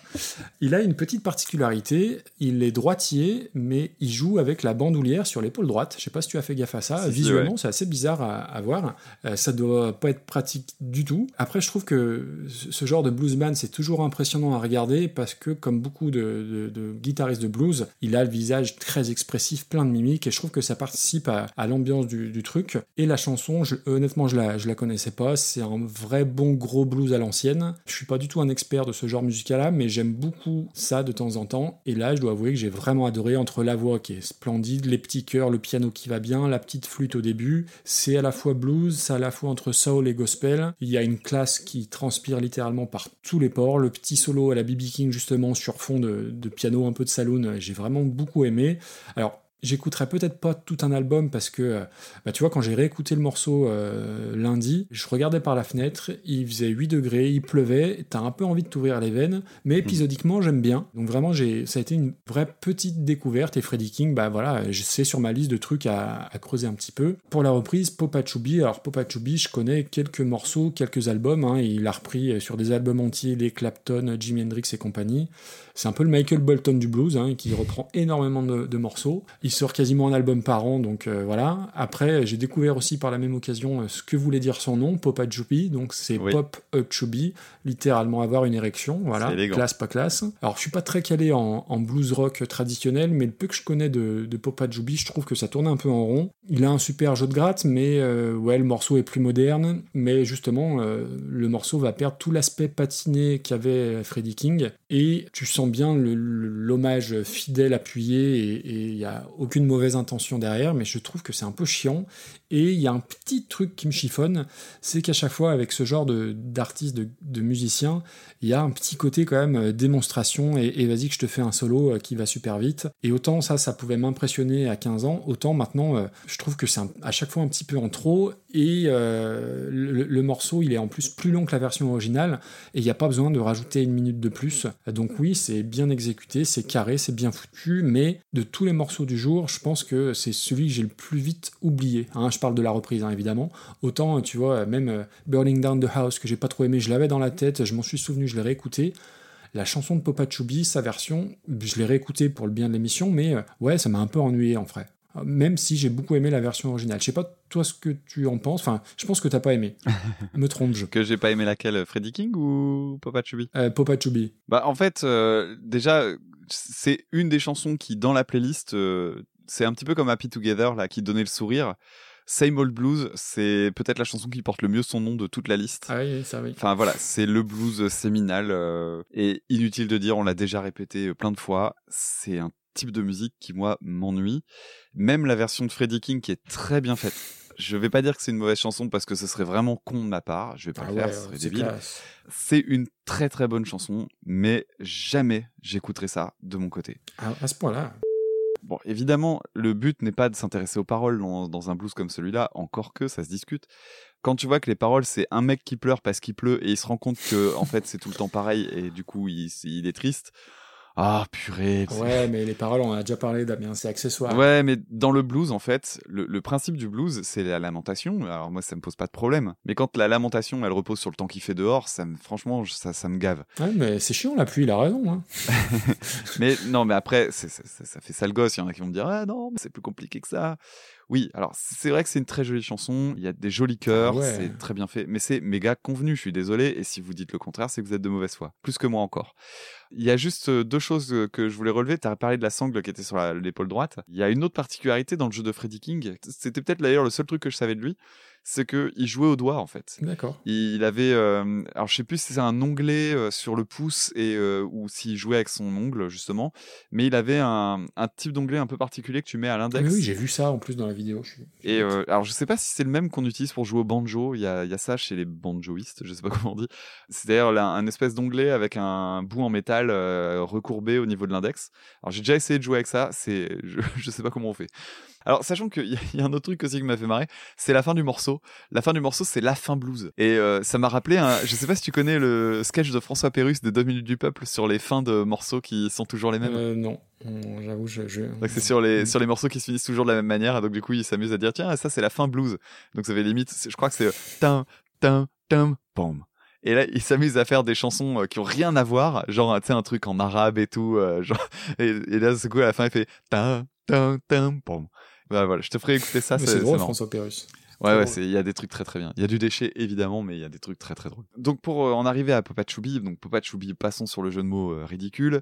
Il a une petite particularité, il est droitier, mais il joue avec la bandoulière sur l'épaule droite. Je sais pas si tu as fait gaffe à ça. Visuellement, c'est assez bizarre à, à voir. Euh, ça doit pas être pratique du tout. Après, je trouve que ce ce genre de bluesman, c'est toujours impressionnant à regarder parce que, comme beaucoup de, de- de guitaristes de blues, il a le visage très expressif, plein de mimiques, et je trouve que ça participe à, à l'ambiance du, du truc. Et la chanson, je- honnêtement, je la, je la connaissais pas. C'est un vrai bon gros blues à l'ancienne. Je suis pas du tout un expert de ce genre musical-là, mais j'aime beaucoup ça de temps en temps. Et là, je dois avouer que j'ai vraiment adoré entre la voix qui est splendide, les petits chœurs, le piano qui va bien, la petite flûte au début. C'est à la fois blues, c'est à la fois entre soul et gospel. Il y a une classe qui transpire littéralement par tous les pores. Le petit solo à la BB King justement sur fond de, de piano un peu de saloon, j'ai vraiment beaucoup aimé. Alors J'écouterai peut-être pas tout un album parce que, euh, bah, tu vois, quand j'ai réécouté le morceau euh, lundi, je regardais par la fenêtre, il faisait 8 degrés, il pleuvait, t'as un peu envie de t'ouvrir les veines, mais Hmm. épisodiquement, j'aime bien. Donc vraiment, j'ai, ça a été une vraie petite découverte et Freddie King, bah voilà, c'est sur ma liste de trucs à, à creuser un petit peu. Pour la reprise, Popa Chubby, alors Popa Chubby, je connais quelques morceaux, quelques albums, hein, il a repris sur des albums entiers les Clapton, Jimi Hendrix et compagnie. C'est un peu le Michael Bolton du blues, hein, qui reprend énormément de, de morceaux. Il sort quasiment un album par an, donc euh, voilà. Après, j'ai découvert aussi par la même occasion euh, ce que voulait dire son nom, Popa Chubby. Donc c'est Oui. Pop Up Chubby, littéralement avoir une érection. Voilà, classe pas classe. Alors je suis pas très calé en, en blues rock traditionnel, mais le peu que je connais de, de Popa Chubby, je trouve que ça tourne un peu en rond. Il a un super jeu de gratte, mais euh, ouais, le morceau est plus moderne. Mais justement, euh, le morceau va perdre tout l'aspect patiné qu'avait Freddie King, et tu sens bien l'hommage fidèle, appuyé, et il y a aucune mauvaise intention derrière, mais je trouve que c'est un peu chiant. Et il y a un petit truc qui me chiffonne, c'est qu'à chaque fois, avec ce genre de- d'artiste, de, de musicien, il y a un petit côté quand même euh, démonstration, et, vas-y que je te fais un solo euh, qui va super vite. Et autant ça, ça pouvait m'impressionner à 15 ans, autant maintenant, euh, je trouve que c'est à chaque fois un petit peu en trop, et le, le morceau, il est en plus plus long que la version originale, et il n'y a pas besoin de rajouter une minute de plus. Donc oui, c'est bien exécuté, c'est carré, c'est bien foutu, mais de tous les morceaux du jour, je pense que c'est celui que j'ai le plus vite oublié. Hein, je parle de la reprise, hein, évidemment. Autant, tu vois, même euh, Burning Down the House, que j'ai pas trop aimé, je l'avais dans la tête, je m'en suis souvenu, je l'ai réécouté. La chanson de Popa Chubby, sa version, je l'ai réécoutée pour le bien de l'émission, mais euh, ouais, ça m'a un peu ennuyé en vrai. Euh, Même si j'ai beaucoup aimé la version originale. Je sais pas toi ce que tu en penses. Enfin, je pense que t'as pas aimé. Me trompe-je. Que j'ai pas aimé laquelle, Freddie King ou Papa Chubby? Euh, Popa Chubby. Bah en fait, euh, déjà, c'est une des chansons qui, dans la playlist, euh, c'est un petit peu comme Happy Together, là, qui donnait le sourire. Same Old Blues, c'est peut-être la chanson qui porte le mieux son nom de toute la liste. Ah oui, ça oui. Enfin voilà, c'est le blues séminal euh, et inutile de dire, on l'a déjà répété euh, plein de fois, c'est un type de musique qui moi m'ennuie. Même la version de Freddie King qui est très bien faite. Je vais pas dire que c'est une mauvaise chanson parce que ce serait vraiment con de ma part, je vais pas Ah le faire, ouais, ce serait c'est débile. C'est une très très bonne chanson, mais jamais j'écouterai ça de mon côté. À, à ce point-là. Bon, évidemment, le but n'est pas de s'intéresser aux paroles dans, dans un blues comme celui-là, encore que ça se discute. Quand tu vois que les paroles, c'est un mec qui pleure parce qu'il pleut et il se rend compte que, en fait, c'est tout le temps pareil et du coup, il, il est triste. Ah, purée. Ouais, mais les paroles, on en a déjà parlé, Damien, c'est accessoire. Ouais, mais dans le blues, en fait, le, le principe du blues, c'est la lamentation. Alors moi, ça me pose pas de problème. Mais quand la lamentation, elle repose sur le temps qu'il fait dehors, ça me, franchement, ça, ça me gave. Ouais, mais c'est chiant, la pluie, il a raison. Hein. mais non, mais après, ça, ça fait sale gosse. Il y en a qui vont me dire, ah non, mais c'est plus compliqué que ça. Oui, alors c'est vrai que c'est une très jolie chanson. Il y a des jolis chœurs, Ah ouais. c'est très bien fait. Mais c'est méga convenu, je suis désolé. Et si vous dites le contraire, c'est que vous êtes de mauvaise foi. Plus que moi encore. Il y a juste euh, deux choses euh, que je voulais relever. Tu as parlé de la sangle qui était sur l'épaule droite. Il y a une autre particularité dans le jeu de Freddie King. C'était peut-être d'ailleurs le seul truc que je savais de lui. C'est qu'il jouait au doigt, en fait. D'accord. Il avait, euh, alors je sais plus si c'est un onglet euh, sur le pouce et euh, ou s'il jouait avec son ongle justement, mais il avait un, un type d'onglet un peu particulier que tu mets à Ah, l'index. mais oui, j'ai vu ça en plus dans la vidéo. je suis- Et euh, alors je sais pas si c'est le même qu'on utilise pour jouer au banjo. Il y a, il y a ça chez les banjoistes, je sais pas comment on dit. C'est d'ailleurs un espèce d'onglet avec un bout en métal recourbé au niveau de l'index. Alors j'ai déjà essayé de jouer avec ça. C'est, je, je sais pas comment on fait. Alors sachant qu'il y, y a un autre truc aussi qui m'a fait marrer, c'est la fin du morceau. La fin du morceau, c'est la fin blues. Et euh, ça m'a rappelé, un, je sais pas si tu connais le sketch de François Pérus de 2 minutes du peuple sur les fins de morceaux qui sont toujours les mêmes. Euh, non, j'avoue, je. c'est sur les sur les morceaux qui se finissent toujours de la même manière. Et donc du coup, il s'amuse à dire tiens, ça c'est la fin blues. Donc ça fait limite, je crois que c'est tin tin tin pom. Et là, il s'amuse à faire des chansons euh, qui ont rien à voir, genre tu sais un truc en arabe et tout, euh, genre et, et là, ce coup à la fin, il fait tin tin tin pom. Bah, voilà, je te ferai écouter ça. C'est drôle. François Pérus. Ouais, ouais, il y a des trucs très très bien. Il y a du déchet évidemment, mais il y a des trucs très très drôles. Donc pour euh, en arriver à Popa Choubi, donc Popa Choubi, passons sur le jeu de mots euh, ridicule.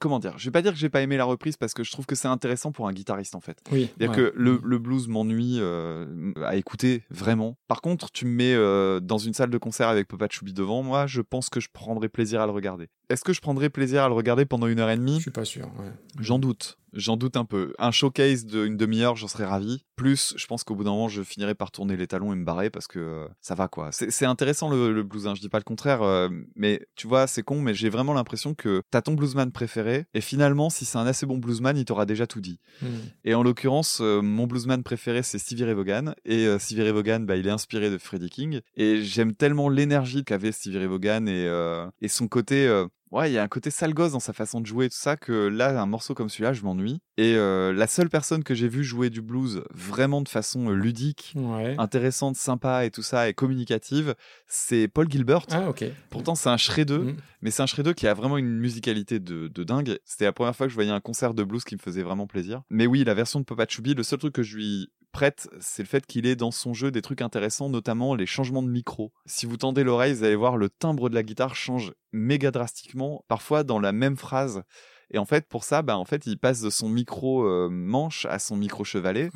Comment dire? Je vais pas dire que j'ai pas aimé la reprise parce que je trouve que c'est intéressant pour un guitariste en fait. Oui. C'est-à-dire ouais. que le, le blues m'ennuie euh, à écouter vraiment. Par contre, tu me mets dans une salle de concert avec Popa Choubi devant moi, je pense que je prendrais plaisir à le regarder. Est-ce que je prendrais plaisir à le regarder pendant une heure et demie? Je suis pas sûr. ouais. J'en doute. J'en doute un peu. Un showcase d'une demi-heure, j'en serais ravi. Plus, je pense qu'au bout d'un moment, je finirais par tourner les talons et me barrer parce que euh, ça va quoi. C'est intéressant le, le blues, hein, je dis pas le contraire, euh, mais tu vois, c'est con, mais j'ai vraiment l'impression que t'as ton bluesman préféré et finalement, si c'est un assez bon bluesman, il t'aura déjà tout dit. Hmm. Et en l'occurrence, euh, mon bluesman préféré, c'est Stevie Ray Vaughan. Et Stevie Ray Vaughan, bah, il est inspiré de Freddie King. Et j'aime tellement l'énergie qu'avait Stevie Ray Vaughan et, et son côté... Ouais, il y a un côté sale gosse dans sa façon de jouer et tout ça que là, un morceau comme celui-là, je m'ennuie. Et euh, la seule personne que j'ai vu jouer du blues vraiment de façon euh, ludique, Ouais. intéressante, sympa et tout ça, et communicative, c'est Paul Gilbert. Ah, ok. Pourtant, c'est un shreddeux, Mm. mais c'est un shreddeux qui a vraiment une musicalité de, de dingue. C'était la première fois que je voyais un concert de blues qui me faisait vraiment plaisir. Mais oui, la version de Papa Chubby, le seul truc que je lui prête, c'est le fait qu'il ait dans son jeu des trucs intéressants, notamment les changements de micro. Si vous tendez l'oreille, vous allez voir le timbre de la guitare change méga drastiquement, parfois dans la même phrase. Et en fait, pour ça, bah, en fait, il passe de son micro euh, manche à son micro chevalet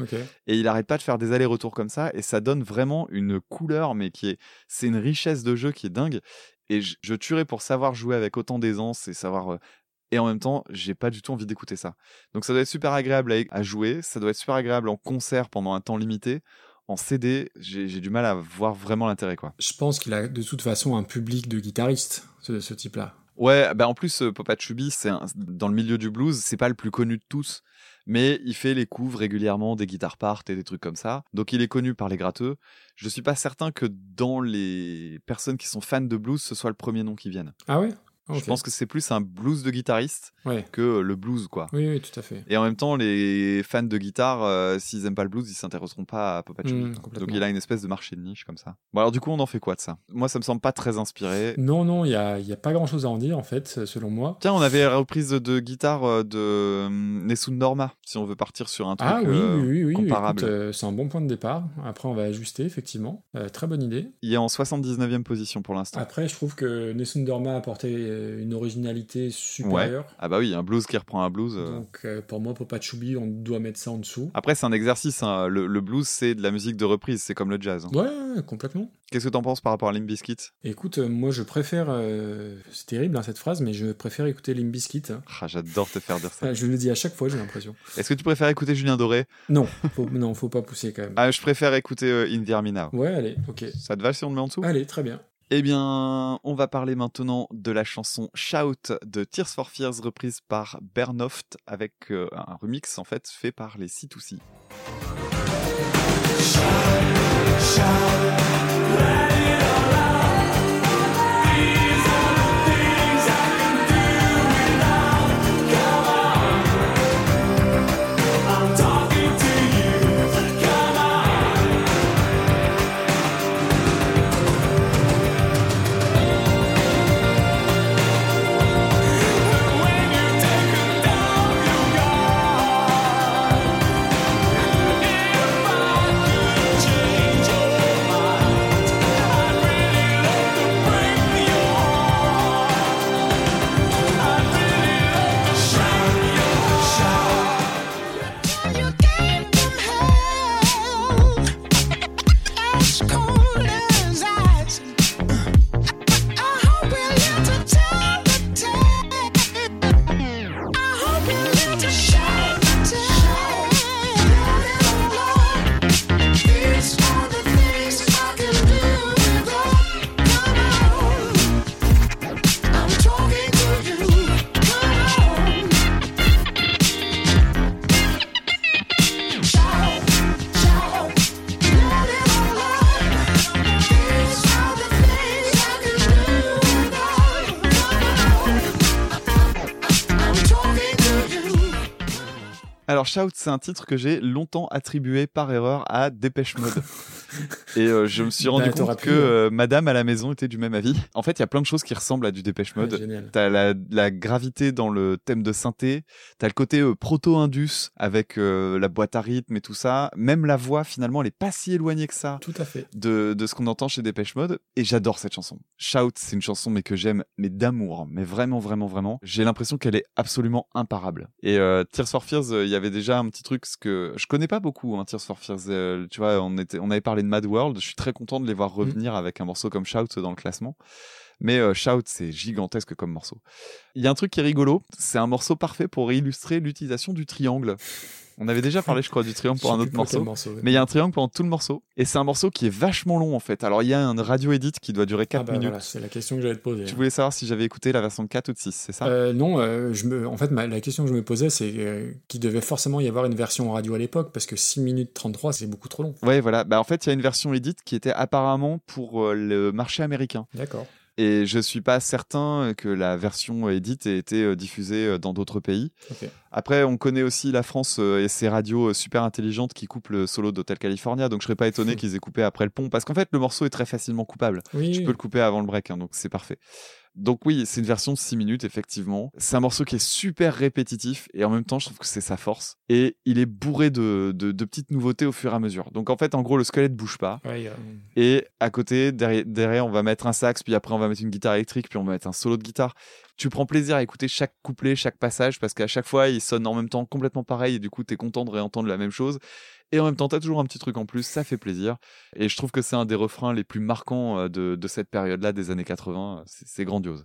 et il arrête pas de faire des allers-retours comme ça et ça donne vraiment une couleur mais qui est c'est une richesse de jeu qui est dingue et je, je tuerais pour savoir jouer avec autant d'aisance et savoir euh, et en même temps j'ai pas du tout envie d'écouter ça donc ça doit être super agréable à, à jouer ça doit être super agréable en concert pendant un temps limité en CD j'ai du mal à voir vraiment l'intérêt quoi Je pense qu'il a de toute façon un public de guitaristes, ce, ce type-là. Ouais, bah en plus, euh, Popa Chubby, c'est dans le milieu du blues, c'est pas le plus connu de tous, mais il fait les couves régulièrement des guitares part et des trucs comme ça. Donc il est connu par les gratteux. Je suis pas certain que dans les personnes qui sont fans de blues, ce soit le premier nom qui vienne. Ah ouais? Je pense que c'est plus un blues de guitariste Ouais. que le blues, quoi. Oui, oui, tout à fait. Et en même temps, les fans de guitare, euh, s'ils aiment pas le blues, ils s'intéresseront pas à Popa Chubby. Mm, quoi. complètement. Donc il a une espèce de marché de niche comme ça. Bon alors du coup, on en fait quoi de ça? Moi, ça me semble pas très inspiré. Non, non, il y a, il y a pas grand-chose à en dire, en fait, selon moi. Tiens, on avait la reprise de guitare euh, de hum, Nessun Norma, si on veut partir sur un truc Ah oui, euh, oui, oui, comparable. euh, c'est un bon point de départ. Après, on va ajuster, effectivement. Euh, très bonne idée. Il est en 79e position pour l'instant. Après, je trouve que Nessun Dorma a apporté euh, une originalité supérieure. Ah bah oui, un blues qui reprend un blues. euh. Donc, euh, pour moi, Popa Chubby, on doit mettre ça en dessous. Après, c'est un exercice. hein. Le, le blues, c'est de la musique de reprise, c'est comme le jazz. hein. Ouais, complètement. Qu'est-ce que t'en penses par rapport à Limp Bizkit? Écoute, euh, moi, je préfère. euh, c'est terrible, hein, cette phrase, mais je préfère écouter Limp Bizkit. Ah, J'adore te faire dire ça. Ah, Je le dis à chaque fois, j'ai l'impression. Est-ce que tu préfères écouter Julien Doré? Non, faut, non, faut pas pousser quand même. Ah, je préfère écouter euh, In the Army Now. Ouais, allez, ok. Ça te va si on le met en dessous? Allez, très bien. Eh bien, on va parler maintenant de la chanson Shout de Tears for Fears reprise par Bernoft avec euh, un remix en fait fait par les C2C. Alors Shout, c'est un titre que j'ai longtemps attribué par erreur à Dépêche Mode. Et euh, je me suis rendu Bah, compte que euh. euh, Madame à la maison était du même avis. En fait, il y a plein de choses qui ressemblent à du Dépêche Mode. Ouais. T'as la, la gravité dans le thème de synthé, t'as le côté euh, proto-indus avec la boîte à rythme et tout ça. Même la voix, finalement, elle est pas si éloignée que ça Tout à fait. de, de ce qu'on entend chez Dépêche Mode. Et j'adore cette chanson. Shout, c'est une chanson mais que j'aime, mais d'amour. Mais vraiment, vraiment, vraiment. J'ai l'impression qu'elle est absolument imparable. Et Tears for Fears, il y avait déjà un petit truc ce que je connais pas beaucoup. Hein, Tears for Fears, tu vois, on était, on avait parlé de Mad World. Je suis très content de les voir revenir avec un morceau comme Shout dans le classement. Mais euh, Shout, c'est gigantesque comme morceau. Il y a un truc qui est rigolo, c'est un morceau parfait pour illustrer l'utilisation du triangle. On avait déjà parlé, je crois, du triangle pour un autre morceau. ouais. Mais il y a un triangle pendant tout le morceau. Et c'est un morceau qui est vachement long, en fait. Alors, il y a un radio edit qui doit durer 4 Ah bah minutes. voilà, c'est la question que j'allais te poser. Tu voulais savoir si j'avais écouté la version de 4 ou de 6, c'est ça? Euh, non, euh, je me, en fait, ma- la question que je me posais, c'est euh, qu'il devait forcément y avoir une version radio à l'époque, parce que 6 minutes 33, c'est beaucoup trop long. Ouais, voilà. Bah, en fait, il y a une version edit qui était apparemment pour le marché américain. D'accord. Et je suis pas certain que la version edit ait été euh, diffusée euh, dans d'autres pays. Après, on connaît aussi la France euh, et ses radios euh, super intelligentes qui coupent le solo d'Hotel California, donc je serais pas étonné qu'ils aient coupé après le pont, parce qu'en fait, le morceau est très facilement coupable. Oui, Tu oui. peux le couper avant le break, hein, donc c'est parfait. Donc oui, c'est une version de 6 minutes, effectivement. C'est un morceau qui est super répétitif, et en même temps, je trouve que c'est sa force. Et il est bourré de, de, de petites nouveautés au fur et à mesure. Donc en fait, en gros, le squelette bouge pas. Ouais, euh, Et à côté, derrière, derrière, on va mettre un sax, puis après, on va mettre une guitare électrique, puis on va mettre un solo de guitare. Tu prends plaisir à écouter chaque couplet, chaque passage, parce qu'à chaque fois, il sonne en même temps complètement pareil, et du coup, t'es content de réentendre la même chose. Et en même temps, t'as toujours un petit truc en plus, ça fait plaisir. Et je trouve que c'est un des refrains les plus marquants euh, de, de cette période-là, des années 80. C'est grandiose.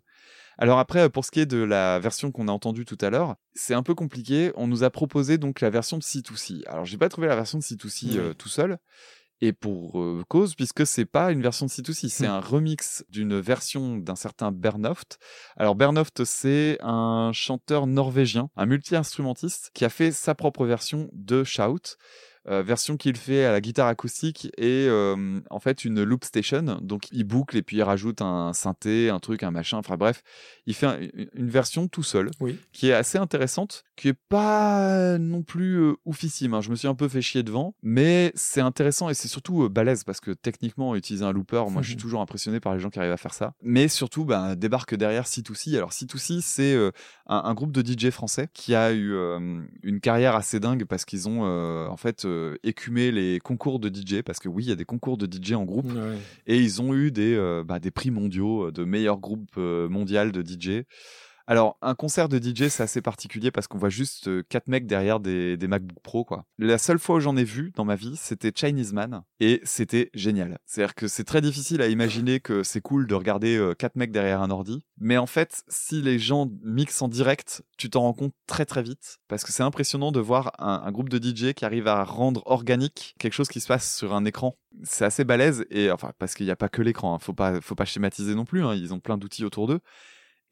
Alors après, pour ce qui est de la version qu'on a entendue tout à l'heure, c'est un peu compliqué. On nous a proposé donc la version de C2C. Alors, j'ai pas trouvé la version de C2C euh, tout seul. Et pour euh, cause, puisque c'est pas une version de C2C, c'est un remix d'une version d'un certain Bernoft. Alors Bernoft, c'est un chanteur norvégien, un multi-instrumentiste qui a fait sa propre version de Shout. Euh, version qu'il fait à la guitare acoustique et euh, en fait une loop station. Donc il boucle et puis il rajoute un synthé, un truc, un machin. Enfin bref, il fait un- une version tout seul Oui. qui est assez intéressante, qui est pas non plus euh, oufissime. hein. Je me suis un peu fait chier devant, mais c'est intéressant et c'est surtout euh, balèze parce que techniquement utiliser un looper, moi je suis toujours impressionné par les gens qui arrivent à faire ça. Mais surtout, bah, débarque derrière C2C. Alors C2C, c'est un, un groupe de DJ français qui a eu une carrière assez dingue parce qu'ils ont en fait euh, écumé les concours de DJ parce que oui, il y a des concours de DJ en groupe Ouais. et ils ont eu des, euh, bah, des prix mondiaux euh, de meilleurs groupes euh, mondial de DJ. Alors, un concert de DJ, c'est assez particulier parce qu'on voit juste quatre mecs derrière des, MacBook Pro, quoi. La seule fois où j'en ai vu dans ma vie, c'était Chinese Man et c'était génial. C'est-à-dire que c'est très difficile à imaginer que c'est cool de regarder quatre mecs derrière un ordi. Mais en fait, si les gens mixent en direct, tu t'en rends compte très très vite parce que c'est impressionnant de voir un, un groupe de DJ qui arrive à rendre organique quelque chose qui se passe sur un écran. C'est assez balèze et enfin parce qu'il n'y a pas que l'écran, hein. faut pas faut pas schématiser non plus. hein. Ils ont plein d'outils autour d'eux.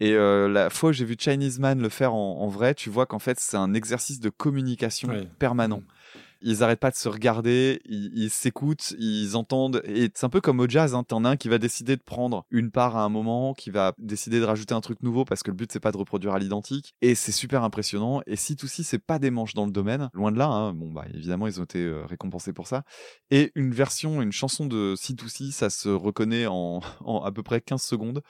Et euh, la fois où j'ai vu Chinese Man le faire en, en vrai, tu vois qu'en fait c'est un exercice de communication Ouais. permanent. Ils arrêtent pas de se regarder, ils s'écoutent, ils entendent. Et c'est un peu comme au jazz, hein. t'en as un qui va décider de prendre une part à un moment, qui va décider de rajouter un truc nouveau parce que le but c'est pas de reproduire à l'identique. Et c'est super impressionnant. Et si tout ci c'est pas des manches dans le domaine, loin de là. Hein. Bon bah évidemment ils ont été euh, récompensés pour ça. Et une version, une chanson de C2C, ça se reconnaît en, en à peu près 15 secondes.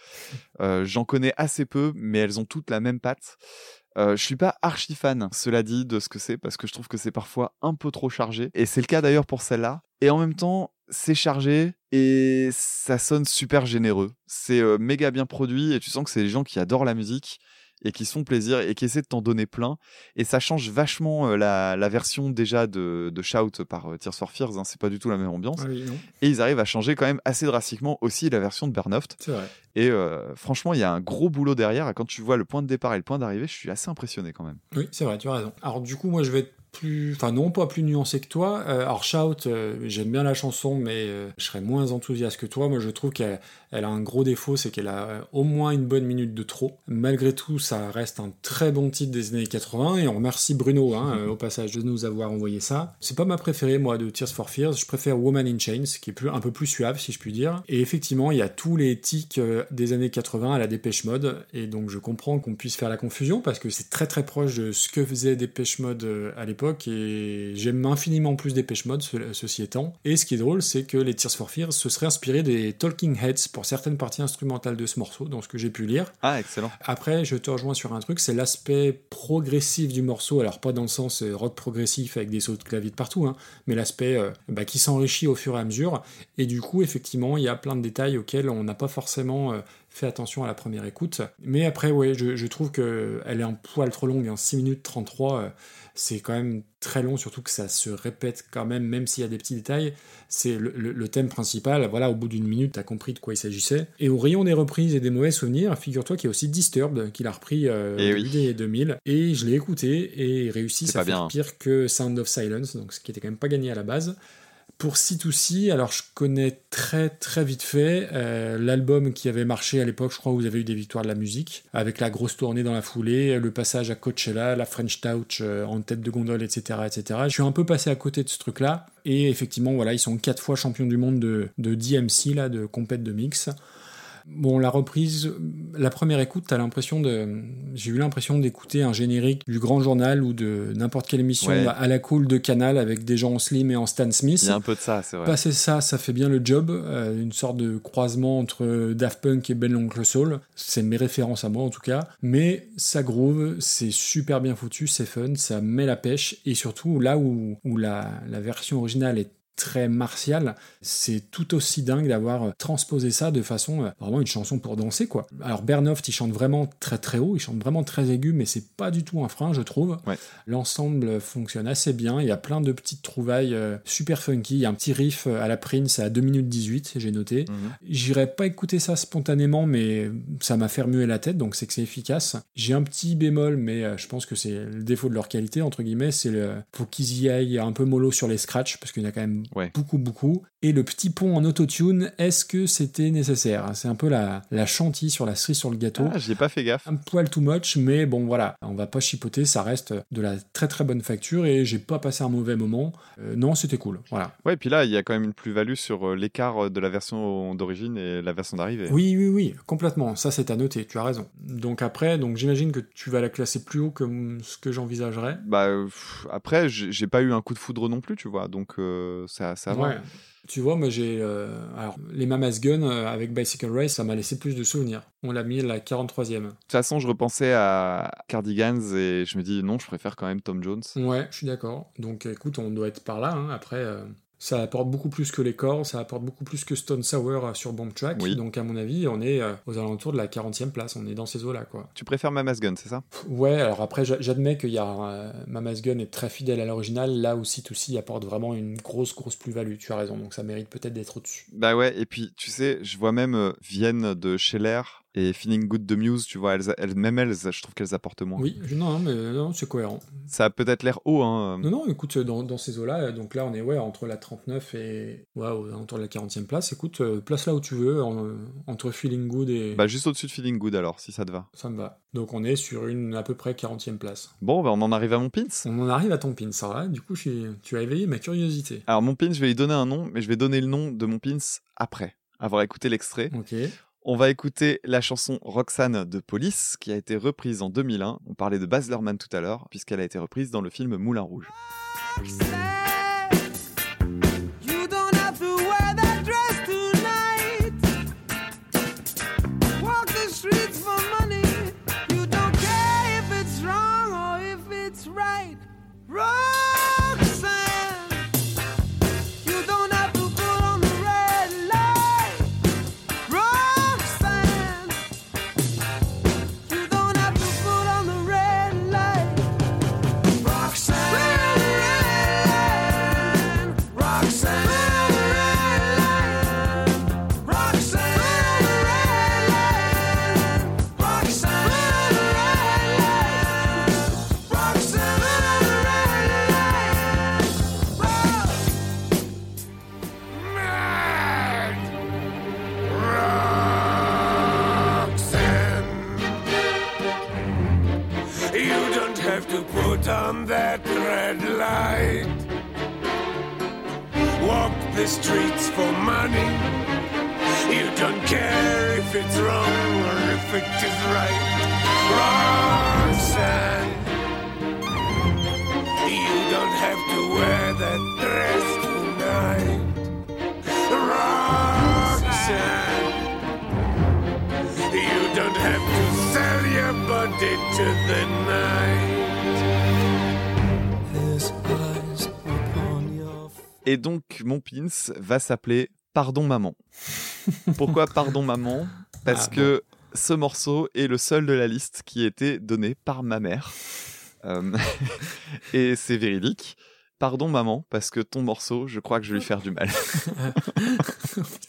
Euh, J'en connais assez peu, mais elles ont toutes la même patte. Euh, je suis pas archi fan, cela dit, de ce que c'est, parce que je trouve que c'est parfois un peu trop chargé. Et c'est le cas d'ailleurs pour celle-là. Et en même temps, c'est chargé et ça sonne super généreux. C'est euh, méga bien produit et tu sens que c'est des gens qui adorent la musique et qui se font plaisir et qui essaient de t'en donner plein. Et ça change vachement euh, la, la version déjà de, de Shout par euh, Tears for Fears. Hein, c'est pas du tout la même ambiance. Ah oui. Et ils arrivent à changer quand même assez drastiquement aussi la version de Bernoft. C'est vrai. Et euh, franchement, il y a un gros boulot derrière. Et quand tu vois le point de départ et le point d'arrivée, je suis assez impressionné quand même. Oui, c'est vrai, tu as raison. Alors du coup, moi je vais être plus, enfin non pas plus nuancé que toi. Euh, alors Shout, euh, j'aime bien la chanson, mais euh, je serais moins enthousiaste que toi. Moi je trouve qu'elle elle a un gros défaut, c'est qu'elle a euh, au moins une bonne minute de trop. Malgré tout, ça reste un très bon titre des années 80 et on remercie Bruno hein, au passage de nous avoir envoyé ça. C'est pas ma préférée moi de Tears for Fears. Je préfère Woman in Chains, qui est plus, un peu plus suave si je puis dire. Et effectivement, il y a tous les tics des années 80 à la Dépêche Mode et donc je comprends qu'on puisse faire la confusion parce que c'est très très proche de ce que faisait Dépêche Mode à l'époque l'époque et j'aime infiniment plus Dépêche Mode, ce- ceci étant. Et ce qui est drôle, c'est que les Tears for Fears se seraient inspirés des Talking Heads pour certaines parties instrumentales de ce morceau, dans ce que j'ai pu lire. Ah, excellent. Après, je te rejoins sur un truc, c'est l'aspect progressif du morceau, alors pas dans le sens euh, rock progressif avec des sauts de clavier de partout, hein, mais l'aspect euh, bah, qui s'enrichit au fur et à mesure. Et du coup, effectivement, il y a plein de détails auxquels on n'a pas forcément euh, fait attention à la première écoute. Mais après, ouais, je, je trouve qu'elle est un poil trop longue, hein, 6 minutes 33, euh, c'est quand même très long, surtout que ça se répète quand même, même s'il y a des petits détails. C'est le, le- le thème principal, voilà, au bout d'une minute, t'as compris de quoi il s'agissait. Et au rayon des reprises et des mauvais souvenirs, figure-toi qu'il y a aussi Disturbed, qu'il a repris euh, Eh oui. début des 2000, et je l'ai écouté, et réussi à faire bien. pire que Sound of Silence, donc ce qui était quand même pas gagné à la base. Pour C2C, alors je connais très très vite fait euh, l'album qui avait marché à l'époque, je crois, où vous avez eu des victoires de la musique, avec la grosse tournée dans la foulée, le passage à Coachella, la French Touch euh, en tête de gondole, etc., etc. Je suis un peu passé à côté de ce truc-là, et effectivement, voilà, ils sont quatre fois champions du monde de, de DMC, là, de compète de mix. Bon, la reprise, la première écoute, t'as l'impression de, j'ai eu l'impression d'écouter un générique du Grand Journal ou de n'importe quelle émission Ouais. à la cool de Canal avec des gens en slim et en Stan Smith. Il y a un peu de ça, c'est vrai. Passer ça, ça fait bien le job. euh, une sorte de croisement entre Daft Punk et Ben l'Oncle Soul. C'est mes références à moi en tout cas. Mais ça groove, c'est super bien foutu, c'est fun, ça met la pêche. Et surtout, là où, où la, la version originale est très martiale, c'est tout aussi dingue d'avoir transposé ça de façon euh, vraiment une chanson pour danser quoi. Alors Bernoft il chante vraiment très très haut, il chante vraiment très aigu mais c'est pas du tout un frein je trouve. Ouais. L'ensemble fonctionne assez bien, il y a plein de petites trouvailles euh, super funky, il y a un petit riff euh, à la Prince à 2 minutes 18, j'ai noté. Mhm. J'irais pas écouter ça spontanément, mais ça m'a fait remuer la tête, donc c'est que c'est efficace. J'ai un petit bémol, mais euh, je pense que c'est le défaut de leur qualité, entre guillemets, c'est le faut qu'ils y aillent un peu mollo sur les scratchs, parce qu'il y en a quand même Ouais. beaucoup, beaucoup. Et le petit pont en autotune, est-ce que c'était nécessaire? C'est un peu la, la chantilly sur la cerise sur le gâteau. Ah, j'y ai pas fait gaffe. Un poil too much, mais bon voilà, on va pas chipoter, ça reste de la très très bonne facture et j'ai pas passé un mauvais moment. Euh, non, c'était cool, voilà. Ouais, puis là, il y a quand même une plus-value sur euh, l'écart de la version d'origine et la version d'arrivée. Oui, oui, oui, complètement. Ça, c'est à noter, tu as raison. Donc après, donc j'imagine que tu vas la classer plus haut que ce que j'envisagerais. Bah, euh, pff, après, j'ai j'ai pas eu un coup de foudre non plus, tu vois, donc euh, ça, ça va. Ouais. Tu vois, moi j'ai. euh, alors, les Mamas Gun euh, avec Bicycle Race, ça m'a laissé plus de souvenirs. On l'a mis la 43e. De toute façon, je repensais à Cardigans et je me dis non, je préfère quand même Tom Jones. Ouais, je suis d'accord. Donc écoute, on doit être par là. hein. Après, euh, ça apporte beaucoup plus que les corps, ça apporte beaucoup plus que Stone Sour euh, sur Bomb Track. Oui. Donc à mon avis, on est euh, aux alentours de la 40e place. On est dans ces eaux-là, quoi. Tu préfères Mama's Gun, c'est ça? Ouais, alors après, j'a- j'admets y a euh, Mama's Gun est très fidèle à l'original. Là aussi, C2C apporte vraiment une grosse, grosse plus-value. Tu as raison, donc ça mérite peut-être d'être au-dessus. Bah ouais, et puis tu sais, je vois même Vienne de Scheller et Feeling Good de Muse, tu vois, elles, elles- même elles, je trouve qu'elles apportent moins. Oui, non, mais non, c'est cohérent. Ça a peut-être l'air haut, hein. Non, non, écoute, dans, dans ces eaux-là, euh, donc là, on est ouais, entre la 39 et. Ouais, de la 40e place. Écoute, euh, place là où tu veux, en- euh, entre Feeling Good et. Bah juste au-dessus de Feeling Good alors, si ça te va. Ça me va. Donc on est sur une à peu près 40e place. Bon, bah on en arrive à mon pins. On en arrive à ton pin, ça va. Du coup, je tu as éveillé ma curiosité. Alors mon pins, je vais lui donner un nom, mais je vais donner le nom de mon pins après avoir écouté l'extrait. Ok. On va écouter la chanson Roxane de Police, qui a été reprise en 2001. On parlait de Baz Luhrmann tout à l'heure, puisqu'elle a été reprise dans le film Moulin Rouge. Va s'appeler Pardon Maman. Pourquoi Pardon Maman? Parce Ah, que ce morceau est le seul de la liste qui a été donné par ma mère. Euh, et c'est véridique. Pardon Maman, parce que ton morceau, je crois que je vais lui faire du mal.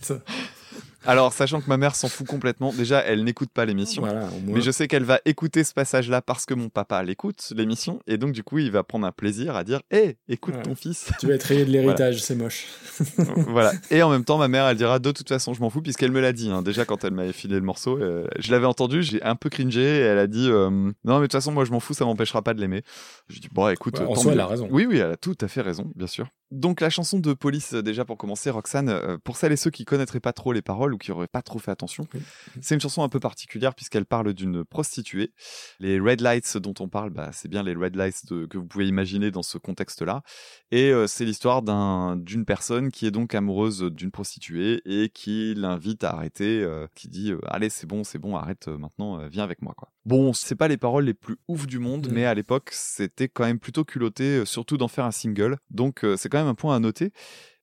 Alors, sachant que ma mère s'en fout complètement, déjà, elle n'écoute pas l'émission. Voilà. Mais je sais qu'elle va écouter ce passage-là parce que mon papa l'écoute, l'émission, et donc du coup, il va prendre un plaisir à dire Hé, écoute Ouais. ton fils. Tu vas être rayé de l'héritage, c'est moche. voilà. Et en même temps, ma mère, elle dira de toute façon, je m'en fous, puisqu'elle me l'a dit. hein. Déjà, quand elle m'avait filé le morceau, euh, je l'avais entendu, j'ai un peu cringé, et elle a dit euh, Non, mais de toute façon, moi, je m'en fous, ça m'empêchera pas de l'aimer. Je dis Bon, écoute, Ouais, en soi, elle a raison. Oui, oui, elle a tout à fait raison, bien sûr. Donc, la chanson de Police, euh, déjà pour commencer, Roxane, pour celles et ceux qui connaîtraient pas trop les paroles ou qui auraient pas trop fait attention, Oui. c'est une chanson un peu particulière puisqu'elle parle d'une prostituée. Les red lights dont on parle, bah, c'est bien les red lights de- que vous pouvez imaginer dans ce contexte-là. Et euh, c'est l'histoire d'un- d'une personne qui est donc amoureuse d'une prostituée et qui l'invite à arrêter, euh, qui dit euh, allez c'est bon, c'est bon, arrête maintenant, viens avec moi quoi. Bon, c'est pas les paroles les plus ouf du monde, mais à l'époque c'était quand même plutôt culotté, surtout d'en faire un single. Donc c'est quand même un point à noter.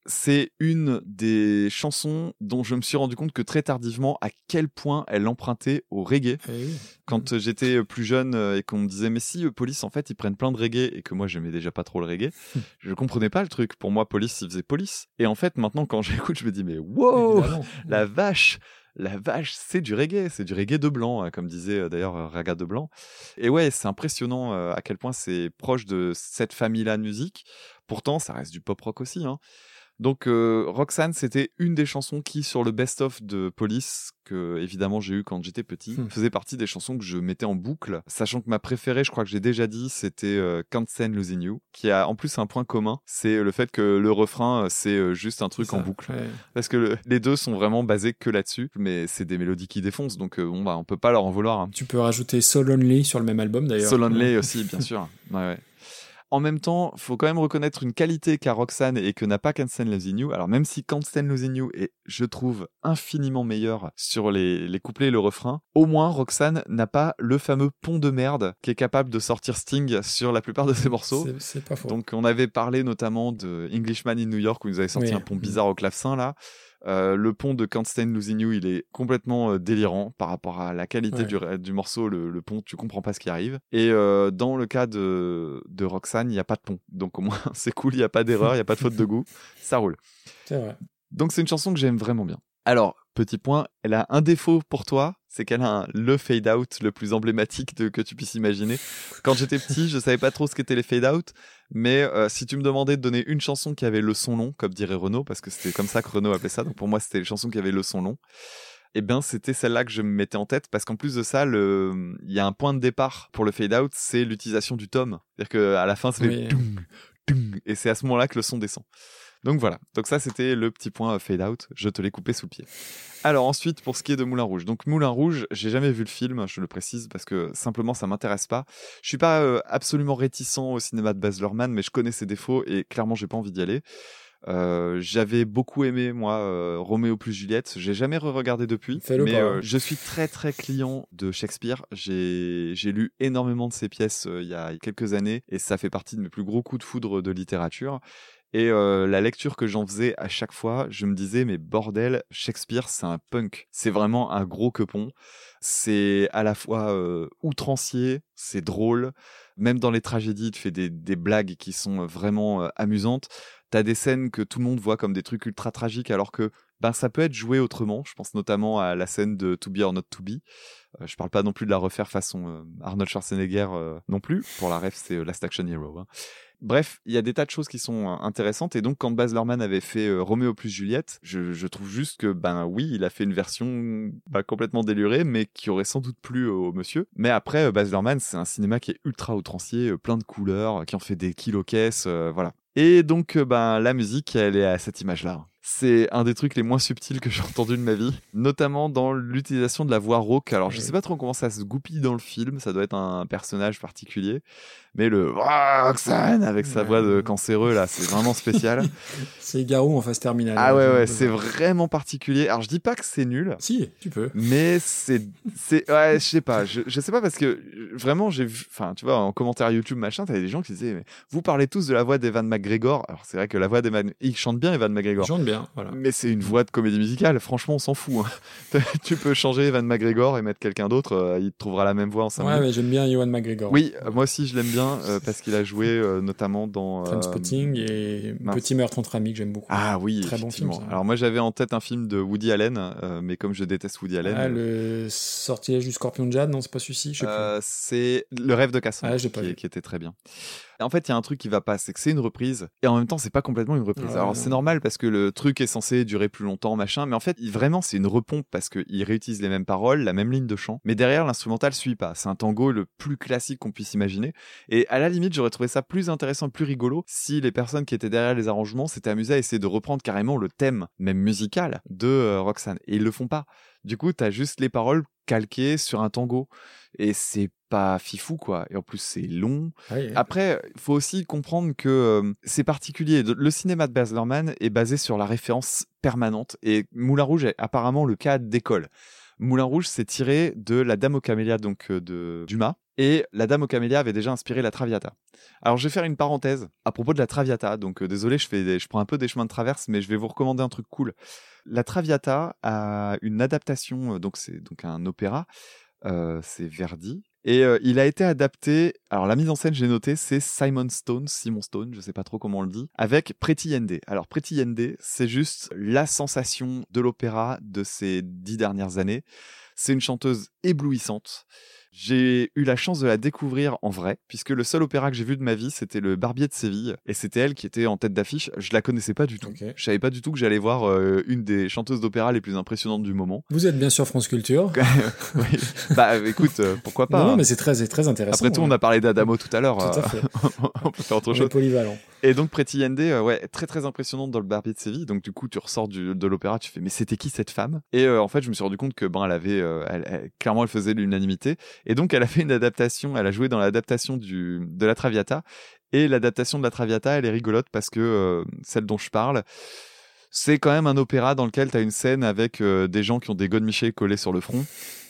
C'est une des chansons dont je me suis rendu compte que très tardivement à quel point elle empruntait au reggae Eh quand euh, j'étais plus jeune euh, et qu'on me disait mais si euh, Police en fait ils prennent plein de reggae et que moi j'aimais déjà pas trop le reggae je comprenais pas le truc pour moi Police ils faisaient Police et en fait maintenant quand j'écoute je me dis mais wow Évidemment. la vache la vache, c'est du reggae, c'est du reggae de blanc, hein, comme disait euh, d'ailleurs euh, Raga de blanc. Et ouais, c'est impressionnant euh, à quel point c'est proche de cette famille-là de musique. Pourtant, ça reste du pop rock aussi. Hein. Donc, euh, Roxanne, c'était une des chansons qui, sur le best-of de Police, que évidemment j'ai eu quand j'étais petit, Hmm. faisait partie des chansons que je mettais en boucle. Sachant que ma préférée, je crois que j'ai déjà dit, c'était euh, Can't Stand Losing You, qui a en plus un point commun, c'est le fait que le refrain, euh, c'est euh, juste un truc en boucle. ouais. Parce que le- les deux sont vraiment basés que là-dessus, mais c'est des mélodies qui défoncent, donc euh, bon, bah, on peut pas leur en vouloir. hein. Tu peux rajouter Soul Only sur le même album d'ailleurs. So Lonely aussi, bien sûr. Ouais, ouais. En même temps, faut quand même reconnaître une qualité qu'a Roxanne et que n'a pas Losing You. Alors même si Losing You est, je trouve, infiniment meilleur sur les, les couplets et le refrain, au moins Roxanne n'a pas le fameux pont de merde qui est capable de sortir Sting sur la plupart de ses morceaux. C'est- C'est pas faux. Donc on avait parlé notamment de Englishman in New York où ils avaient sorti Oui. un pont bizarre au clavecin là. Euh, le pont de Can't Stand Losing You, il est complètement euh, délirant par rapport à la qualité Ouais. du, du morceau. Le, le pont, tu comprends pas ce qui arrive. Et euh, dans le cas de, de Roxanne, il n'y a pas de pont. Donc au moins, c'est cool, il n'y a pas d'erreur, il n'y a pas de faute de goût. Ça roule. C'est vrai. Donc c'est une chanson que j'aime vraiment bien. Alors, petit point, elle a un défaut pour toi, c'est qu'elle a un- le fade out le plus emblématique de, que tu puisses imaginer. Quand j'étais petit, je savais pas trop ce qu'étaient les fade out, mais euh, si tu me demandais de donner une chanson qui avait le son long, comme dirait Renaud, parce que c'était comme ça que Renaud appelait ça, donc pour moi c'était les chansons qui avaient le son long. Eh bien, c'était celle-là que je me mettais en tête parce qu'en plus de ça, le... il y a un point de départ pour le fade out, c'est l'utilisation du tom. C'est-à-dire qu'à la fin, c'est Oui. et c'est à ce moment-là que le son descend. Donc voilà. Donc ça, c'était le petit point euh, fade out. Je te l'ai coupé sous le pied. Alors ensuite, pour ce qui est de Moulin Rouge. Donc Moulin Rouge, j'ai jamais vu le film, je le précise, parce que simplement ça m'intéresse pas. Je suis pas euh, absolument réticent au cinéma de Baz Luhrmann, mais je connais ses défauts et clairement j'ai pas envie d'y aller. Euh, j'avais beaucoup aimé moi euh, Roméo plus Juliette. J'ai jamais re-regardé depuis, mais euh, je suis très très client de Shakespeare. J'ai j'ai lu énormément de ses pièces il y a quelques années et ça fait partie de mes plus gros coups de foudre de littérature. Et la lecture que j'en faisais à chaque fois, je me disais mais bordel, Shakespeare c'est un punk. C'est vraiment un gros quepon. C'est à la fois outrancier, c'est drôle. Même dans les tragédies, il te fait des, blagues qui sont vraiment amusantes. T'as des scènes que tout le monde voit comme des trucs ultra tragiques, alors que ben, ça peut être joué autrement. Je pense notamment à la scène de To Be or Not To Be. Euh, je parle pas non plus de la refaire façon Arnold Schwarzenegger non plus. Pour la ref, c'est Last Action Hero. hein. Bref, il y a des tas de choses qui sont euh, intéressantes. Et donc, quand Baz Luhrmann avait fait euh, Roméo plus Juliette, je, je trouve juste que, ben oui, il a fait une version bah, complètement délurée, mais qui aurait sans doute plu au monsieur. Mais après, euh, Baz Luhrmann, c'est un cinéma qui est ultra outrancier, plein de couleurs, qui en fait des kilos caisses, voilà. Et donc, ben, la musique, elle est à cette image-là. C'est un des trucs les moins subtils que j'ai entendu de ma vie, notamment dans l'utilisation de la voix rauque. Alors, je sais pas trop comment ça se goupille dans le film, ça doit être un personnage particulier, mais le Roxane avec sa voix de cancéreux là, c'est vraiment spécial. C'est Garou en phase terminale. ah ouais, Euh, ouais, c'est vraiment particulier. Alors, je dis pas que c'est nul. Si, tu peux. Mais c'est, c'est, ouais, je sais pas, je, je sais pas parce que vraiment j'ai vu, enfin, tu vois, en commentaire YouTube machin, t'avais des gens qui disaient, mais vous parlez tous de la voix d'Evan McGregor. Alors c'est vrai que la voix d'Evan, il chante bien Evan McGregor. Il chante bien, voilà. Mais c'est une voix de comédie musicale. Franchement, on s'en fout. hein. tu peux changer Evan McGregor et mettre quelqu'un d'autre, euh, il trouvera la même voix en 5 Ouais, mais j'aime bien Ewan McGregor. Oui, euh, moi aussi je l'aime bien euh, parce qu'il a joué euh, notamment dans. euh, Trainspotting et mince. Petit meurtre entre amis que j'aime beaucoup. Ah oui, Très bon film, ça. Alors moi j'avais en tête un film de Woody Allen, euh, mais comme je déteste Woody Allen, Ah, le sortilège du scorpion de Jade, non, c'est pas celui-ci, je sais Euh, c'est le rêve de Cassandre Ah, qui était très bien. Et en fait, il y a un truc qui va pas, c'est que c'est une reprise et en même temps, c'est pas complètement une reprise. Ouais, Alors c'est normal parce que le truc est censé durer plus longtemps, machin, mais en fait, il- vraiment, c'est une repompe parce qu'il réutilise les mêmes paroles, la même ligne de chant, mais derrière, l'instrumental suit pas. C'est un tango le plus classique qu'on puisse imaginer. Et à la limite, j'aurais trouvé ça plus intéressant, plus rigolo si les personnes qui étaient derrière les arrangements s'étaient amusées à essayer de reprendre carrément le thème, même musical, de euh, Roxane. Et ils le font pas. Du coup, t'as juste les paroles calquées sur un tango. Et c'est pas fifou, quoi. Et en plus, c'est long. Ouais. Après, il faut aussi comprendre que euh, c'est particulier. Le cinéma de Baz Luhrmann est basé sur la référence permanente. Et Moulin Rouge est apparemment le cas d'école. Moulin Rouge, c'est tiré de La Dame aux Camélias, donc euh, de Dumas. Et La Dame aux Camélias avait déjà inspiré la Traviata. Alors, je vais faire une parenthèse à propos de la Traviata. Donc, euh, désolé, je, fais je prends un peu des chemins de traverse, mais je vais vous recommander un truc cool. La Traviata a une adaptation, euh, donc c'est donc un opéra, c'est Verdi. Et euh, il a été adapté, alors la mise en scène, j'ai noté, c'est Simon Stone, Simon Stone, je sais pas trop comment on le dit, avec Pretty Yende. Alors Pretty Yende, c'est juste la sensation de l'opéra de ces dix dernières années. C'est une chanteuse éblouissante. J'ai eu la chance de la découvrir en vrai, puisque le seul opéra que j'ai vu de ma vie, c'était le Barbier de Séville, et c'était elle qui était en tête d'affiche. Je la connaissais pas du tout. Ok. Je savais pas du tout que j'allais voir euh, une des chanteuses d'opéra les plus impressionnantes du moment. Vous êtes bien sûr France Culture. Oui. Bah écoute, euh, pourquoi pas non, hein. mais c'est très, très intéressant. Après tout, on a parlé d'Adamo tout à l'heure. Tout à euh, fait. on peut faire autre On est chose. polyvalent. Et donc Pretty Yende, euh, ouais, très très impressionnante dans le Barbier de Séville. Donc du coup, tu ressors du- de l'opéra, tu fais mais c'était qui cette femme? Et euh, en fait, je me suis rendu compte que ben elle avait, euh, elle- elle- clairement, elle faisait l'unanimité. Et donc elle a fait une adaptation, elle a joué dans l'adaptation de la Traviata. Et l'adaptation de la Traviata, elle est rigolote parce que euh, celle dont je parle. C'est quand même un opéra dans lequel tu as une scène avec euh, des gens qui ont des godemichés collés sur le front.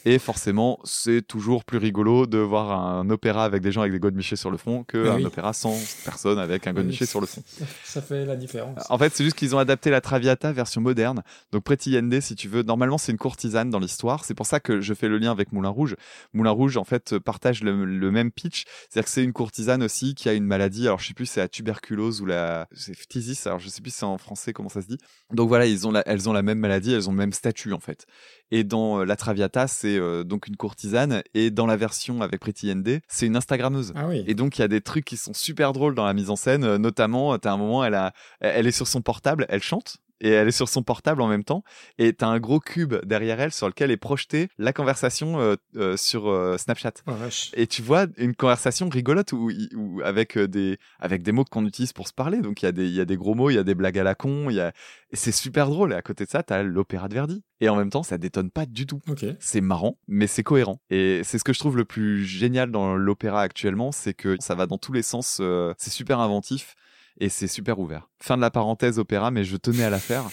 Et forcément, c'est toujours plus rigolo de voir un opéra avec des gens avec des godemichés sur le front que Ah oui. opéra sans personne avec un godemiché Oui, sur le front. Ça fait la différence. En fait, c'est juste qu'ils ont adapté la Traviata version moderne. Donc Pretty Yende, si tu veux, normalement c'est une courtisane dans l'histoire. C'est pour ça que je fais le lien avec Moulin Rouge. Moulin Rouge, en fait, partage le, le même pitch. C'est-à-dire que c'est une courtisane aussi qui a une maladie. Alors je sais plus, c'est la tuberculose ou la c'est phthisis. Alors je sais plus si c'est en français comment ça se dit. Donc voilà, ils ont la- elles ont la même maladie, elles ont le même statut en fait. Et dans euh, la Traviata, c'est euh, donc une courtisane. Et dans la version avec Pretty Yende, c'est une Instagrammeuse. Ah oui. Et donc il y a des trucs qui sont super drôles dans la mise en scène, euh, notamment t'as un moment elle a elle est sur son portable, elle chante et elle est sur son portable en même temps et t'as un gros cube derrière elle sur lequel est projetée la conversation euh, euh, sur euh, Snapchat. Oh. Et tu vois une conversation rigolote où, où avec des avec des mots qu'on utilise pour se parler. Donc il y a des il y a des gros mots, il y a des blagues à la con, il y a et c'est super drôle. Et à côté de ça, t'as l'opéra de Verdi. Et en même temps, ça détonne pas du tout. C'est marrant, mais c'est cohérent. Et c'est ce que je trouve le plus génial dans l'opéra actuellement, c'est que ça va dans tous les sens. c'est super inventif. Et c'est super ouvert. Fin de la parenthèse opéra, mais je tenais à la faire.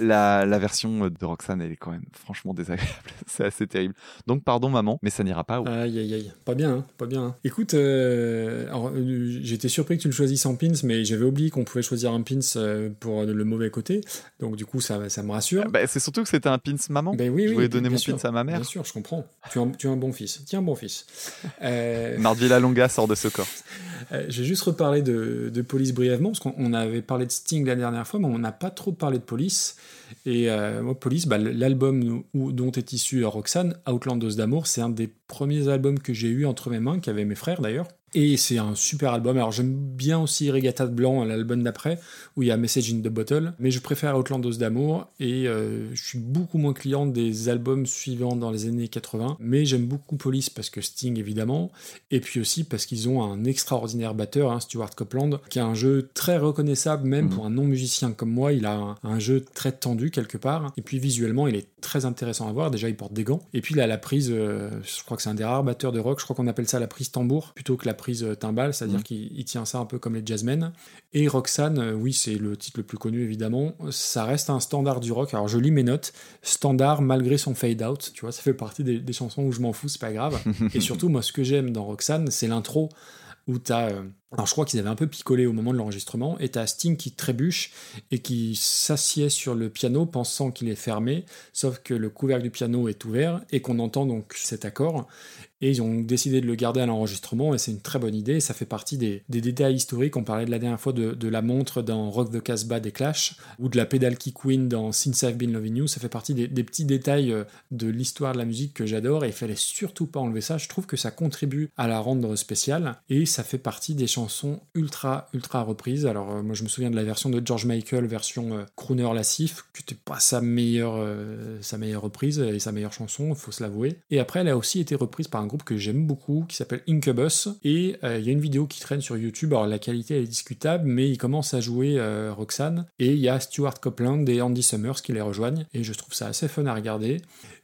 La, la version de Roxane, elle est quand même franchement désagréable. c'est assez terrible. Donc pardon maman, mais ça n'ira pas. Aïe, aïe, aïe. Pas bien, hein, pas bien. hein. Écoute, euh, euh, j'étais surpris que tu le choisisses en pins, mais j'avais oublié qu'on pouvait choisir un pins euh, pour le mauvais côté. Donc, du coup, ça, ça me rassure. Bah, c'est surtout que c'était un pins maman. Ben oui, je voulais donner mon sûr, pins à ma mère. Bien sûr, je comprends. Tu es un, tu es un bon fils. Tiens, un bon fils. Euh, Mardvilla Longa sort de ce corps. Je vais juste reparler de, de Police brièvement, parce qu'on on avait parlé de Sting la dernière fois, mais on n'a pas trop parlé de Police. Et euh, Police, bah, l'album dont est issu Roxane, Outlandos d'amour, c'est un des premiers albums que j'ai eu entre mes mains, qu'avaient mes frères d'ailleurs. Et c'est un super album. Alors j'aime bien aussi Regatta de Blanc, l'album d'après, où il y a Message in the Bottle, mais je préfère Outlandos d'amour et euh, je suis beaucoup moins client des albums suivants dans les années 80. Mais j'aime beaucoup Police parce que Sting évidemment, et puis aussi parce qu'ils ont un extraordinaire batteur, hein, Stuart Copeland, qui a un jeu très reconnaissable même Mhm. pour un non-musicien comme moi. Il a un, un jeu très tendu quelque part, et puis visuellement il est très intéressant à voir. Déjà il porte des gants, et puis il a la prise, euh, je crois que c'est un des rares batteurs de rock, je crois qu'on appelle ça la prise tambour plutôt que la prise euh, timbale, c'est-à-dire Mhm. qu'il il tient ça un peu comme les jazzmen. Et Roxane, euh, oui, c'est le titre le plus connu évidemment. Ça reste un standard du rock. Alors je lis mes notes, standard malgré son fade out. Tu vois, ça fait partie des, des chansons où je m'en fous, c'est pas grave. Et surtout, moi, ce que j'aime dans Roxane, c'est l'intro où t'as. euh, alors je crois qu'ils avaient un peu picolé au moment de l'enregistrement, et t'as Sting qui trébuche et qui s'assied sur le piano pensant qu'il est fermé, sauf que le couvercle du piano est ouvert et qu'on entend donc cet accord. Et ils ont décidé de le garder à l'enregistrement et c'est une très bonne idée. Ça fait partie des, détails historiques. On parlait de la dernière fois de, la montre dans Rock the Casbah des Clash ou de la pédale kick Queen dans Since I've Been Loving You. Ça fait partie des, des petits détails euh, de l'histoire de la musique que j'adore et il fallait surtout pas enlever ça. Je trouve que ça contribue à la rendre spéciale et ça fait partie des chansons ultra ultra reprises. Alors euh, moi je me souviens de la version de George Michael, version euh, crooner lassif, qui n'était pas sa meilleure, euh, sa meilleure reprise et sa meilleure chanson, il faut se l'avouer. Et après elle a aussi été reprise par un groupe que j'aime beaucoup qui s'appelle Incubus et euh, il y a une vidéo qui traîne sur YouTube. Alors la qualité est discutable, mais il commence à jouer euh, Roxane et il y a Stuart Copeland et Andy Summers qui les rejoignent et je trouve ça assez fun à regarder.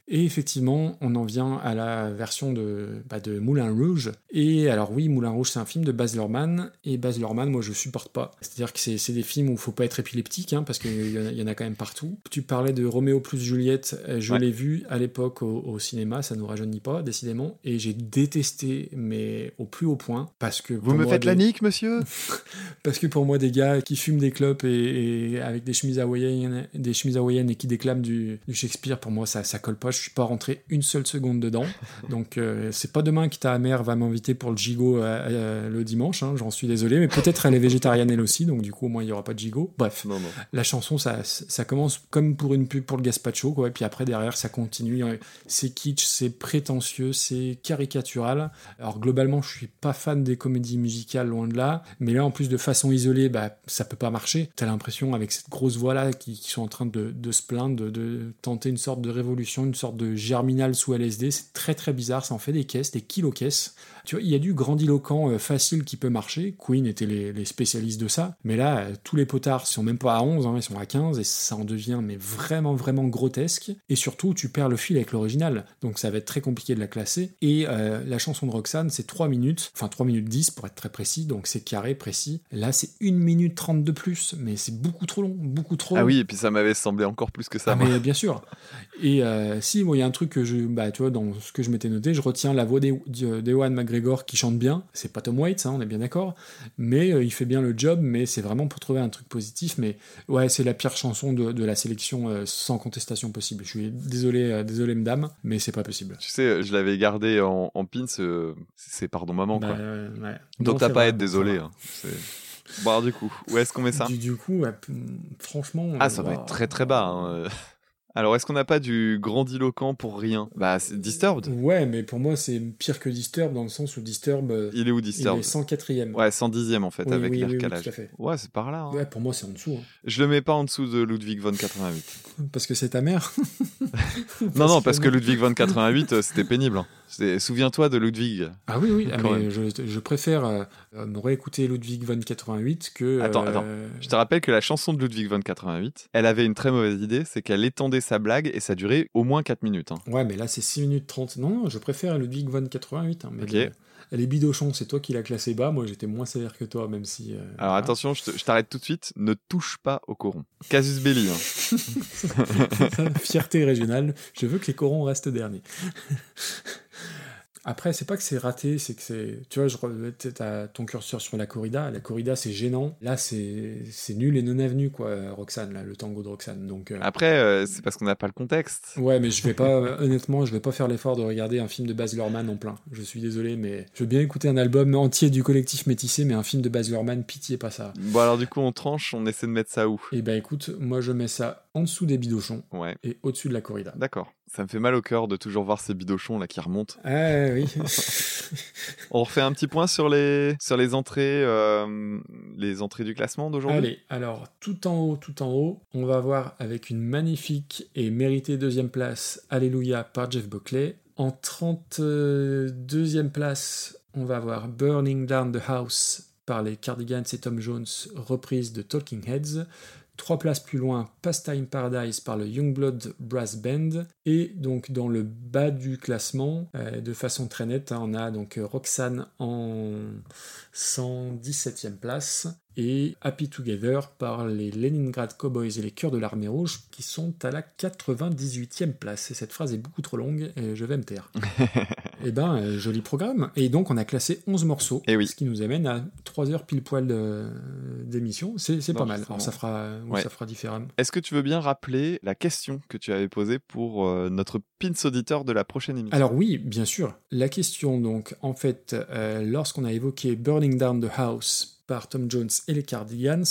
Et effectivement, on en vient à la version de, bah, de Moulin Rouge. Et alors oui, Moulin Rouge, c'est un film de Baz Luhrmann. Et Baz Luhrmann, moi, je supporte pas. C'est-à-dire que c'est des films où il faut pas être épileptique, hein, parce qu'il y, en a- il y en a quand même partout. Tu parlais de Roméo plus Juliette. euh, Je Ouais. l'ai vu à l'époque au, au cinéma, ça nous rajeunit pas, décidément. Et j'ai détesté, mais au plus haut point, parce que... Vous me faites des- la nique, monsieur? Parce que pour moi, des gars qui fument des clopes et, et avec des chemises hawaïennes, des chemises hawaïennes et qui déclament du, du Shakespeare, pour moi, ça, ça colle pas. Je suis pas rentré une seule seconde dedans. Donc, euh, c'est pas demain que ta mère va m'inviter pour le gigot euh, euh, le dimanche. hein, J'en suis désolé, mais peut-être elle est végétarienne elle aussi, donc du coup, au moins, il y aura pas de gigot. Bref, Non, non. la chanson, ça, ça commence comme pour une pub pour le gazpacho, quoi. Et puis après, derrière, ça continue. C'est kitsch, c'est prétentieux, c'est caricatural. Alors globalement, je suis pas fan des comédies musicales, loin de là. Mais là, en plus de façon isolée, bah, ça peut pas marcher. T'as l'impression, avec cette grosse voix-là, qui, qui sont en train de, de se plaindre, de, de tenter une sorte de révolution, une sorte de germinal sous LSD. C'est très très bizarre. Ça en fait des caisses, des kilo-caisses. Tu vois, il y a du grandiloquent euh, facile qui peut marcher. Queen était les, les spécialistes de ça. Mais là, euh, tous les potards sont même pas à 11, hein, ils sont à 15 et ça en devient mais vraiment vraiment grotesque. Et surtout, tu perds le fil avec l'original. Donc ça va être très compliqué de la classer. Et euh, la chanson de Roxane, c'est 3 minutes, enfin 3 minutes 10 pour être très précis. Donc c'est carré, précis. Là, c'est 1 minute 30 de plus, mais c'est beaucoup trop long, beaucoup trop Ah long. oui, et puis ça m'avait semblé encore plus que ça. Ah, mais bien sûr. Et euh, si, il y a un truc que je, bah, tu vois, dans ce que je m'étais noté, je retiens la voix d'E- d'Ewan McGregor qui chante bien. C'est pas Tom Waits, hein, on est bien d'accord. Mais euh, il fait bien le job, mais c'est vraiment pour trouver un truc positif. Mais ouais, c'est la pire chanson de, de la sélection euh, sans contestation possible. Je suis désolé, euh, désolé, madame, mais c'est pas possible. Tu sais, je l'avais gardé en, en pins, c'est pardon maman, Bah, quoi. ouais. Donc t'as pas à être désolé. hein. Bon, alors du coup, où est-ce qu'on met ça? Du, du coup, ouais, franchement. Ah, ça va être très très bas. hein. Alors, est-ce qu'on n'a pas du grandiloquent pour rien? Bah, c'est Disturbed. Ouais, mais pour moi, c'est pire que Disturb dans le sens où Disturb. euh, Il est où il Disturbed est 104ème. Ouais, 110e en fait, Oui, avec oui, l'air oui, oui, calage. tout à fait. Ouais, c'est par là. hein. Ouais, pour moi, c'est en dessous. hein. Je le mets pas en dessous de Ludwig von 88. Parce que c'est ta mère non, non, parce que Ludwig von 88, euh, c'était pénible. hein. Souviens-toi de Ludwig. Ah oui, oui, ah, mais je, je préfère euh, euh, me réécouter Ludwig von 88 que. Attends, euh, attends. Je te rappelle que la chanson de Ludwig von 88, elle avait une très mauvaise idée, c'est qu'elle étendait sa blague et ça durait au moins 4 minutes. hein. Ouais, mais là, c'est 6 minutes 30. Non, non, je préfère Ludwig von 88. hein, mais Ok. Elle est bidochon, c'est toi qui l'as classé bas. Moi, j'étais moins sévère que toi, même si. euh, Alors voilà. attention, je te- je t'arrête tout de suite, ne touche pas au coron. Casus belli. hein. Fierté régionale, je veux que les corons restent derniers. Après, c'est pas que c'est raté, c'est que c'est. Tu vois, je t'as ton curseur sur la corrida. La corrida, c'est gênant. Là, c'est c'est nul et non avenu, quoi, Roxane, là, le tango de Roxane. Donc. euh, Après, euh, c'est parce qu'on n'a pas le contexte. Ouais, mais je vais pas, euh, honnêtement, je vais pas faire l'effort de regarder un film de Baz Luhrmann en plein. Je suis désolé, mais je veux bien écouter un album entier du collectif métissé, mais un film de Baz Luhrmann, pitié, pas ça. Bon alors du coup, on tranche, on essaie de mettre ça où? Et ben écoute, moi je mets ça en dessous des bidochons Ouais. et au-dessus de la corrida. D'accord. Ça me fait mal au cœur de toujours voir ces bidochons là qui remontent. Ah oui. On refait un petit point sur les sur les entrées euh, les entrées du classement d'aujourd'hui? Allez, alors tout en haut, tout en haut, on va voir avec une magnifique et méritée deuxième place Alléluia par Jeff Buckley. En 32e place, on va voir Burning Down the House par les Cardigans et Tom Jones, reprise de Talking Heads. Trois places plus loin, Pastime Paradise par le Youngblood Brass Band. Et donc dans le bas du classement, euh, de façon très nette, hein, on a donc euh, Roxanne en 117e place et Happy Together par les Leningrad Cowboys et les Cœurs de l'Armée Rouge qui sont à la 98e place. Et cette phrase est beaucoup trop longue et je vais me taire. et ben, euh, joli programme. Et donc on a classé 11 morceaux, Eh oui. ce qui nous amène à 3 heures pile poil d'émission. C'est pas mal. Alors ça fera, Ouais. ça fera différemment. Est-ce que tu veux bien rappeler la question que tu avais posée pour euh, notre pins auditeur de la prochaine émission? Alors oui, bien sûr. La question donc, en fait, euh, lorsqu'on a évoqué Burning Down the House par Tom Jones et les Cardigans,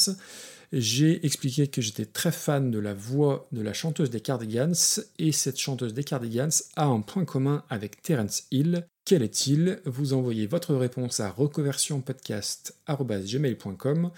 j'ai expliqué que j'étais très fan de la voix de la chanteuse des Cardigans et cette chanteuse des Cardigans a un point commun avec Terence Hill. Quel est-il? Vous envoyez votre réponse à reconversionpodcast.gmail.com.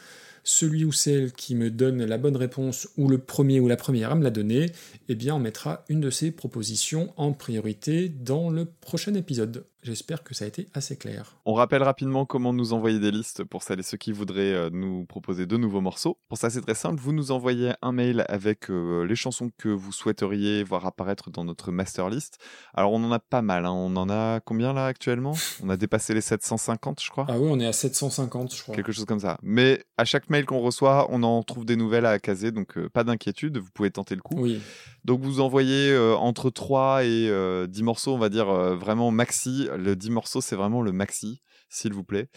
Celui ou celle qui me donne la bonne réponse ou le premier ou la première à me la donner, eh bien on mettra une de ces propositions en priorité dans le prochain épisode. J'espère que ça a été assez clair. On rappelle rapidement comment nous envoyer des listes pour celles et ceux qui voudraient euh, nous proposer de nouveaux morceaux. Pour ça, c'est très simple. Vous nous envoyez un mail avec euh, les chansons que vous souhaiteriez voir apparaître dans notre master list. Alors, on en a pas mal. hein. On en a combien là actuellement? On a dépassé les 750, je crois. Ah oui, on est à 750, je crois. Quelque chose comme ça. Mais à chaque mail qu'on reçoit, on en trouve des nouvelles à caser, donc euh, pas d'inquiétude, vous pouvez tenter le coup. Oui. Donc vous envoyez euh, entre 3 et euh, 10 morceaux, on va dire euh, vraiment maxi. Le 10 morceaux, c'est vraiment le maxi, s'il vous plaît.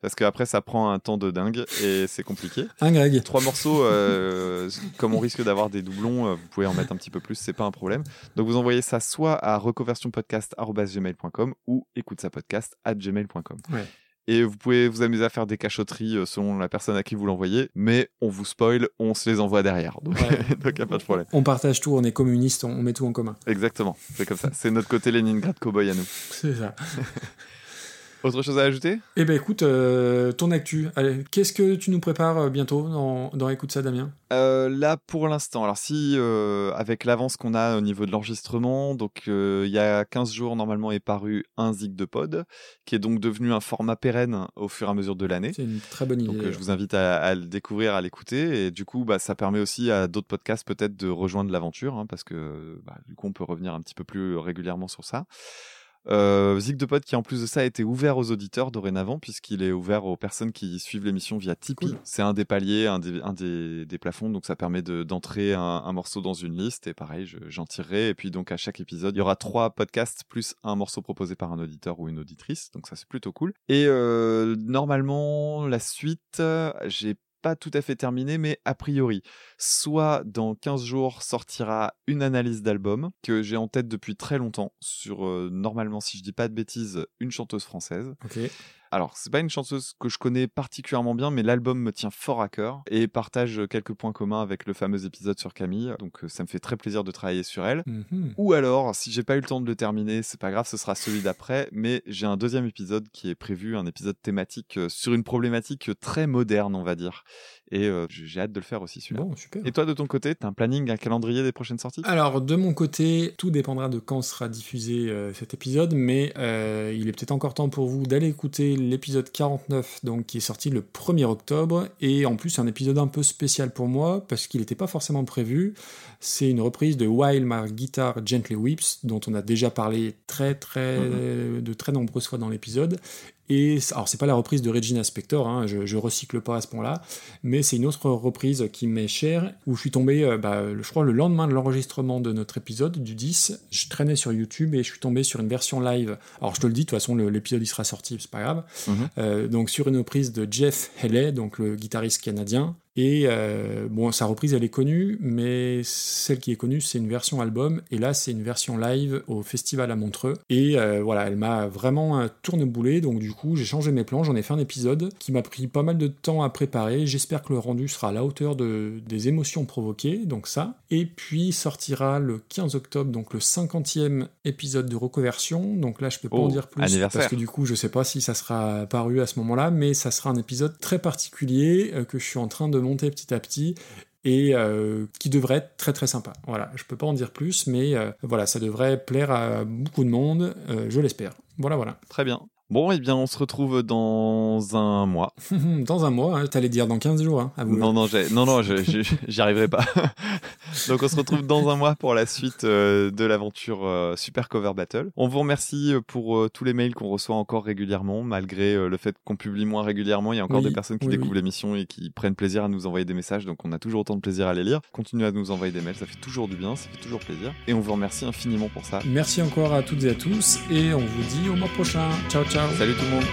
Parce qu'après, ça prend un temps de dingue et c'est compliqué. Un Greg. Trois morceaux, euh, comme on risque d'avoir des doublons, vous pouvez en mettre un petit peu plus, c'est pas un problème. Donc vous envoyez ça soit à reconversionpodcast.gmail.com ou écoute ça podcast gmail.com. Ouais. Et vous pouvez vous amuser à faire des cachotteries euh, selon la personne à qui vous l'envoyez, mais on vous spoil, on se les envoie derrière. Donc il n'y a pas de problème. On partage tout, on est communiste, on met tout en commun. Exactement, c'est comme ça. C'est notre côté Leningrad Cowboy à nous. C'est ça. Autre chose à ajouter? Eh ben écoute, euh, ton actu. Allez, qu'est-ce que tu nous prépares euh, bientôt dans, dans Écoute ça, Damien? Euh, là, pour l'instant, alors si, euh, avec l'avance qu'on a au niveau de l'enregistrement, donc il y a 15 jours, normalement, est paru un Zig de Pod, qui est donc devenu un format pérenne au fur et à mesure de l'année. C'est une très bonne idée. Donc je vous invite à, à le découvrir, à l'écouter, et du coup, bah, ça permet aussi à d'autres podcasts peut-être de rejoindre l'aventure, hein, parce que bah, du coup, on peut revenir un petit peu plus régulièrement sur ça. Euh, Zig de Pod qui en plus de ça a été ouvert aux auditeurs dorénavant puisqu'il est ouvert aux personnes qui suivent l'émission via Tipeee. Cool. C'est un des paliers, un des, un des, des plafonds, donc ça permet de- d'entrer un, un morceau dans une liste et pareil, je- j'en tirerai. Et puis donc à chaque épisode, il y aura trois podcasts plus un morceau proposé par un auditeur ou une auditrice, donc ça c'est plutôt cool. Et euh, normalement, la suite, j'ai pas tout à fait terminé, mais a priori, soit dans 15 jours sortira une analyse d'album que j'ai en tête depuis très longtemps sur, euh, normalement, si je dis pas de bêtises, une chanteuse française. Alors, c'est pas une chanteuse que je connais particulièrement bien, mais l'album me tient fort à cœur et partage quelques points communs avec le fameux épisode sur Camille. Donc, euh, ça me fait très plaisir de travailler sur elle. Mhm. Ou alors, si j'ai pas eu le temps de le terminer, c'est pas grave, ce sera celui d'après. Mais j'ai un deuxième épisode qui est prévu, un épisode thématique euh, sur une problématique très moderne, on va dire. Et euh, j'ai hâte de le faire aussi celui-là. Bon, super. Et toi, de ton côté, t'as un planning, un calendrier des prochaines sorties? Alors, de mon côté, tout dépendra de quand sera diffusé euh, cet épisode, mais euh, il est peut-être encore temps pour vous d'aller écouter l'épisode 49, donc qui est sorti le 1er octobre, et en plus, un épisode un peu spécial pour moi, parce qu'il n'était pas forcément prévu. C'est une reprise de While My Guitar Gently Weeps, dont on a déjà parlé très, très, de très nombreuses fois dans l'épisode. Et alors c'est pas la reprise de Regina Spector, hein, je, je recycle pas à ce point-là, mais c'est une autre reprise qui m'est chère, où je suis tombé, euh, bah, je crois le lendemain de l'enregistrement de notre épisode, du 10, je traînais sur YouTube et je suis tombé sur une version live. Alors je te le dis, de toute façon l'épisode il sera sorti, c'est pas grave. Mhm. Euh, donc sur une reprise de Jeff Haley, donc le guitariste canadien, Et euh, bon, sa reprise, elle est connue, mais celle qui est connue, c'est une version album. Et là, c'est une version live au festival à Montreux. Et euh, voilà, elle m'a vraiment euh, tourneboulé. Donc du coup, j'ai changé mes plans. J'en ai fait un épisode qui m'a pris pas mal de temps à préparer. J'espère que le rendu sera à la hauteur de, des émotions provoquées. Donc ça. Et puis sortira le 15 octobre, donc le 50e épisode de reconversion. Donc là, je peux pas Oh, en dire plus anniversaire. parce que du coup, je sais pas si ça sera paru à ce moment-là, mais ça sera un épisode très particulier euh, que je suis en train de monter petit à petit et euh, qui devrait être très très sympa. Voilà, je peux pas en dire plus, mais euh, voilà, ça devrait plaire à beaucoup de monde, euh, je l'espère. Voilà, voilà. Très bien. Bon, eh bien, on se retrouve dans un mois. dans un mois, hein, t'allais dire dans 15 jours, hein, à vous. Non, non, non, non, j'y arriverai pas. Donc, on se retrouve dans un mois pour la suite euh, de l'aventure euh, Super Cover Battle. On vous remercie euh, pour euh, tous les mails qu'on reçoit encore régulièrement, malgré le fait qu'on publie moins régulièrement. Il y a encore Oui, des personnes qui oui, découvrent oui. l'émission et qui prennent plaisir à nous envoyer des messages. Donc, on a toujours autant de plaisir à les lire. Continuez à nous envoyer des mails, ça fait toujours du bien, ça fait toujours plaisir. Et on vous remercie infiniment pour ça. Merci encore à toutes et à tous, et on vous dit au mois prochain. Ciao, ciao. Salut tout le monde.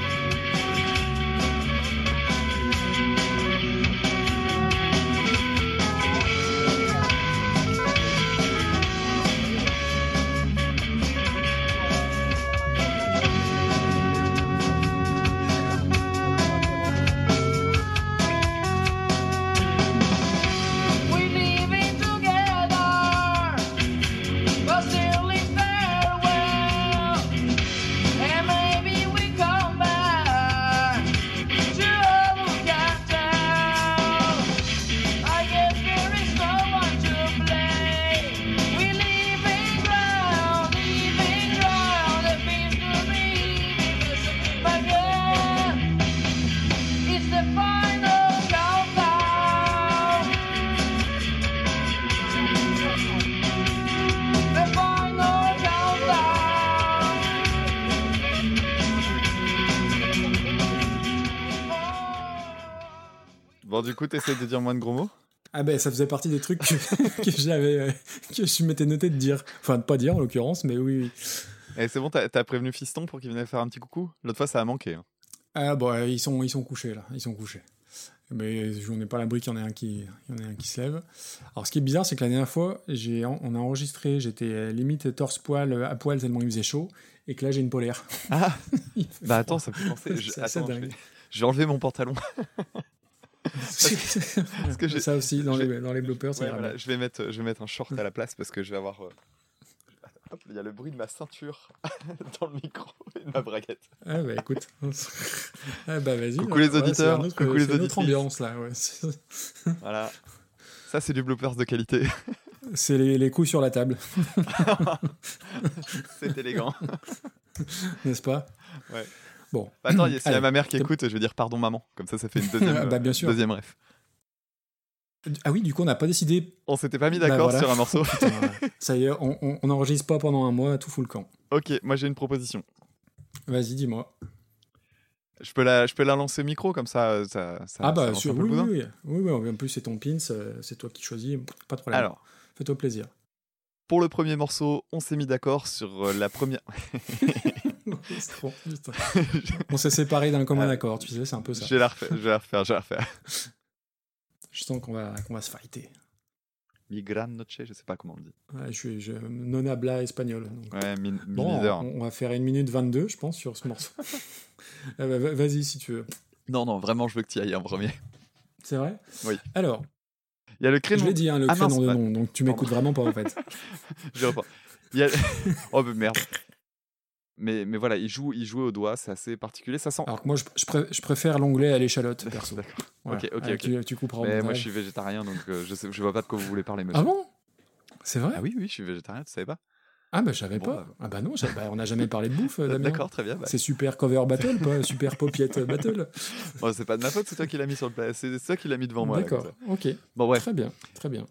T'essaies de dire moins de gros mots? Ah ben ça faisait partie des trucs que, que j'avais euh, que je m'étais noté de dire. Enfin de pas dire en l'occurrence, mais oui. oui. Et c'est bon, t'as prévenu Fiston pour qu'il vienne faire un petit coucou? L'autre fois, ça a manqué. hein. Ah bon, euh, ils sont ils sont couchés là, ils sont couchés. Mais je n'ai pas l'abri qu'il y en ait un qui il y en ait un qui se lève. Alors ce qui est bizarre, c'est que la dernière fois, j'ai on a enregistré, j'étais euh, limite torse poil euh, à poil tellement il faisait chaud, et que là j'ai une polaire. Ah Bah attends, ça me fait penser. Je, attends, je dingue. vais, je vais enlever mon pantalon. Parce que ça aussi dans les dans les bloopers, Ouais, voilà, je vais mettre, je vais mettre un short à la place parce que je vais avoir. euh, hop, Il y a le bruit de ma ceinture dans le micro et de ma braguette. Ah bah écoute. ah bah vas-y. Coucou les Ouais, auditeurs, un autre- coucou les auditrices. ambiance là. ouais. Voilà. Ça, c'est du bloopers de qualité. C'est les, les coups sur la table. c'est élégant. N'est-ce pas? Ouais. Bon. Bah, attends, s'il y a ma mère qui écoute, je vais dire pardon maman. Comme ça, ça fait une deuxième, Ah bah, bien sûr. deuxième ref. Ah oui, du coup, on n'a pas décidé. On s'était pas mis Bah, d'accord voilà. sur un morceau. Putain. Ça y est, on, on, on enregistre pas pendant un mois, tout fout le camp. ok, moi j'ai une proposition. Vas-y, dis-moi. Je peux la, je peux la lancer au micro comme ça, euh, ça, ça ah ça bah, un peu oui, oui, oui, oui, oui, En plus, c'est ton pins, euh, c'est toi qui choisis, pas de problème. Alors. Fais-toi plaisir. Pour le premier morceau, on s'est mis d'accord sur euh, la première. Trop, on s'est séparés d'un commun Ah. accord, tu sais, c'est un peu ça. Je vais la refaire, je vais la refaire, je vais la refaire. Je sens qu'on va, qu'on va se fighter. Mi gran noche, je sais pas comment on le dit. Ouais, je suis je, non habla espagnol. donc. Ouais, mi, mi Bon, on, on va faire une minute 22, je pense, sur ce morceau. Bah, va- Vas-y, si tu veux. Non, non, vraiment, je veux que tu y ailles en premier. C'est vrai? Oui. Alors, Il y a le je créneau. l'ai dit, hein, le Ah, créneau mince, de ouais. nom, donc tu m'écoutes vraiment pas, en fait. Je reprends. Il y a... oh, mais merde. Mais, mais voilà, il joue, il joue au doigt, c'est assez particulier. Ça sent. Alors que moi, je, je pré- je préfère l'onglet à l'échalote, perso. Voilà. Ok, ok, Ah, ok. Tu, tu au Mais moi, je suis végétarien, donc euh, je, sais, je vois pas de quoi vous voulez parler, monsieur. Ah bon? C'est vrai? Ah oui, oui, je suis végétarien, tu savais pas? Ah bah je savais Bon, pas. bah. Ah bah non, bah, on n'a jamais parlé de bouffe, euh, Damien. D'accord, très bien. bah. C'est super cover battle, pas super popiette battle. Bon, c'est pas de ma faute, c'est toi qui l'as mis sur le C'est toi qui l'as mis devant moi. D'accord, ok. Bon, bref. Très bien, très bien.